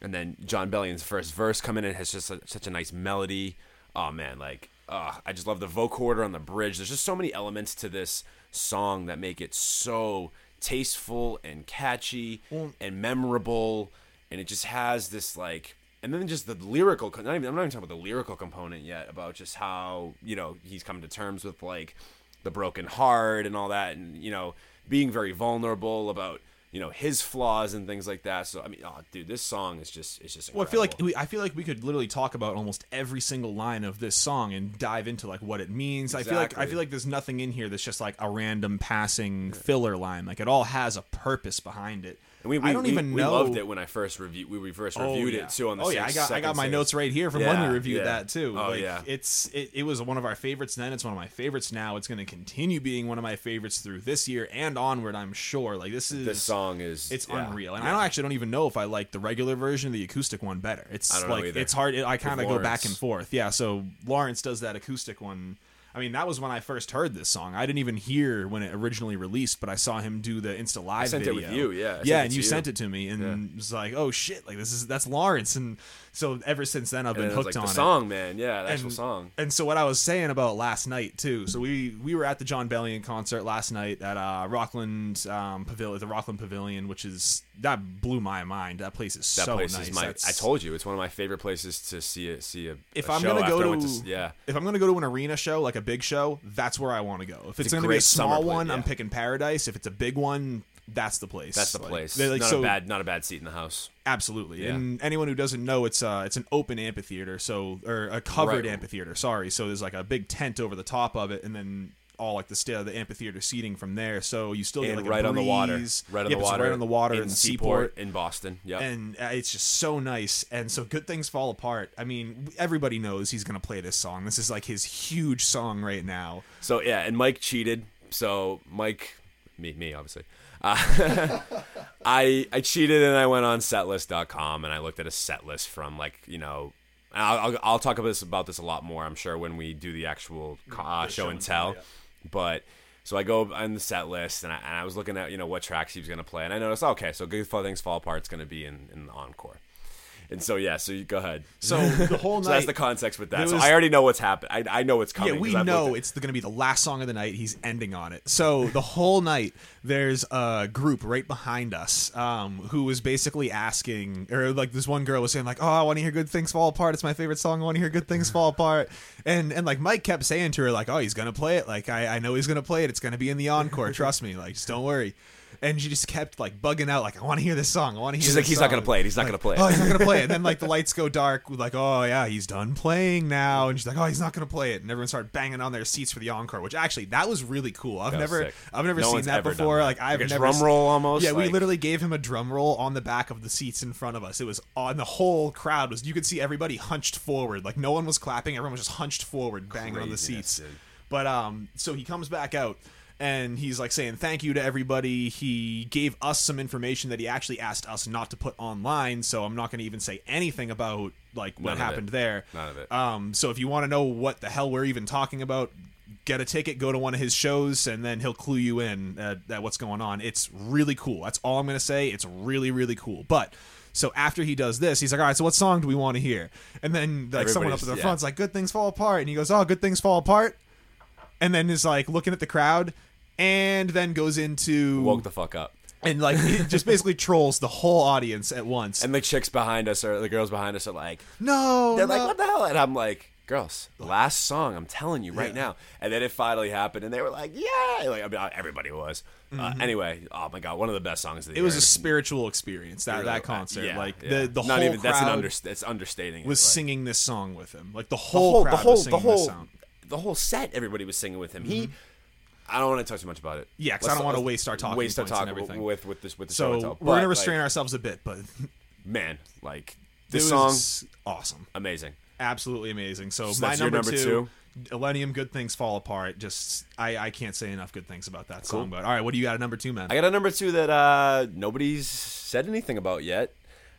and then Jon Bellion's first verse coming in has just a, such a nice melody. Oh man, like uh, I just love the vocoder on the bridge. There's just so many elements to this song that make it so tasteful and catchy and memorable, and it just has this like and then just the lyrical not even, i'm not even talking about the lyrical component yet about just how you know he's coming to terms with like the broken heart and all that and you know being very vulnerable about you know his flaws and things like that so i mean oh dude this song is just it's just well, I feel like we, I feel like we could literally talk about almost every single line of this song and dive into like what it means. I feel like I feel like there's nothing in here that's just like a random passing filler line. Like it all has a purpose behind it. And we, we, I don't we- even we know. loved it when I first reviewed. We, we first Oh, reviewed yeah. it too on the. oh yeah, I got I got my six. notes right here from when Yeah, we reviewed yeah. that too. Oh, like, yeah. it's it, it was one of our favorites then. It's one of my favorites now. It's going to continue being one of my favorites through this year and onward. I'm sure. Like this is This song is it's unreal, and. I don't actually don't even know if I like the regular version or the acoustic one better. It's I don't like it's hard. I kind of go back and forth. Yeah, so Lawrence does that acoustic one. I mean, that was when I first heard this song. I didn't even hear when it originally released, but I saw him do the Insta Live sent it video. with you, yeah. I yeah, and you you. sent it to me, and it was like, oh shit, like this is that's Lawrence, and so ever since then I've And been hooked like on the it. song, man. Yeah, the actual song. And so what I was saying about last night too. So we we were at the Jon Bellion concert last night at uh, Rockland um, Pavilion, the Rockland Pavilion, which is that blew my mind. That place is That so place nice. is my. That's- I told you, it's one of my favorite places to see a see a. if a I'm gonna go to, s- yeah, if I'm gonna go to an arena show like a big show, that's where I want to go. If it's, a gonna be a small one, I'm picking Paradise. If it's a big one, that's the place. that's the Like, place. they're, like, not so a bad, not a bad seat in the house. Absolutely. Yeah. And anyone who doesn't know, it's uh it's an open amphitheater, so or a covered Right. amphitheater. Sorry. So there's like a big tent over the top of it, and then all like the sta- the amphitheater seating from there. So you still get like right a on the water, right on Yep, the water, right on the water in in the Seaport, seaport. in Boston. Yeah, And uh, it's just so nice. And so good things fall apart. I mean, everybody knows he's gonna play this song. This is like his huge song right now. So yeah, and Mike cheated. So Mike, me, me obviously. Uh, <laughs> I I cheated and I went on setlist.com and I looked at a set list from like you know. I'll, I'll, I'll talk about this about this a lot more. I'm sure when we do the actual uh, show, and tell. But so I go on the set list and I, and I was looking at you know what tracks he was gonna play and I noticed okay so Good Things Fall Apart is gonna be in, in the encore. And so yeah, so you go ahead. So the whole <laughs> So that's the context with that. there So I already know what's happened. I, I know what's coming. Yeah, we know it's going to be the last song of the night. He's ending on it. So the whole night, there's a group right behind us um, who was basically asking, or like this one girl was saying, like, "Oh, I want to hear Good Things Fall Apart. It's my favorite song. I want to hear Good Things <laughs> Fall Apart." And and like Mike kept saying to her, like, "Oh, he's gonna play it. Like I, I know he's gonna play it. It's gonna be in the encore. Trust me. Like just don't worry." And she just kept like bugging out, like, "I want to hear this song. I want to hear." She's this like, "He's not gonna play it. He's not Like, gonna play it." Oh, he's not gonna play it. And then like the <laughs> lights go dark, like, oh yeah, he's done playing now. And she's like, oh, he's not gonna play it. And everyone started banging on their seats for the encore, which actually that was really cool. I've never, sick. I've never No seen that before. that. Like I've Like never drum roll almost, Yeah, we literally gave him a drum roll on the back of the seats in front of us. It was on the whole crowd was. You could see everybody hunched forward. Like no one was clapping. Everyone was just hunched forward, banging on the seats. dude. But um, so he comes back out and he's like saying thank you to everybody. He gave us some information that he actually asked us not to put online. So I'm not going to even say anything about like what None happened there. None of it. Um, so if you want to know what the hell we're even talking about, get a ticket, go to one of his shows, and then he'll clue you in at, at what's going on. It's really cool. That's all I'm going to say. It's really, really cool. But. So after he does this, he's like, "All right, so what song do we want to hear?" And then like someone up Everybody's- at the yeah. front's like, "Good things fall apart," and he goes, "Oh, good things fall apart," and then is like looking at the crowd, and then goes into woke the fuck up. and like it <laughs> just basically trolls the whole audience at once. And the chicks behind us or the girls behind us are like, no, they're no. like, what the hell? And I'm like, girls, last song, I'm telling you right Yeah. now. And then it finally happened, and they were like, yeah, like I mean, everybody was. Uh, anyway, oh my god, one of the best songs of the Mm-hmm. It was a spiritual experience that that concert. Yeah, like yeah. the the not whole even crowd that's an under it's understating. was it, like, singing this song with him. Like the the whole, whole the whole was the singing this whole song. the whole set. Everybody was singing with him. He. I don't want to talk too much about it. Yeah, because I don't wanna waste our talking waste our points and talk everything. with with this with the show and So tell. we're gonna restrain like, ourselves a bit, but <laughs> Man, like it this song, was awesome, amazing. absolutely amazing. So, So my that's your number, number two, Illenium, Good Things Fall Apart. Just I I can't say enough good things about that song. But all right, what do you got at number two, man? I got a number two that uh, nobody's said anything about yet.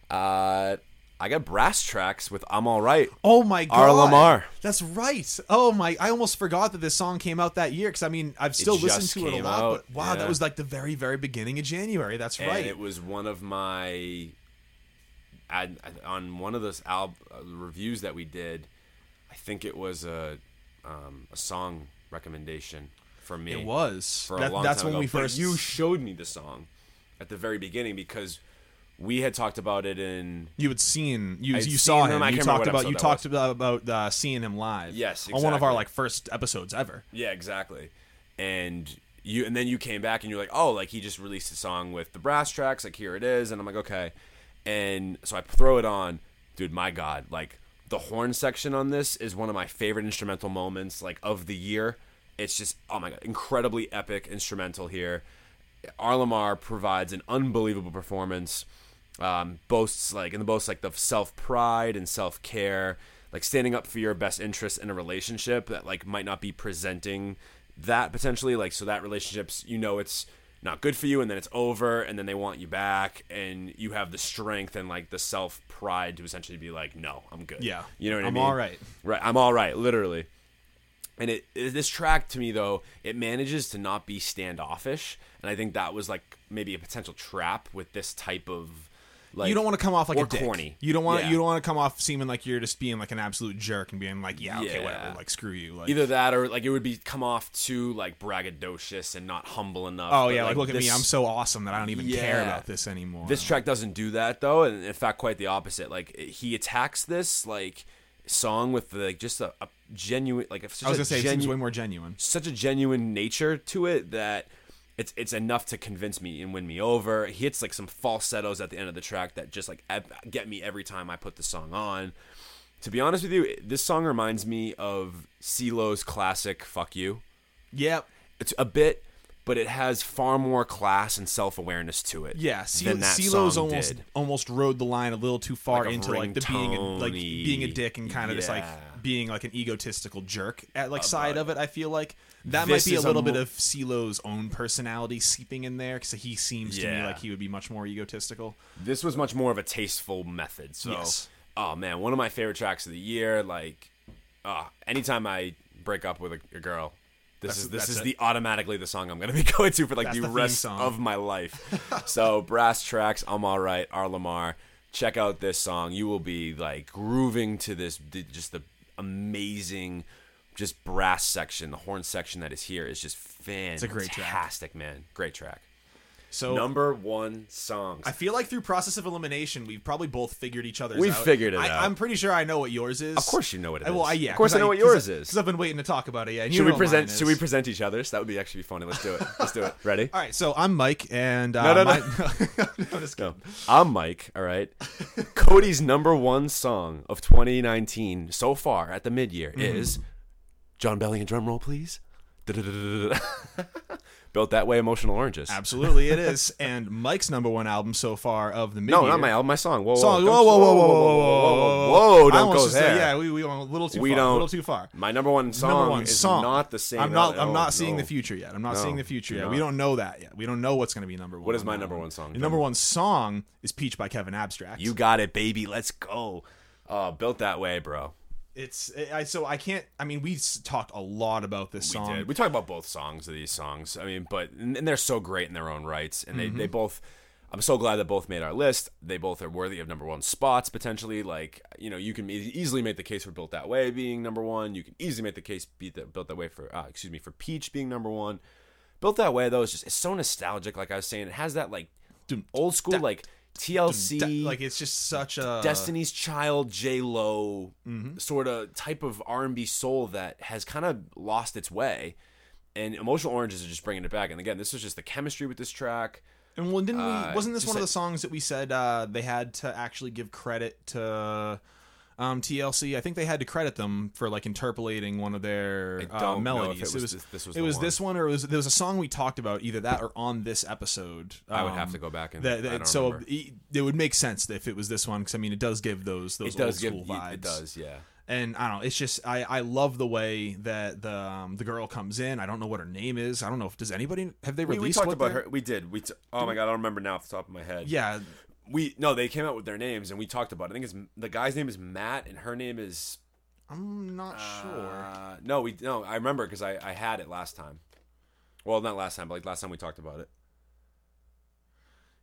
Uh, I got Brasstracks with "I'm All Right." Oh my god, R.LUM.R. That's right. Oh my, I almost forgot that this song came out that year because I mean I've still listened to it a lot. out, But wow, that was like the very very beginning of January. That's and right. it was one of my I, on one of those al- uh, reviews that we did. I think it was a um, a song recommendation for me. It was. for a long that's time when ago. we But first. you showed me the song at the very beginning because we had talked about it in you had seen you I'd you saw him. him. You talked about you talked about about uh, seeing him live. Yes, on one of our like first episodes ever. Yeah, exactly. And you and then you came back and you're like, oh, like he just released a song with the Brasstracks. Like here it is, and I'm like, okay. And so I throw it on, dude. My God, like the horn section on this is one of my favorite instrumental moments, like of the year. It's just oh my god, incredibly epic instrumental here. R.LUM.R provides an unbelievable performance. Um, boasts like and the boasts like the self pride and self care, like standing up for your best interests in a relationship that like might not be presenting that potentially like so that relationships you know it's not good for you and then it's over and then they want you back and you have the strength and like the self pride to essentially be like no I'm good Yeah. you know what I mean? I'm all right. right I'm all right literally and it, it- this track to me though it manages to not be standoffish and i think that was like maybe a potential trap with this type of like you don't want to come off like a dick. corny You don't want Yeah. you don't want to come off seeming like you're just being like an absolute jerk and being like, yeah, okay, Yeah. whatever, like screw you. Like, either that or like it would be come off too like braggadocious and not humble enough oh But, yeah, like, look at me, I'm so awesome that I don't even care about this anymore. This track doesn't do that though, and in fact, quite the opposite. Like he attacks this like song with like just a, a genuine like such I was gonna say it seems way more genuine. such a genuine nature to it that it's it's enough to convince me and win me over. He hits like some falsettos at the end of the track that just like get me every time I put the song on. To be honest with you, this song reminds me of CeeLo's classic "Fuck You." Yep. It's a bit, but it has far more class and self awareness to it. Yeah, than that CeeLo's song almost did. almost rode the line a little too far Like into like the being a, like being a dick and kind of just like Yeah. Being like an egotistical jerk at like side of it. I feel like that This might be a is a little bit mo- of CeeLo's own personality seeping in there because he seems to me Yeah. like he would be much more egotistical. This was much more of a tasteful method. So, Yes. oh man, one of my favorite tracks of the year. Like, uh, anytime I break up with a, a girl, this That's- is this that's is it. the automatically the song I'm gonna be <laughs> going to for like That's the, the theme rest song. of my life. <laughs> so, Brasstracks, I'm all right. R.LUM.R, check out this song. You will be like grooving to this. Just the amazing. Just brass section, the horn section that is here is just fantastic, a great track. man. Great track. So Number one songs. I feel like through process of elimination, we've probably both figured each other's. We've out. figured it I, out. I'm pretty sure I know what yours is. Of course you know what it is. I- Well. I, yeah, Of course, I know what yours is. Because I've been waiting to talk about it. Yeah, and you Should we present? Should we present each other's? That would be actually be funny. Let's do it. Let's do it. Ready? <laughs> All right, so I'm Mike, and uh, No, <laughs> no, no. my- I'm just No. I'm Mike. All right. <laughs> Cody's number one song of 2019 so far at the mid-year Mm-hmm. is Jon Bellion. Drum roll, please. Built that way, emotional oranges. Absolutely, it <laughs> is. And Mike's number one album so far of the mid No, not my album. My song. Whoa, whoa, song. Whoa, whoa, whoa, whoa, whoa, whoa, whoa, whoa! Don't go just said, there. yeah, we we went a little too We far. don't- A little too far. My number one song Number one is song. not the same. I'm not. I'm oh, not seeing no. the future yet. I'm not No, seeing the future yet. We don't know that yet. We don't know what's going to be number one. What is my number one. song? The number one song is "Peach" by Kevin Abstract. You got it, baby. Let's go. Uh, built that way, bro. It's I so I can't. I mean, we talked a lot about this We song. did. We talked about both songs of these songs. I mean, but and they're so great in their own rights, and they Mm-hmm. they both. I'm so glad that both made our list. They both are worthy of number one spots potentially. Like you know, you can easily make the case for "Built That Way" being number one. You can easily make the case beat that "Built That Way" for uh, excuse me for "Peach" being number one. "Built That Way" though is just it's so nostalgic. Like I was saying, it has that like old school like TLC De- like it's just such a Destiny's Child, J Lo, Mm-hmm. sort of type of R and B soul that has kind of lost its way, and Emotional Oranges are just bringing it back. And again, this is just the chemistry with this track. And well, didn't Uh, we? Wasn't this one of the songs that we said uh, they had to actually give credit to um, TLC? I think they had to credit them for like interpolating one of their uh, melodies. it was this- this was it was one. this one, or it was there was a song we talked about either that or on this episode. I would have um, to go back and That, that- so it, it would make sense if it was this one because I mean it does give those those it does old give school vibes. it does, yeah. and I don't know. It's just I, I love the way that the um, the girl comes in. I don't know what her name is. I don't know if does anybody have they released we talked what about her. We did. We t- oh my god, I don't remember now off the top of my head. Yeah, we no, they came out with their names and we talked about. it. I think it's the guy's name is Matt and her name is. I'm not sure. Uh, no, we no. I remember because I I had it last time. Well, not last time, but like last time we talked about it.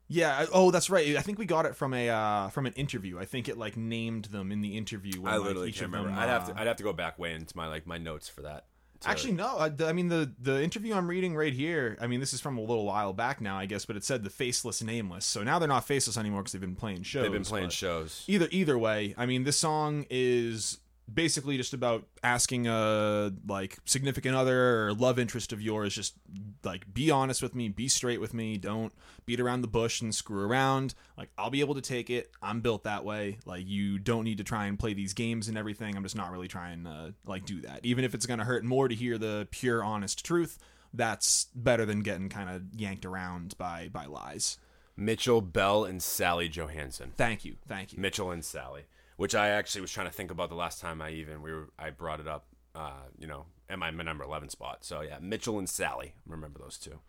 Yeah. Oh, that's right. I think we got it from a uh, from an interview. I think it like named them in the interview. When, I like, literally each can't remember. them, I'd have uh, to. I'd have to go back way into my like my notes for that. To- Actually, no. I, I mean, the the interview I'm reading right here. I mean, this is from a little while back now, I guess, but it said the faceless, nameless. So now they're not faceless anymore because they've been playing shows. they've been playing shows. Either either way, I mean, this song is basically just about asking a like significant other or love interest of yours just like be honest with me be straight with me don't beat around the bush and screw around. Like i'll be able to take it. I'm built that way. Like you don't need to try and play these games and everything. I'm just not really trying to like do that. Even if it's going to hurt more to hear the pure honest truth that's better than getting kind of yanked around by by lies. Mitchell Bell and Sally Johansson. thank you. Thank you. Mitchell and Sally, which I actually was trying to think about the last time I even we were I brought it up. Uh, you know, my, my number eleven spot. So yeah, Mitchell and Sally. Remember those two.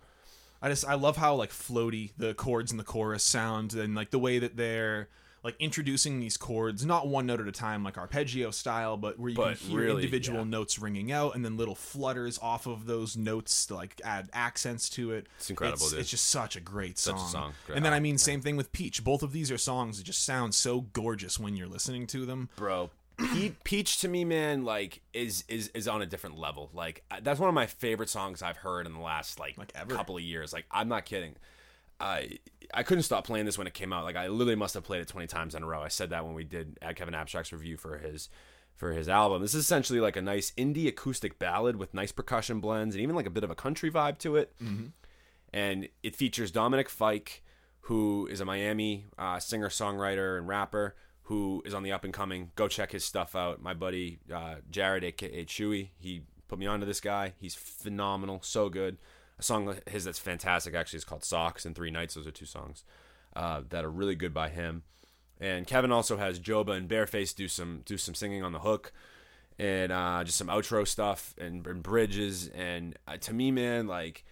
I just I love how like floaty the chords in the chorus sound and like the way that they're like introducing these chords not one note at a time like arpeggio style but where you But can hear really, individual yeah. notes ringing out and then little flutters off of those notes to like add accents to it It's incredible, it's, dude. it's just such a great Such a song, song. Great- and then i mean same thing with peach both of these are songs that just sound so gorgeous when you're listening to them bro. Pe- <clears throat> Peach to me, man, like is is is on a different level. Like that's one of my favorite songs I've heard in the last like, Like, ever. couple of years. Like I'm not kidding. I I couldn't stop playing this when it came out. Like I literally must have played it 20 times in a row. I said that when we did at Kevin Abstract's review for his for his album. This is essentially like a nice indie acoustic ballad with nice percussion blends and even like a bit of a country vibe to it. And it features Dominic Fike, who is a Miami uh, singer songwriter and rapper who is on the up and coming. Go check his stuff out. My buddy uh, Jared, aka Chewy, he put me onto this guy. He's phenomenal, so good. A song of his that's fantastic actually is called Socks and Three Nights. Those are two songs uh, that are really good by him. And Kevin also has Joba and bearface do some do some singing on the hook, and uh, just some outro stuff and, and bridges. And uh, to me, man, like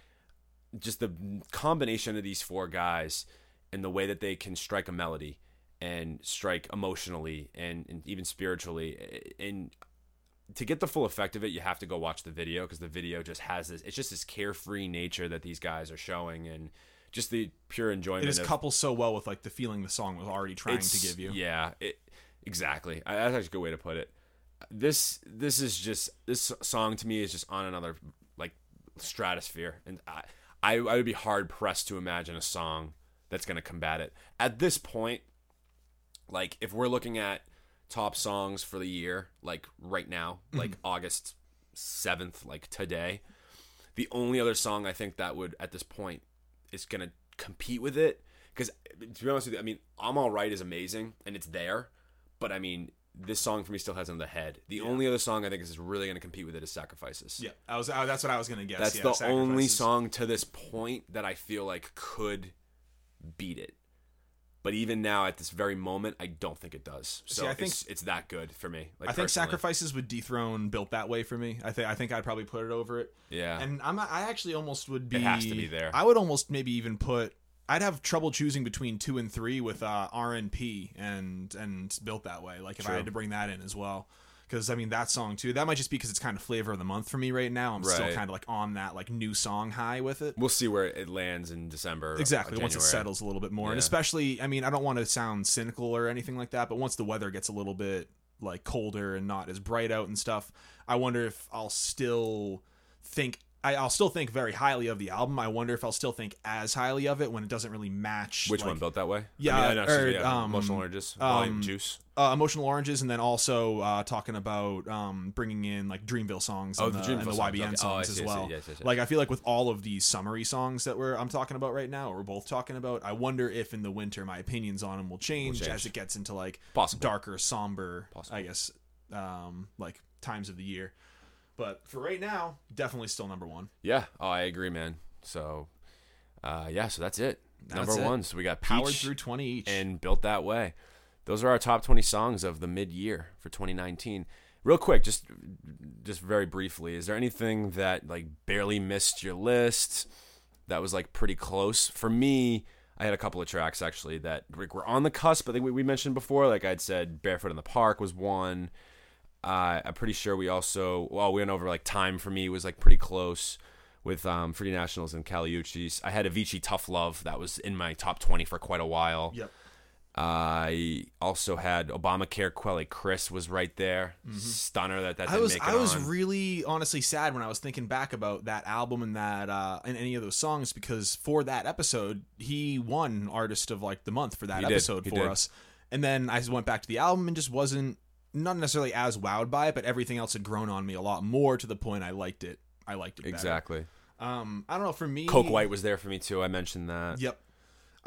just the combination of these four guys and the way that they can strike a melody and strike emotionally and, and even spiritually and to get the full effect of it you have to go watch the video because the video just has this it's just this carefree nature that these guys are showing and just the pure enjoyment It is of, coupled so well with like the feeling the song was already trying to give you. Yeah, it, exactly. I- That's actually a good way to put it. This this is just this song to me is just on another like stratosphere, and I I, I would be hard pressed to imagine a song that's going to combat it at this point. Like if we're looking at top songs for the year, like right now, mm-hmm. like August seventh, like today, the only other song I think that would at this point is gonna compete with it. Because to be honest with you, I mean, "I'm All Right" is amazing and it's there, but I mean, this song for me still has in the head. The only other song I think is really gonna compete with it is "Sacrifices." Yeah, I was. I, that's what I was gonna guess. That's yeah, the only song to this point that I feel like could beat it. But even now, at this very moment, I don't think it does. So I think- it's, it's that good for me. Like I think personally. sacrifices would dethrone built that way for me. I think I think I'd probably put it over it. Yeah. And I'm I actually almost would be. It has to be there. I would almost maybe even put. I'd have trouble choosing between two and three with uh, RNP and and built that way. Like if I had to bring that in as well. Because I mean that song too. That might just be because it's kind of flavor of the month for me right now. I'm still kind of like on that like new song high with it. We'll see where it lands in December. Exactly. Once it settles a little bit more, and especially, I mean, I don't want to sound cynical or anything like that, but once the weather gets a little bit like colder and not as bright out and stuff, I wonder if I'll still think. I, I'll still think very highly of the album. I wonder if I'll still think as highly of it when it doesn't really match. Which like, one built that way? Yeah, I mean, I know, or, yeah, um, emotional oranges, um, volume juice. Uh, emotional oranges, and then also uh, talking about um, bringing in like Dreamville songs Oh, and the the, Dreamville and the songs, YBN okay. Oh, songs see, as I see. well. Yes, yes, yes. Like I feel like with all of these summary songs that we're I'm talking about right now, or we're both talking about, I wonder if in the winter my opinions on them will change, change. as it gets into like Possible. darker, somber, Possible. I guess, um, like times of the year. But for right now, definitely still number one. Yeah. Oh, I agree, man. So, uh, yeah. So that's it. That's Number it. one. So we got Powered through twenty each. and built that way. Those are our top twenty songs of the mid-year for 2019. Real quick, just just very briefly, is there anything that like barely missed your list that was like pretty close for me? I had a couple of tracks actually that like, were on the cusp. I think we, we mentioned before. Like I'd said, "Barefoot in the Park" was one. Uh, I'm pretty sure we also well we went over like "Time for Me" was like pretty close with um, Free Nationals and Kali Uchis's. I had Avicii "Tough Love" that was in my top 20 for quite a while. yep. I also had Obamacare. Quelle Chris was right there. Stunner that that I was I was on. really honestly sad when I was thinking back about that album and that uh and any of those songs because for that episode he won artist of like the month for that He episode for did. us. And then I went back to the album and just wasn't not necessarily as wowed by it, but everything else had grown on me a lot more to the point I liked it. I liked it better. exactly. Um I don't know for me Coke White was there for me too. I mentioned that. Yep.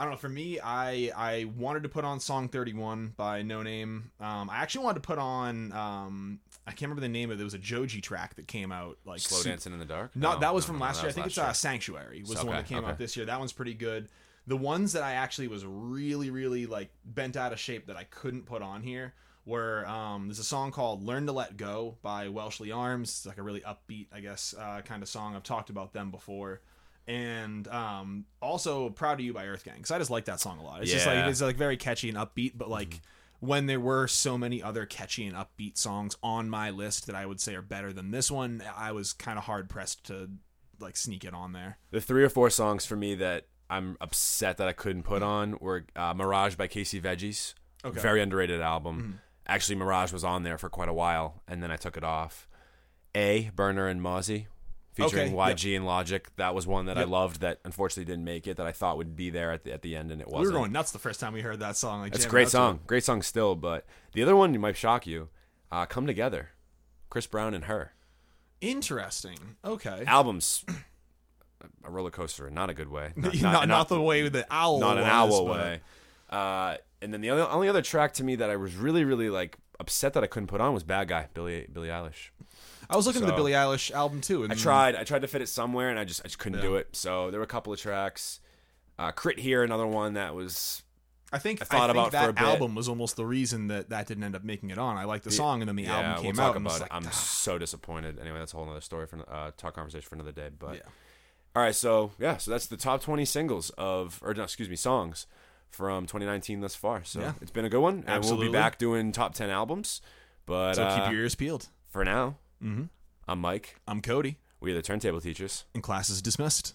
I don't know. For me, I I wanted to put on song thirty one by No Name. Um, I actually wanted to put on um, I can't remember the name of it. It was a Joji track that came out like Slow Dancing in the Dark. No, No, that was no, from no, last that year. I think it's uh. Sanctuary was the one that came okay. out this year. That one's pretty good. The ones that I actually was really really like bent out of shape that I couldn't put on here were um, there's a song called "Learn to Let Go" by Welshly Arms. It's like a really upbeat, I guess, uh, kind of song. I've talked about them before. And um, also "Proud of You" by Earth Gang because I just like that song a lot. It's just like it's like very catchy and upbeat, but like when there were so many other catchy and upbeat songs on my list that I would say are better than this one, I was kind of hard pressed to like sneak it on there. The three or four songs for me that I'm upset that I couldn't put on were uh, Mirage by Casey Veggies. Okay. Very underrated album. Actually, Mirage was on there for quite a while, and then I took it off. A Burner and Mozzy, featuring Okay, YG and Logic. That was one that I loved that unfortunately didn't make it. That I thought would be there at the at the end, and it wasn't. We were going nuts the first time we heard that song. Like It's a great song. it. Great song still, but the other one might shock you. Uh, Come Together. Chris Brown and her. Interesting. Okay. Albums a roller coaster in not a good way. <laughs> Not, not, the way the owl. not an owl but- way. Uh, and then the other only other track to me that I was really really like upset that I couldn't put on was "Bad Guy," Billy Billie Eilish. I was looking at the So- Billie Eilish album too. And I tried. I tried to fit it somewhere, and I just I just couldn't. Yeah. do it. So there were a couple of tracks. Uh, Crit here, another one that was I think I thought think about that for a bit. album was almost the reason that that didn't end up making it on. I liked the song, and then the yeah. album came we'll out, about it. like, I'm "Ah." so disappointed. Anyway, that's a whole other story for uh, talk conversation for another day. But Yeah. all right, so yeah, so that's the top 20 singles of or no, excuse me, songs from 2019 thus far. So Yeah. it's been a good one, and Absolutely. we'll be back doing top 10 albums. But so uh, keep your ears peeled. for now, mm-hmm. I'm Mike. I'm Cody, We are the Turntable Teachers. and class is dismissed.